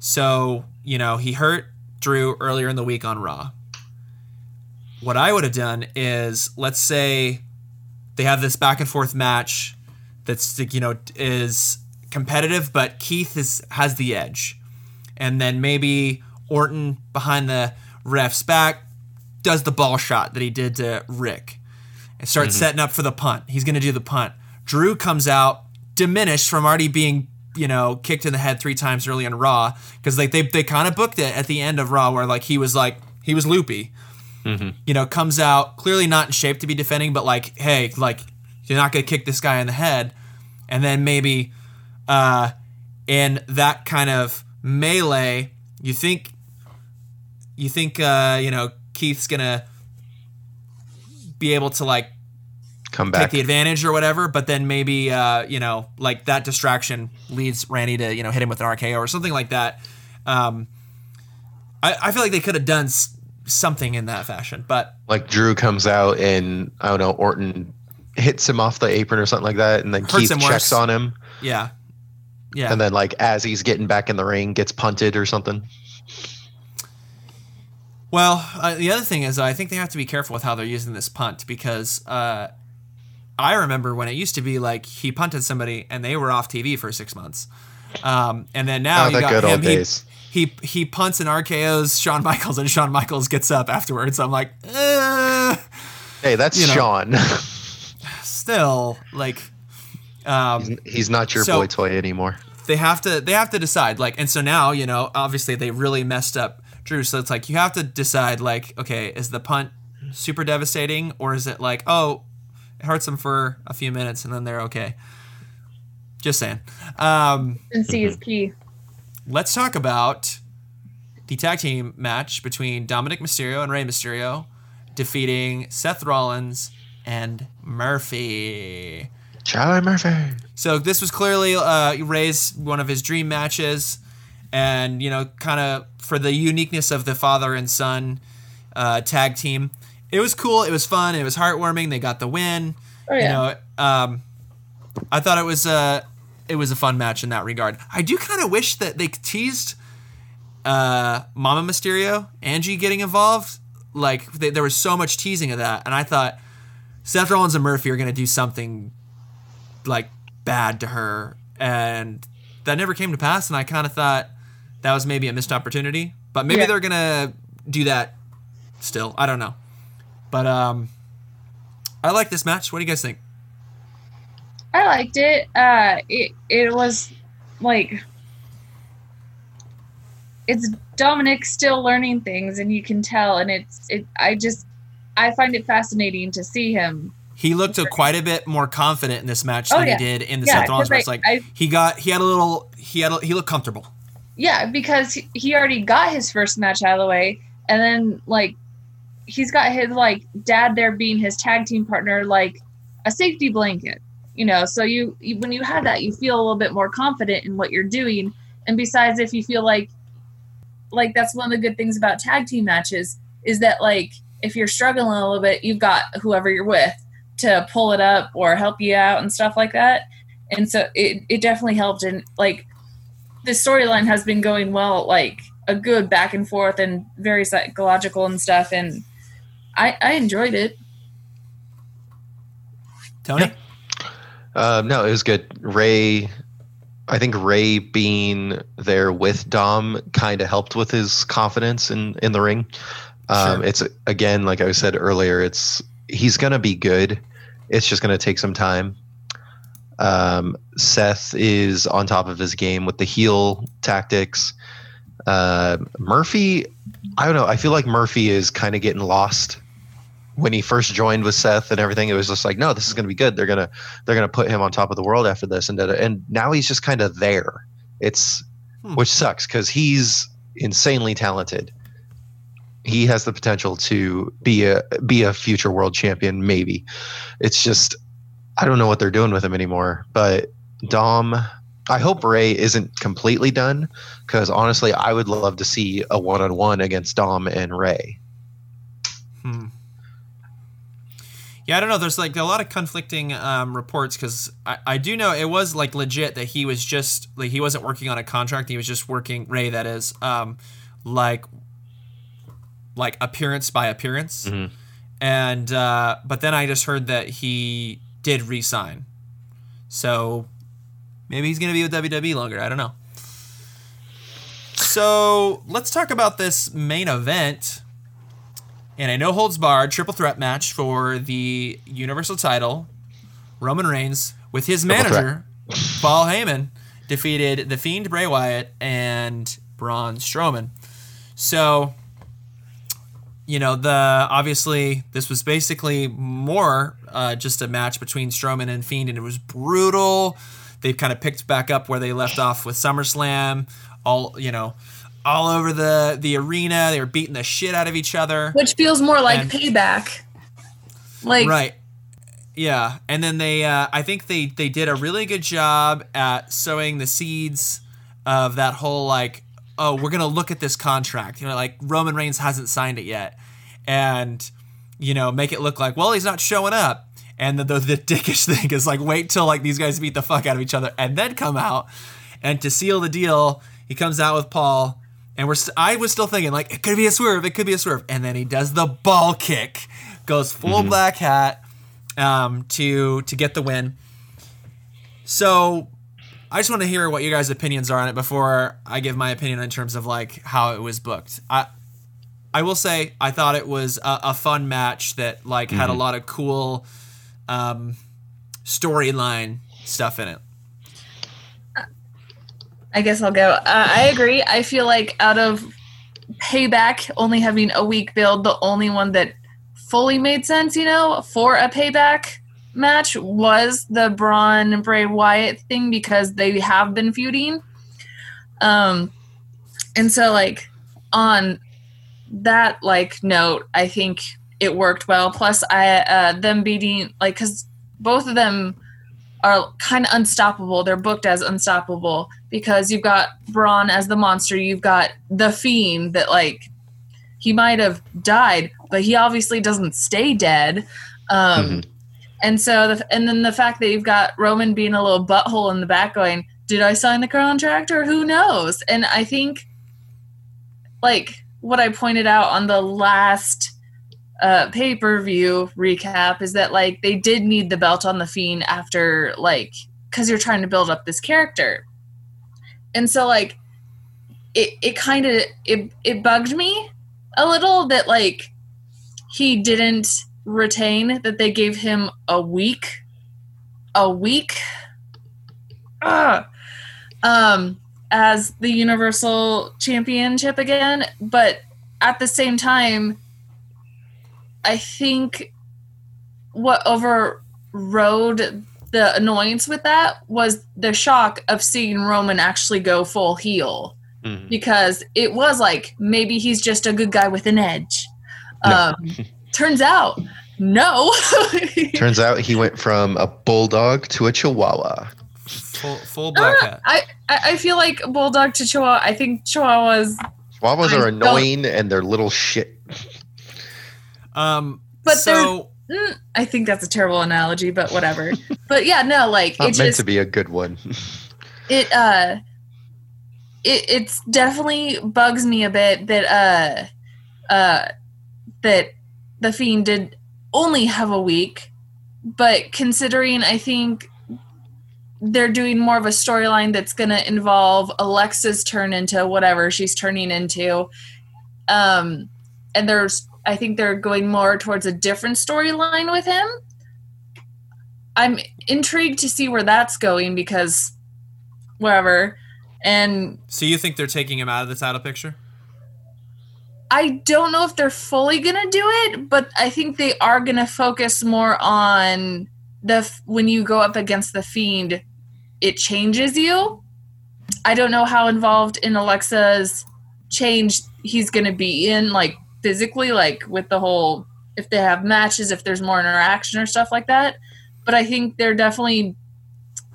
So you know he hurt Drew earlier in the week on Raw. What I would have done is let's say they have this back and forth match that's you know is competitive, but Keith is has the edge, and then maybe Orton behind the ref's back does the ball shot that he did to Rick and starts mm-hmm. setting up for the punt. He's going to do the punt. Drew comes out diminished from already being you know kicked in the head three times early in Raw because like they they kind of booked it at the end of Raw where like he was like he was loopy. Mm-hmm. You know, comes out clearly not in shape to be defending, but like, hey, like you're not gonna kick this guy in the head, and then maybe uh, in that kind of melee, you think you think uh, you know Keith's gonna be able to like come back take the advantage or whatever, but then maybe uh, you know like that distraction leads Randy to you know hit him with an RKO or something like that. Um, I, I feel like they could have done s- something in that fashion, but like Drew comes out and I don't know Orton hits him off the apron or something like that, and then Keith checks worse. on him. Yeah, yeah, and then like as he's getting back in the ring, gets punted or something. Well, uh, the other thing is, I think they have to be careful with how they're using this punt because uh, I remember when it used to be like he punted somebody and they were off TV for six months, um, and then now oh, you got him. He, he, he punts and RKO's Shawn Michaels and Shawn Michaels gets up afterwards. I'm like, eh, hey, that's you know, Shawn. still, like, um, he's, he's, not your so boy toy anymore. They have to they have to decide like, and so now you know, obviously they really messed up Drew. So it's like you have to decide like, okay, is the punt super devastating or is it like, oh, it hurts them for a few minutes and then they're okay. Just saying. Um, and C is key. Let's talk about the tag team match between Dominik Mysterio and Rey Mysterio, defeating Seth Rollins and Murphy. Charlie Murphy. So this was clearly uh, Rey's one of his dream matches, and you know, kind of for the uniqueness of the father and son uh, tag team. It was cool. It was fun. It was heartwarming. They got the win. Oh, yeah. You know, um, I thought it was a it was a fun match in that regard. I do kind of wish that they teased uh, Mama Mysterio, Angie getting involved. Like they, there was so much teasing of that, and I thought Seth Rollins and Murphy are going to do something like bad to her, and that never came to pass. And I kind of thought that was maybe a missed opportunity. But maybe yeah. they're gonna do that still. I don't know. But um I like this match. What do you guys think? I liked it. Uh it it was like it's Dominik still learning things and you can tell and it's it I just I find it fascinating to see him. He looked a, quite a bit more confident in this match oh, than yeah. he did in the yeah, Seth Rollins match. Like I, he got he had a little he had a, he looked comfortable. Yeah, because he already got his first match out of the way, and then like he's got his like dad there being his tag team partner, like a safety blanket. You know, so you, you when you have that, you feel a little bit more confident in what you're doing. And besides, if you feel like like that's one of the good things about tag team matches is that like if you're struggling a little bit, you've got whoever you're with to pull it up or help you out and stuff like that. And so it, it definitely helped. And like the storyline has been going well, like a good back and forth and very psychological and stuff. And I, I enjoyed it. Tony? Um, no, it was good. Rey, I think Rey being there with Dom kind of helped with his confidence in, in the ring. Um, sure. It's again, like I said earlier, it's he's gonna be good. It's just gonna take some time. Um, Seth is on top of his game with the heel tactics. Uh, Murphy, I don't know. I feel like Murphy is kind of getting lost when he first joined with Seth and everything. It was just like, no, this is going to be good. They're gonna they're gonna put him on top of the world after this, and and now he's just kind of there. It's hmm. which sucks because he's insanely talented. He has the potential to be a be a future world champion. Maybe it's just I don't know what they're doing with him anymore. But Dom, I hope Rey isn't completely done because honestly, I would love to see a one on one against Dom and Rey. Hmm. Yeah, I don't know. There's like a lot of conflicting um, reports because I, I do know it was like legit that he was just like he wasn't working on a contract. He was just working Ray. That is, um, like, like appearance by appearance. Mm-hmm. And uh, but then I just heard that he did resign. So maybe he's going to be with WWE longer. I don't know. So let's talk about this main event in a no holds barred triple threat match for the Universal title. Roman Reigns with his manager, Paul Heyman, defeated The Fiend Bray Wyatt and Braun Strowman. So you know the obviously this was basically more uh, just a match between Strowman and Fiend, and it was brutal. They've kind of picked back up where they left off with SummerSlam. All you know, all over the the arena. They were beating the shit out of each other, which feels more like and, payback. Like right, yeah. And then they, uh, I think they they did a really good job at sowing the seeds of that whole like oh, we're gonna look at this contract. You know, like Roman Reigns hasn't signed it yet, and you know, make it look like well, he's not showing up. And the, the, the dickish thing is like wait till like these guys beat the fuck out of each other and then come out. And to seal the deal, he comes out with Paul, and we're st- I was still thinking like it could be a swerve, it could be a swerve, and then he does the ball kick, goes full mm-hmm. black hat um, to to get the win. So I just want to hear what your guys' opinions are on it before I give my opinion in terms of like how it was booked. I I will say I thought it was a, a fun match that like mm-hmm. had a mm-hmm. lot of cool um, storyline stuff in it. I guess I'll go. Uh, I agree. I feel like out of Payback only having a week build, the only one that fully made sense, you know, for a Payback match was the Braun Bray Wyatt thing because they have been feuding. Um, and so like on that like note, I think it worked well. Plus, I uh, them beating like because both of them are kind of unstoppable. They're booked as unstoppable because you've got Braun as the monster, you've got the fiend that like he might have died, but he obviously doesn't stay dead. Um, mm-hmm. And so, the, and then the fact that you've got Roman being a little butthole in the back going, did I sign the contract or who knows? And I think, like, what I pointed out on the last uh, pay per view recap is that, like, they did need the belt on the Fiend after, like, because you're trying to build up this character. And so, like, it, it kind of it, it bugged me a little that like he didn't retain that they gave him a week. A week? Uh, um as the universal championship again but at the same time i think what overrode the annoyance with that was the shock of seeing roman actually go full heel mm-hmm. because it was like maybe he's just a good guy with an edge Um, turns out, no. turns out he went from a bulldog to a chihuahua. Full, full black uh, hat. I, I feel like bulldog to chihuahua. I think chihuahuas. Chihuahuas are annoying and they're little shit. Um, but so. Mm, I think that's a terrible analogy, but whatever. but yeah, no, like it's meant just, to be a good one. it uh, it it's definitely bugs me a bit that uh, uh, that the fiend did only have a week, but considering I think they're doing more of a storyline that's going to involve Alexa's turn into whatever she's turning into. Um, and there's, I think they're going more towards a different storyline with him. I'm intrigued to see where that's going because, whatever. And so you think they're taking him out of the title picture? I don't know if they're fully gonna do it, but I think they are gonna focus more on the when you go up against the fiend it changes you. I don't know how involved in Alexa's change he's going to be in, like physically, like with the whole if they have matches, if there's more interaction or stuff like that. But I think they're definitely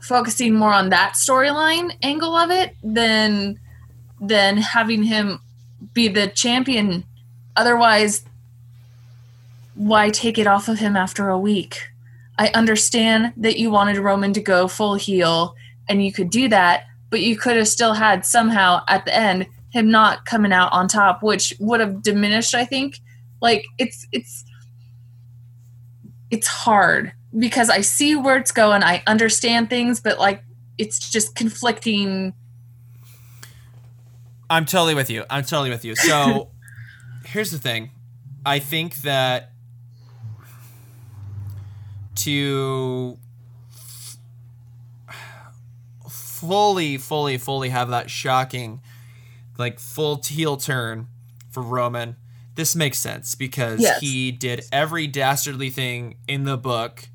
focusing more on that storyline angle of it than than having him be the champion. Otherwise, why take it off of him after a week? I understand that you wanted Roman to go full heel and you could do that, but you could have still had somehow at the end him not coming out on top, which would have diminished, I think. Like it's it's it's hard because I see where it's going, I understand things, but like it's just conflicting I'm totally with you. I'm totally with you. So here's the thing. I think that to fully, fully, fully have that shocking, like full heel turn for Roman, this makes sense because yes. he did every dastardly thing in the book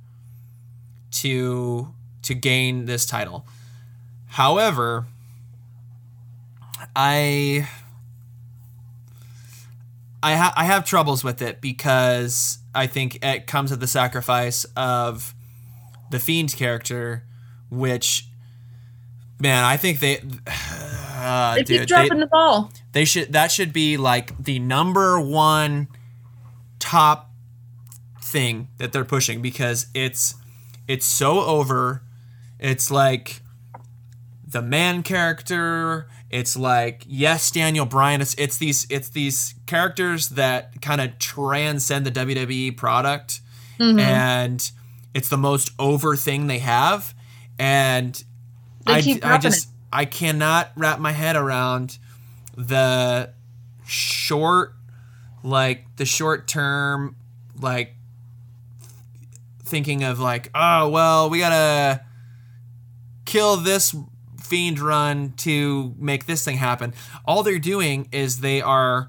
to to gain this title. However, I I, ha- I have troubles with it because I think it comes at the sacrifice of the Fiend character, which, man, I think they. Uh, they dude, keep dropping they, the ball. They should. That should be like the number one top thing that they're pushing because it's it's so over. It's like the man character it's like yes, Daniel Bryan. It's it's these it's these characters that kind of transcend the WWE product, mm-hmm. and it's the most over thing they have, and I I just it. I cannot wrap my head around the short like the short term like thinking of like oh well we gotta kill this fiend run to make this thing happen. All they're doing is they are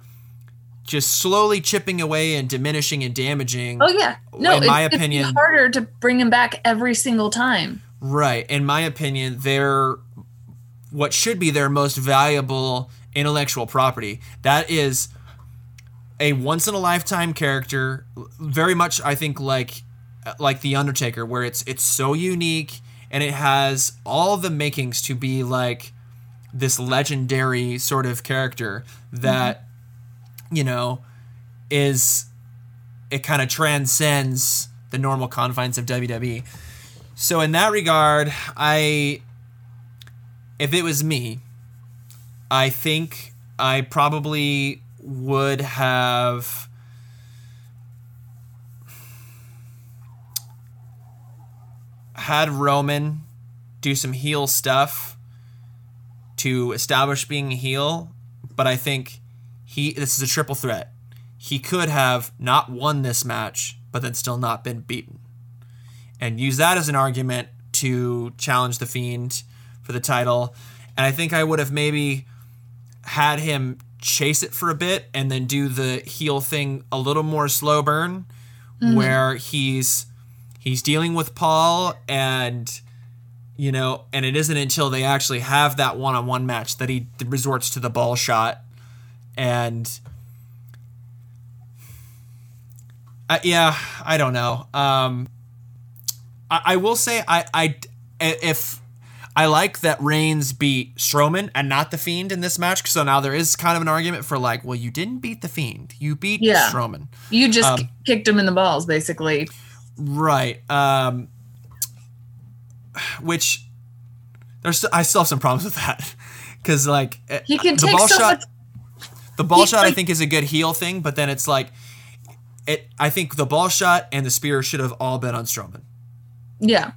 just slowly chipping away and diminishing and damaging. Oh yeah, no. In my opinion, it's harder to bring him back every single time. Right. In my opinion, they're what should be their most valuable intellectual property. That is a once in a lifetime character, very much I think like like the Undertaker, where it's it's so unique and it has all the makings to be like this legendary sort of character that mm-hmm. you know is it kind of transcends the normal confines of WWE. So in that regard, I if it was me, I think I probably would have had Roman do some heel stuff to establish being a heel, but I think he this is a triple threat. He could have not won this match, but then still not been beaten. And use that as an argument to challenge the Fiend for the title. And I think I would have maybe had him chase it for a bit and then do the heel thing a little more slow burn, mm-hmm. where he's he's dealing with Paul and you know, and it isn't until they actually have that one-on-one match that he resorts to the ball shot and Uh, yeah, I don't know. Um, I, I will say I, I if I like that Reigns beat Strowman and not the Fiend in this match. So now there is kind of an argument for like, well, you didn't beat the Fiend, you beat yeah. Strowman. You just um, kicked him in the balls, basically. Right. Um, which there's I still have some problems with that because like eh, he can the take ball so shot. Much- the ball shot like, I think is a good heel thing, but then it's like it. I think the ball shot and the spear should have all been on Strowman. Yeah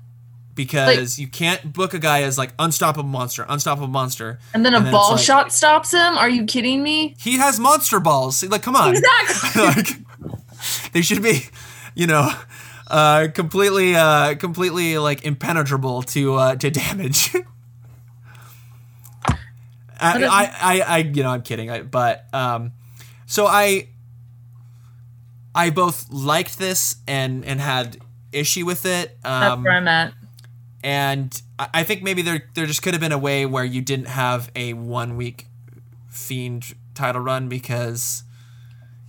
because like, you can't book a guy as like unstoppable monster, unstoppable monster, and then a and then ball like, shot stops him. Are you kidding me? He has monster balls. Like, come on, exactly. like, they should be, you know, uh, completely, uh, completely like impenetrable to uh, to damage. I, I, I, I, you know, I'm kidding. I, but um, so I, I both liked this and and had issue with it. Um, That's where I'm at and I think maybe there there just could have been a way where you didn't have a one week fiend title run because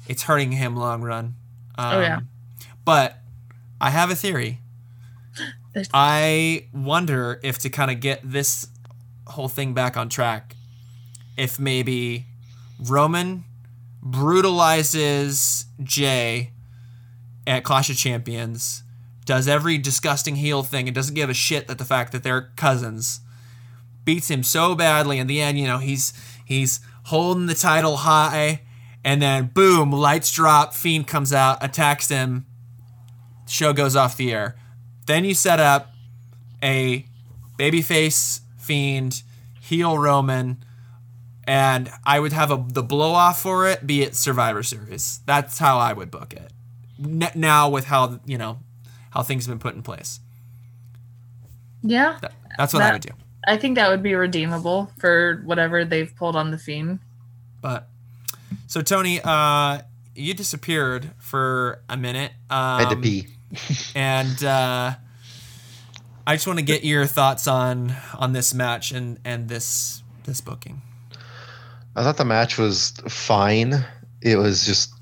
it's hurting him long run. Um, oh yeah. But I have a theory. I wonder if to kind of get this whole thing back on track, if maybe Roman brutalizes Jey at Clash of Champions does every disgusting heel thing and doesn't give a shit that the fact that they're cousins beats him so badly in the end you know he's he's holding the title high and then boom lights drop fiend comes out attacks him show goes off the air then you set up a babyface fiend heel roman and i would have a the blow off for it be it survivor series that's how i would book it now with how you know how things have been put in place. Yeah. That, that's what that, I would do. I think that would be redeemable for whatever they've pulled on the Fiend. But so Tony, uh, you disappeared for a minute. Um, I had to pee. And uh, I just want to get your thoughts on on this match and and this this booking. I thought the match was fine. It was just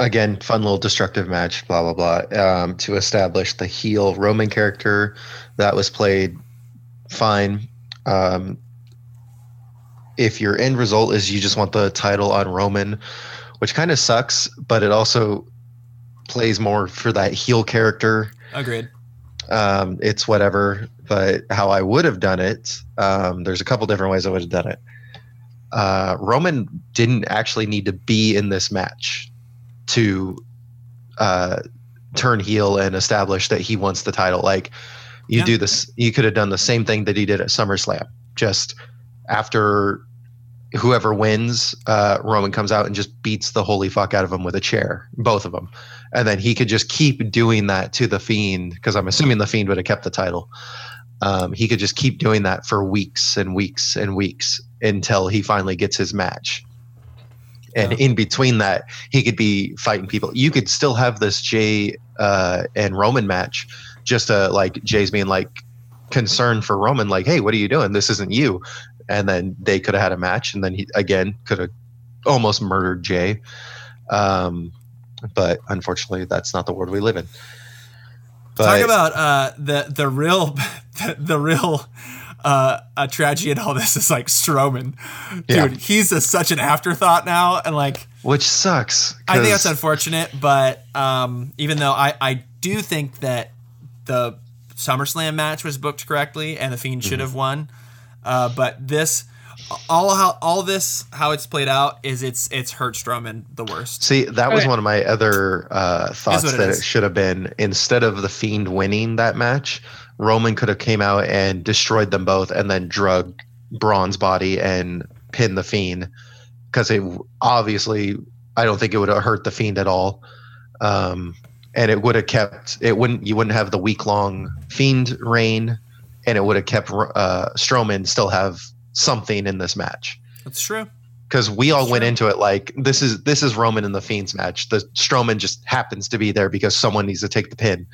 again, fun little destructive match, blah blah blah, um, to establish the heel Roman character that was played fine. Um, if your end result is you just want the title on Roman, which kind of sucks, but it also plays more for that heel character. Agreed. Um, it's whatever, but how I would have done it, um, there's a couple different ways I would have done it. Uh, Roman didn't actually need to be in this match to uh, turn heel and establish that he wants the title. Like you yeah. do this, you could have done the same thing that he did at SummerSlam. Just after whoever wins, uh, Roman comes out and just beats the holy fuck out of him with a chair, both of them, and then he could just keep doing that to the Fiend because I'm assuming the Fiend would have kept the title. Um, he could just keep doing that for weeks and weeks and weeks until he finally gets his match. And yeah. in between that he could be fighting people. You could still have this Jey uh, and roman match just uh, like Jey's being like concerned for roman like hey what are you doing? This isn't you. And then they could have had a match and then he again could have almost murdered jay. Um, but unfortunately that's not the world we live in but, talk about uh, the the real the, the real uh, a tragedy in all this is like Strowman, dude. Yeah. He's a, such an afterthought now, and like, which sucks. I think that's unfortunate, but um, even though I I do think that the SummerSlam match was booked correctly and the Fiend should mm-hmm. have won, uh, but this all how all this how it's played out is it's it's hurt Strowman the worst. See, that was one of my other uh, thoughts that it, it should have been. Instead of the Fiend winning that match, Roman could have came out and destroyed them both, and then drug Braun's body and pin the Fiend. Because it obviously I don't think it would have hurt the Fiend at all, um, and it would have kept it wouldn't you wouldn't have the week long Fiend reign, and it would have kept uh, Strowman still have something in this match. That's true. Because we all That's went true. into it like this is this is Roman and the Fiend's match. The Strowman just happens to be there because someone needs to take the pin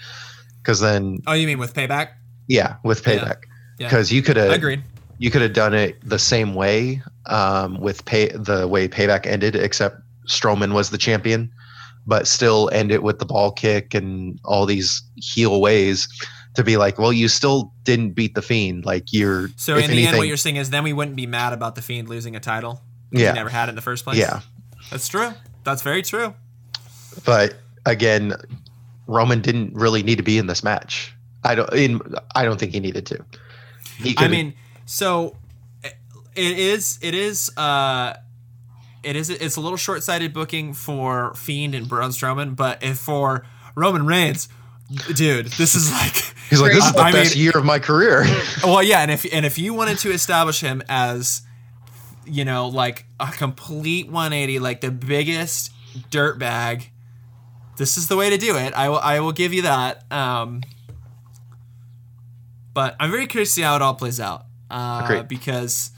because then oh you mean with payback yeah with payback because yeah. you could have agreed you could have done it the same way um, with pay the way payback ended except Strowman was the champion but still end it with the ball kick and all these heel ways to be like, well, you still didn't beat the Fiend. Like you're. So in the anything, end, what you're saying is then we wouldn't be mad about the Fiend losing a title. Yeah. He never had it in the first place. Yeah. That's true. That's very true. But again, Roman didn't really need to be in this match. I don't. In, I don't think he needed to. He I mean, so it is. It is. uh it is it's a little short-sighted booking for Fiend and Braun Strowman, but if for Roman Reigns, dude, this is like he's like this is the I best mean, year of my career. well, yeah, and if and if you wanted to establish him as you know like a complete 180, like the biggest dirt bag, this is the way to do it. I will I will give you that. Um, but I'm very curious to see how it all plays out. Uh, because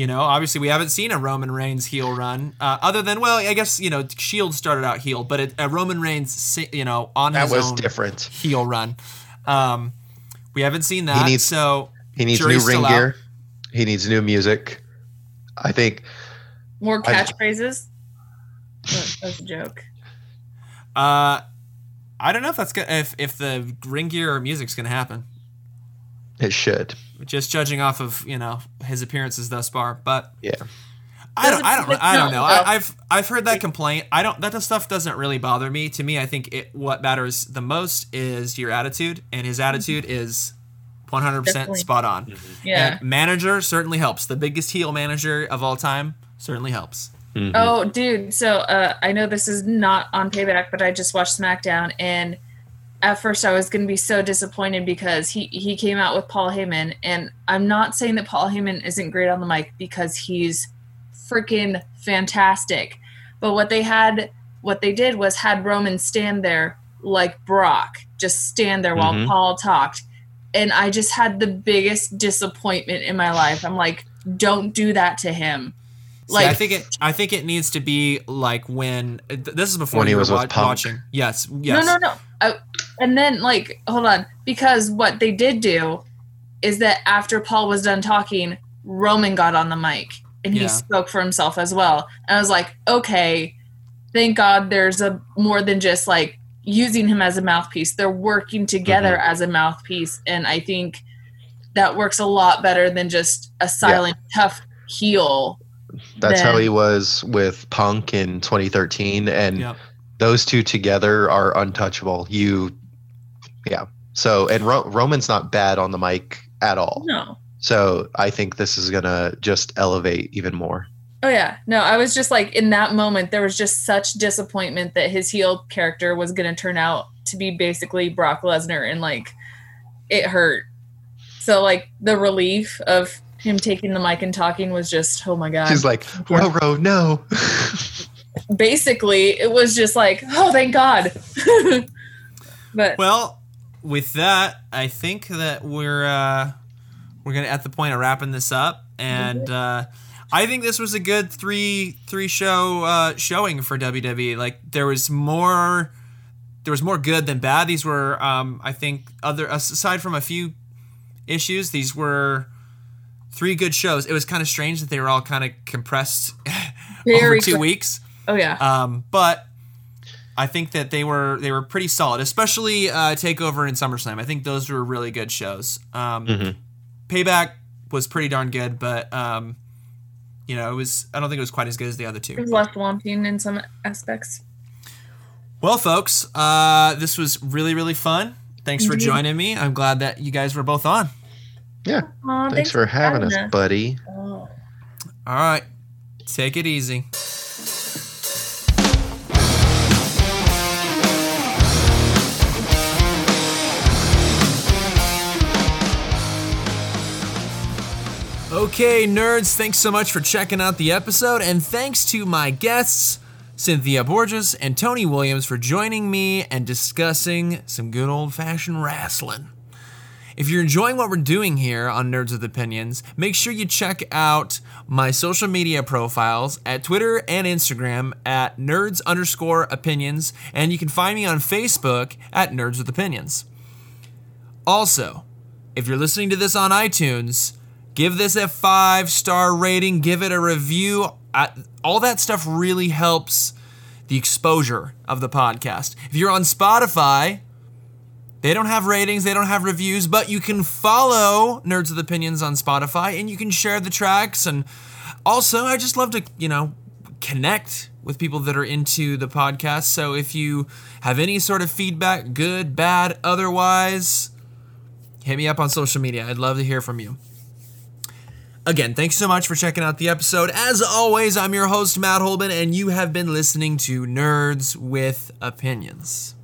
you know, obviously we haven't seen a Roman Reigns heel run, uh, other than well, I guess you know Shield started out heel, but it, a Roman Reigns, you know, on that his was own different heel run. Um, we haven't seen that. He needs, so he needs new ring gear. Out. He needs new music. I think more catchphrases. That's a joke. Uh, I don't know if that's gonna if if the ring gear or music's gonna happen. It should. Just judging off of you know his appearances thus far, but yeah. I don't, I don't, I don't know. I, have I've heard that complaint. I don't. That stuff doesn't really bother me. To me, I think it what matters the most is your attitude, and his attitude mm-hmm. is 100 percent spot on. Mm-hmm. Yeah. And manager certainly helps. The biggest heel manager of all time certainly helps. Mm-hmm. Oh, dude. So uh, I know this is not on payback, but I just watched SmackDown and at first I was going to be so disappointed because he he came out with Paul Heyman and I'm not saying that Paul Heyman isn't great on the mic because he's freaking fantastic. But what they had what they did was had Roman stand there like Brock, just stand there while mm-hmm. Paul talked. And I just had the biggest disappointment in my life. I'm like, don't do that to him. Like See, I think it. I think it needs to be like when this is before when he was wa- watching. Yes. Yes. No, no, no. I, and then like hold on because what they did do is that after Paul was done talking, Roman got on the mic and he yeah. spoke for himself as well. And I was like, okay, thank God there's a more than just like using him as a mouthpiece. They're working together mm-hmm. as a mouthpiece, and I think that works a lot better than just a silent yeah. tough heel. That's how he was with Punk in 2013, and yep. those two together are untouchable. You yeah. So and Ro- Roman's not bad on the mic at all. No. So I think this is gonna just elevate even more. Oh yeah. No, I was just like in that moment there was just such disappointment that his heel character was gonna turn out to be basically Brock Lesnar and like it hurt. So like the relief of him taking the mic and talking was just oh my god. She's like, Ro Ro, no. basically it was just like, oh thank God. but well with that, I think that we're uh, we're gonna at the point of wrapping this up, and mm-hmm. uh, I think this was a good three three show uh, showing for WWE. Like there was more there was more good than bad. These were um, I think other aside from a few issues, these were three good shows. It was kind of strange that they were all kind of compressed over two weeks. Oh yeah. Um, but I think that they were they were pretty solid, especially uh, Takeover and SummerSlam. I think those were really good shows. Um, mm-hmm. Payback was pretty darn good, but um, you know, it was I don't think it was quite as good as the other two. It was less wanting in some aspects. Well, folks, uh, this was really really fun. Thanks for joining me. I'm glad that you guys were both on. Yeah. Aww, thanks, thanks, for having us, us, buddy. Oh. All right. Take it easy. Okay, nerds, thanks so much for checking out the episode, and thanks to my guests, Cynthia Borges and Tony Williams, for joining me and discussing some good old fashioned wrestling. If you're enjoying what we're doing here on Nerds with Opinions, make sure you check out my social media profiles at Twitter and Instagram at nerds underscore opinions, and you can find me on Facebook at Nerds with Opinions. Also, if you're listening to this on iTunes, Give this a five star rating, give it a review. all that stuff really helps the exposure of the podcast. If you're on Spotify, they don't have ratings, they don't have reviews, but you can follow Nerds with Opinions on Spotify and you can share the tracks. And also, I just love to, you know, connect with people that are into the podcast. So if you have any sort of feedback, good, bad, otherwise, hit me up on social media. I'd love to hear from you. Again, thanks so much for checking out the episode. As always, I'm your host, Matt Holben, and you have been listening to Nerds with Opinions.